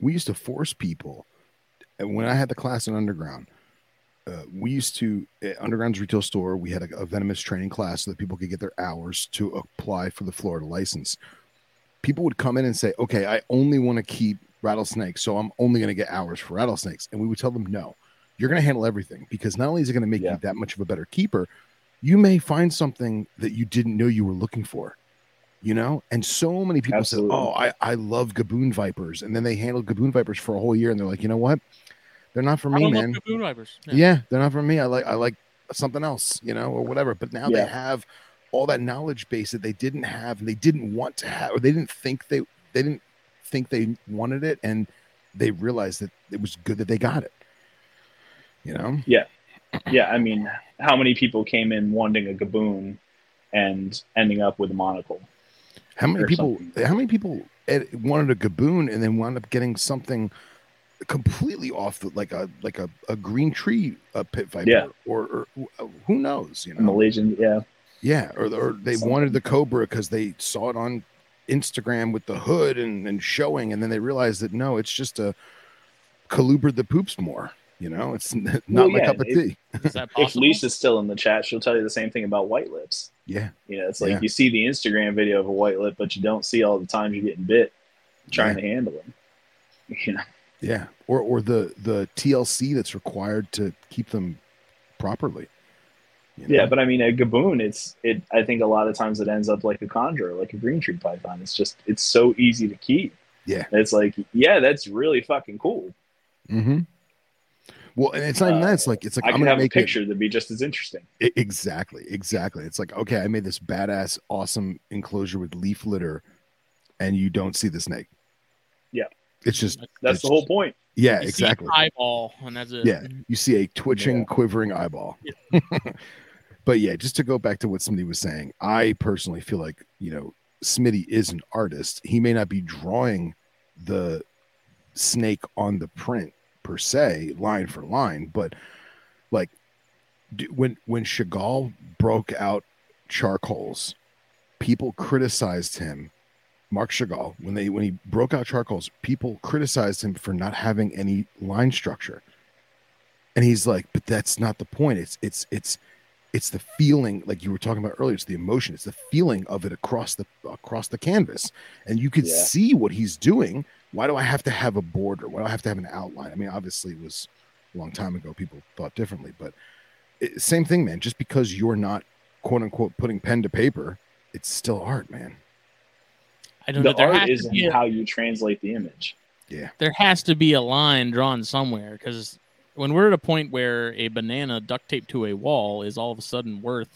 we used to force people and when i had the class in underground uh, we used to at underground's retail store we had a, a venomous training class so that people could get their hours to apply for the florida license. People would come in and say okay i only want to keep rattlesnakes so i'm only going to get hours for rattlesnakes and we would tell them no you're going to handle everything because not only is it going to make Yeah. you that much of a better keeper you may find something that you didn't know you were looking for you know and so many people Absolutely. said oh I, I love gaboon vipers and then they handled gaboon vipers for a whole year and they're like you know what they're not for I me don't man love gaboon vipers. yeah. they're not for me i like i like something else you know or whatever but now Yeah. they have all that knowledge base that they didn't have and they didn't want to have or they didn't think they they didn't think they wanted it and they realized that it was good that they got it you know yeah yeah. I mean, how many people came in wanting a gaboon and ending up with a monocle? How many people? something. How many people ed- wanted a gaboon and then wound up getting something completely off the like a like a, a green tree a pit viper Yeah. or, or who- who knows? You know, Malaysian, yeah. yeah, or or they Something. wanted the cobra because they saw it on Instagram with the hood and, and showing, and then they realized that no, it's just a colubrid that poops more. You know, it's not Well, my yeah, cup of it- tea. Is that If possible? Lisa's still in the chat, she'll tell you the same thing about white lips. Yeah, You know, it's like Yeah. you see the Instagram video of a white lip, but you don't see all the times you're getting bit trying to handle them. You know, Yeah, or or the the TLC that's required to keep them properly. you know? Yeah, but I mean, a gaboon, it's it. I think a lot of times it ends up like a chondro, like a green tree python. It's just it's so easy to keep. Yeah, it's like yeah, that's really fucking cool. Mm-hmm. Well, and it's not even that. It's like it's like I am gonna have a picture it, that'd be just as interesting. It, exactly, exactly. It's like okay, I made this badass, awesome enclosure with leaf litter, and you don't see the snake. Yeah, it's just that's it's the whole point. Yeah, you exactly. eyeball, and that's it. Yeah, you see a twitching, yeah. quivering eyeball. Yeah. but yeah, just to go back to what Smitty was saying, I personally feel like you know Smitty is an artist. He may not be drawing the snake on the print per se, line for line, but like when when Chagall broke out charcoals, people criticized him Marc Chagall, when they when he broke out charcoals, people criticized him for not having any line structure. And he's like, but that's not the point. It's it's it's it's the feeling, like you were talking about earlier. It's the emotion. It's the feeling of it across the across the canvas, and you could yeah. see what he's doing. Why do I have to have a border? Why do I have to have an outline? I mean, obviously, it was a long time ago. People thought differently, but it, same thing, man. Just because you're not quote unquote putting pen to paper, it's still art, man. I don't the know. There art isn't how you translate the image. Yeah. There has to be a line drawn somewhere because when we're at a point where a banana duct taped to a wall is all of a sudden worth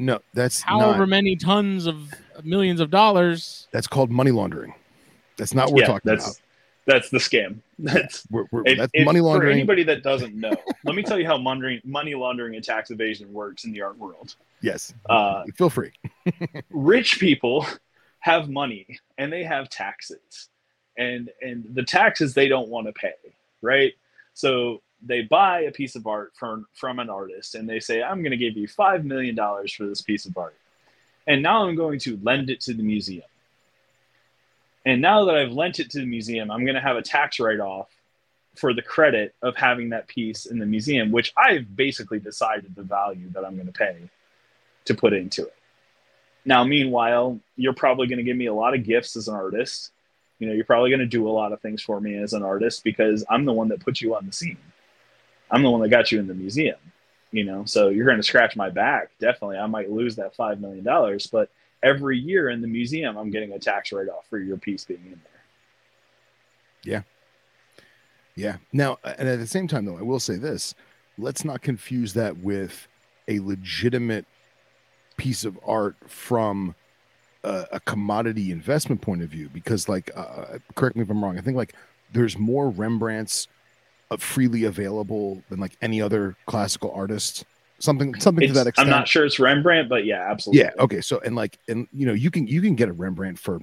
no, that's however not, many tons of millions of dollars. That's called money laundering. That's not what we're talking that's, about. That's the scam. That's, we're, we're, it, that's money laundering. For anybody that doesn't know, let me tell you how money, money laundering and tax evasion works in the art world. Yes. Uh, Feel free. rich people have money and they have taxes and and the taxes they don't want to pay right so they buy a piece of art from from an artist and they say i'm going to give you 5 million dollars for this piece of art and now i'm going to lend it to the museum and now that i've lent it to the museum i'm going to have a tax write-off for the credit of having that piece in the museum which i've basically decided the value that i'm going to pay to put into it now, meanwhile, you're probably going to give me a lot of gifts as an artist. You know, you're probably going to do a lot of things for me as an artist because I'm the one that put you on the scene. I'm the one that got you in the museum. You know, so you're going to scratch my back. Definitely, I might lose that five million dollars, but every year in the museum, I'm getting a tax write off for your piece being in there. Yeah. Yeah. Now, and at the same time, though, I will say this: let's not confuse that with a legitimate piece of art from a, a commodity investment point of view because like uh, correct me if i'm wrong i think like there's more rembrandts uh, freely available than like any other classical artist something something it's, to that extent i'm not sure it's rembrandt but yeah absolutely yeah okay so and like and you know you can you can get a rembrandt for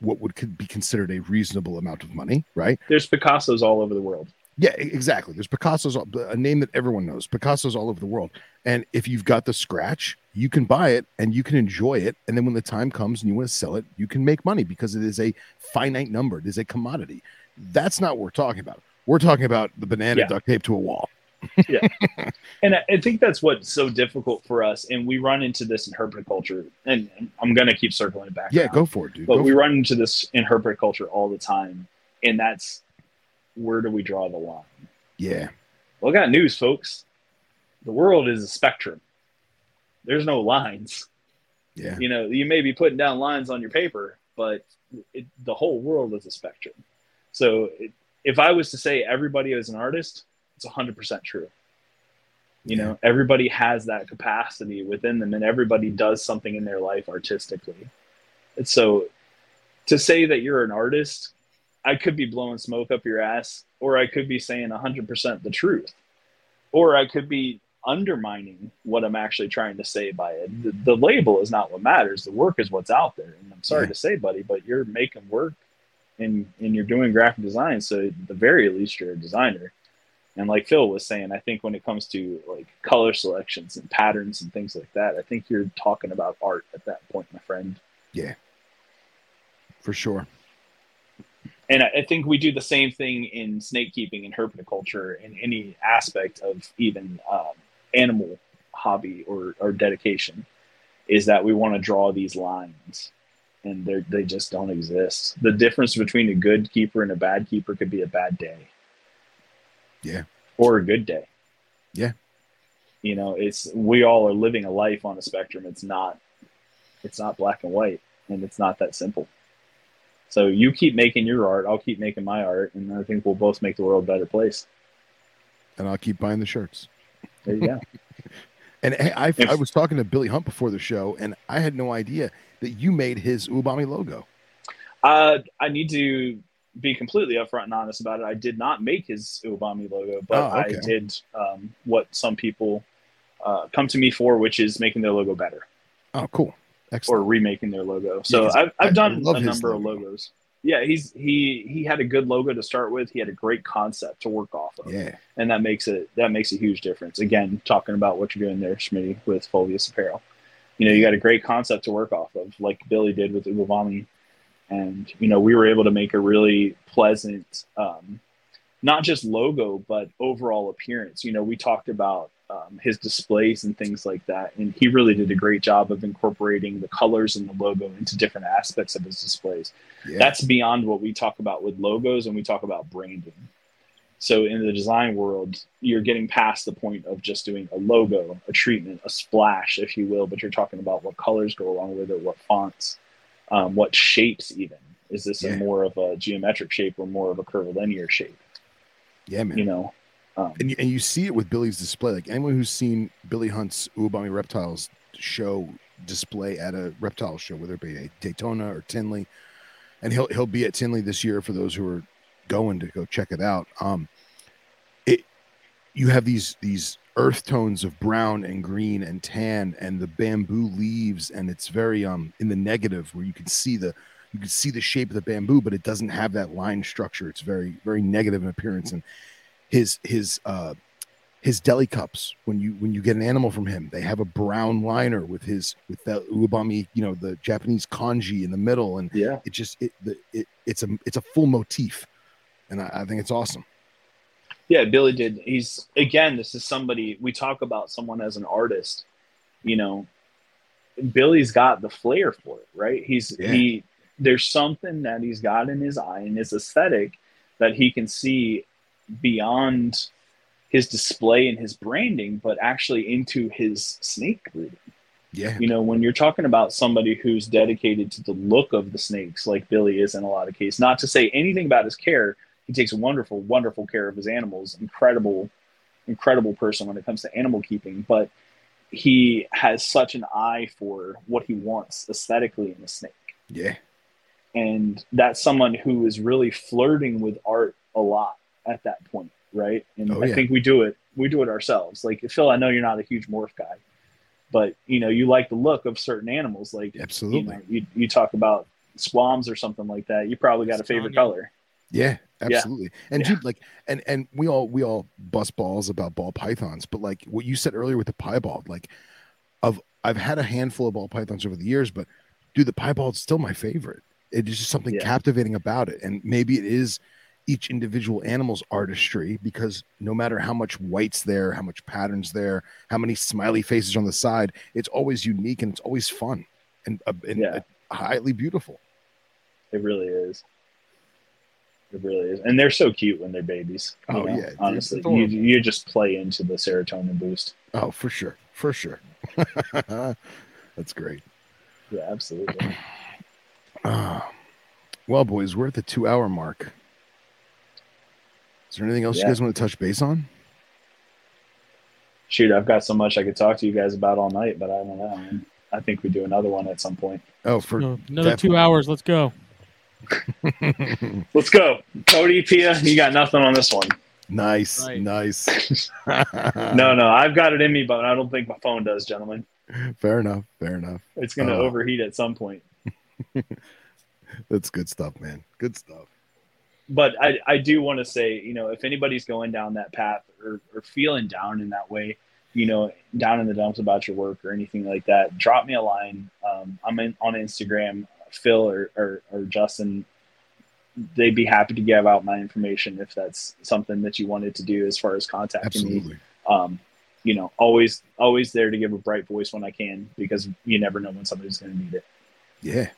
what would could be considered a reasonable amount of money right there's picassos all over the world yeah, exactly. There's Picasso's uh, a name that everyone knows. Picasso's all over the world. And if you've got the scratch, you can buy it and you can enjoy it. And then when the time comes and you want to sell it, you can make money because it is a finite number. It is a commodity. That's not what we're talking about. We're talking about the banana yeah. duct tape to a wall. yeah. And I think that's what's so difficult for us. And we run into this in herpetoculture. And I'm going to keep circling it back. Yeah, go for it, dude. But go we run it. into this in herpetoculture all the time. And that's where do we draw the line? Yeah. Well, I got news, folks. The world is a spectrum. There's no lines. Yeah. You know, you may be putting down lines on your paper, but it, the whole world is a spectrum. So it, if I was to say everybody is an artist, it's 100% true. You yeah. know, everybody has that capacity within them and everybody does something in their life artistically. And so to say that you're an artist I could be blowing smoke up your ass, or I could be saying 100% the truth, or I could be undermining what I'm actually trying to say by it. The, the label is not what matters. The work is what's out there. And I'm sorry yeah. to say, buddy, but you're making work and, and you're doing graphic design. So at the very least, you're a designer. And like Phil was saying, I think when it comes to like color selections and patterns and things like that, I think you're talking about art at that point, my friend. Yeah, for sure and I think we do the same thing in snake keeping and herpetoculture in any aspect of even um, animal hobby or, or dedication is that we want to draw these lines and they they just don't exist. The difference between a good keeper and a bad keeper could be a bad day. Yeah. Or a good day. Yeah. You know, it's we all are living a life on a spectrum. It's not it's not black and white and it's not that simple. So you keep making your art, I'll keep making my art, and I think we'll both make the world a better place. And I'll keep buying the shirts. There you go. And hey, I, I was talking to Billy Hunt before the show, and I had no idea that you made his Ubami logo. Uh, I need to be completely upfront and honest about it. I did not make his Ubami logo, but Oh, okay. I did um, what some people uh, come to me for, which is making their logo better Oh, cool. Excellent. or remaking their logo. So 'cause I've, I- I've done I a number of logos. Yeah, he's he he had a good logo to start with. He had a great concept to work off of, yeah. and that makes it that makes a huge difference. Again, talking about what you're doing there, Schmitty, with Fulvius Apparel. You know, you got a great concept to work off of, like Billy did with Uwabami. And, you know, we were able to make a really pleasant, um, not just logo, but overall appearance. You know, we talked about um, his displays and things like that. And he really did a great job of incorporating the colors and the logo into different aspects of his displays Yeah. that's beyond what we talk about with logos and we talk about branding. So in the design world, you're getting past the point of just doing a logo, a treatment, a splash, if you will, but you're talking about what colors go along with it, what fonts, um, what shapes even. Is this Yeah. a more of a geometric shape or more of a curvilinear shape? yeah, man. You know, um, and you, and you see it with Billy's display. Like anyone who's seen Billy Hunt's Uwabami Reptiles show display at a reptile show, whether it be Daytona or Tinley, and he'll he'll be at Tinley this year for those who are going to go check it out. Um, it you have these these earth tones of brown and green and tan and the bamboo leaves, and it's very um in the negative where you can see the you can see the shape of the bamboo, but it doesn't have that line structure. It's very very negative in appearance and his his uh his deli cups when you when you get an animal from him they have a brown liner with his with the Uwabami you know the japanese kanji in the middle and yeah, it just it, the, it it's a it's a full motif and I, I think it's awesome yeah. Billy did. He's again. This is somebody we talk about someone as an artist. You know, Billy's got the flair for it, right? He's Yeah. he. There's something that he's got in his eye and his aesthetic that he can see beyond his display and his branding, but actually into his snake breeding. yeah You know, when you're talking about somebody who's dedicated to the look of the snakes, like Billy is in a lot of cases, not to say anything about his care, he takes wonderful, wonderful care of his animals. Incredible, incredible person when it comes to animal keeping, but he has such an eye for what he wants aesthetically in a snake. yeah And that's someone who is really flirting with art a lot at that point, right? And Oh, I think we do it. We do it ourselves. Like Phil, I know you're not a huge morph guy, but you know you like the look of certain animals. Like you, absolutely know, you, you talk about squams or something like that. You probably got a favorite Squam, yeah. color. yeah absolutely and Yeah. dude like and and we all we all bust balls about ball pythons but like what you said earlier with the piebald like of i've had a handful of ball pythons over the years but dude the piebald's still my favorite it is just something Yeah. captivating about it and maybe it is each individual animal's artistry because no matter how much white's there how much patterns there how many smiley faces on the side it's always unique and it's always fun and, uh, and Yeah. uh, highly beautiful It really is. It really is, and they're so cute when they're babies. Oh, know, yeah, honestly, you, you just play into the serotonin boost. oh for sure for sure that's great Yeah, absolutely. Ah, well, boys, we're at the two hour mark. Is there anything else Yeah. you guys want to touch base on? Shoot, I've got so much I could talk to you guys about all night, but I don't know. man. I think we do another one at some point. Oh, for No, another definitely. two hours. Let's go. Let's go, Cody Pia. You got nothing on this one. nice, Right. nice. No, no, I've got it in me, but I don't think my phone does, gentlemen. fair enough. Fair enough. It's going to Uh, overheat at some point. That's good stuff, man. Good stuff. But I, I do want to say, you know, if anybody's going down that path or, or feeling down in that way, you know, down in the dumps about your work or anything like that, drop me a line. Um, I'm in, on Instagram, Phil or, or, or Justin. They'd be happy to give out my information if that's something that you wanted to do as far as contacting me. Um, you know, always always there to give a bright voice when I can because you never know when somebody's going to need it. Yeah.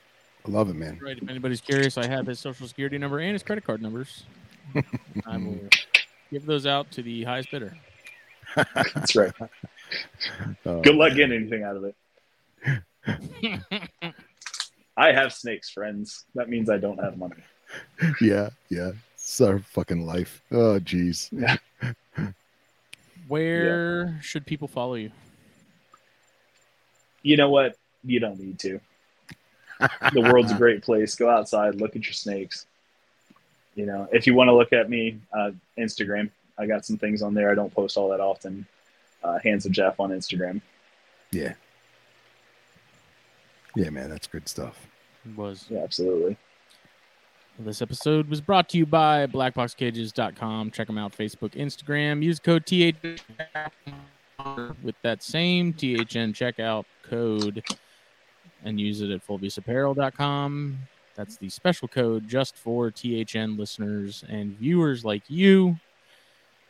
I love it, man. Right. If anybody's curious, I have his social security number and his credit card numbers. I will give those out to the highest bidder. That's right. Uh, Good luck getting anything out of it. I have snakes, friends. That means I don't have money. Yeah, yeah. It's our fucking life. Oh, jeez. Where should people follow you? You know what? You don't need to. The world's a great place. Go outside, look at your snakes. You know, if you want to look at me, uh, Instagram. I got some things on there. I don't post all that often. Uh, Hands of Jeff on Instagram. Yeah. Yeah, man, that's good stuff. Was Yeah, absolutely. This episode was brought to you by blackboxcages.com. Check them out Facebook, Instagram. Use code TH with that same THN checkout code and use it at fulviusapparel.com. That's the special code just for THN listeners and viewers like you.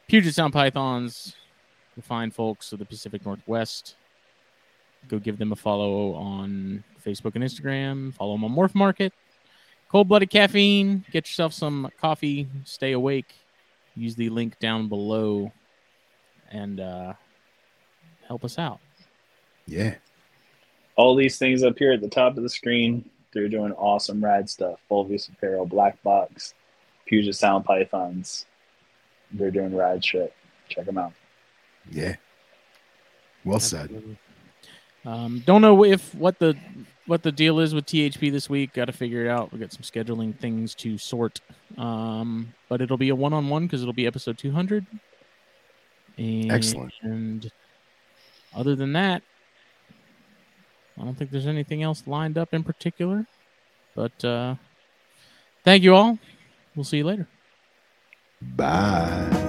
Puget Sound Pythons, the fine folks of the Pacific Northwest. Go give them a follow on Facebook and Instagram. Follow them on Morph Market. Cold blooded caffeine. Get yourself some coffee. Stay awake. Use the link down below and uh, help us out. Yeah. All these things up here at the top of the screen, they're doing awesome rad stuff. Fulvius Apparel, Black Box, Puget Sound Pythons. They're doing rad shit. Check them out. Yeah. Well said. Um, don't know if what the what the deal is with THP this week. Got to figure it out. We got some scheduling things to sort. Um, but it'll be a one on one because it'll be episode two hundred. Excellent. And other than that, I don't think there's anything else lined up in particular. But uh, thank you all. We'll see you later. Bye.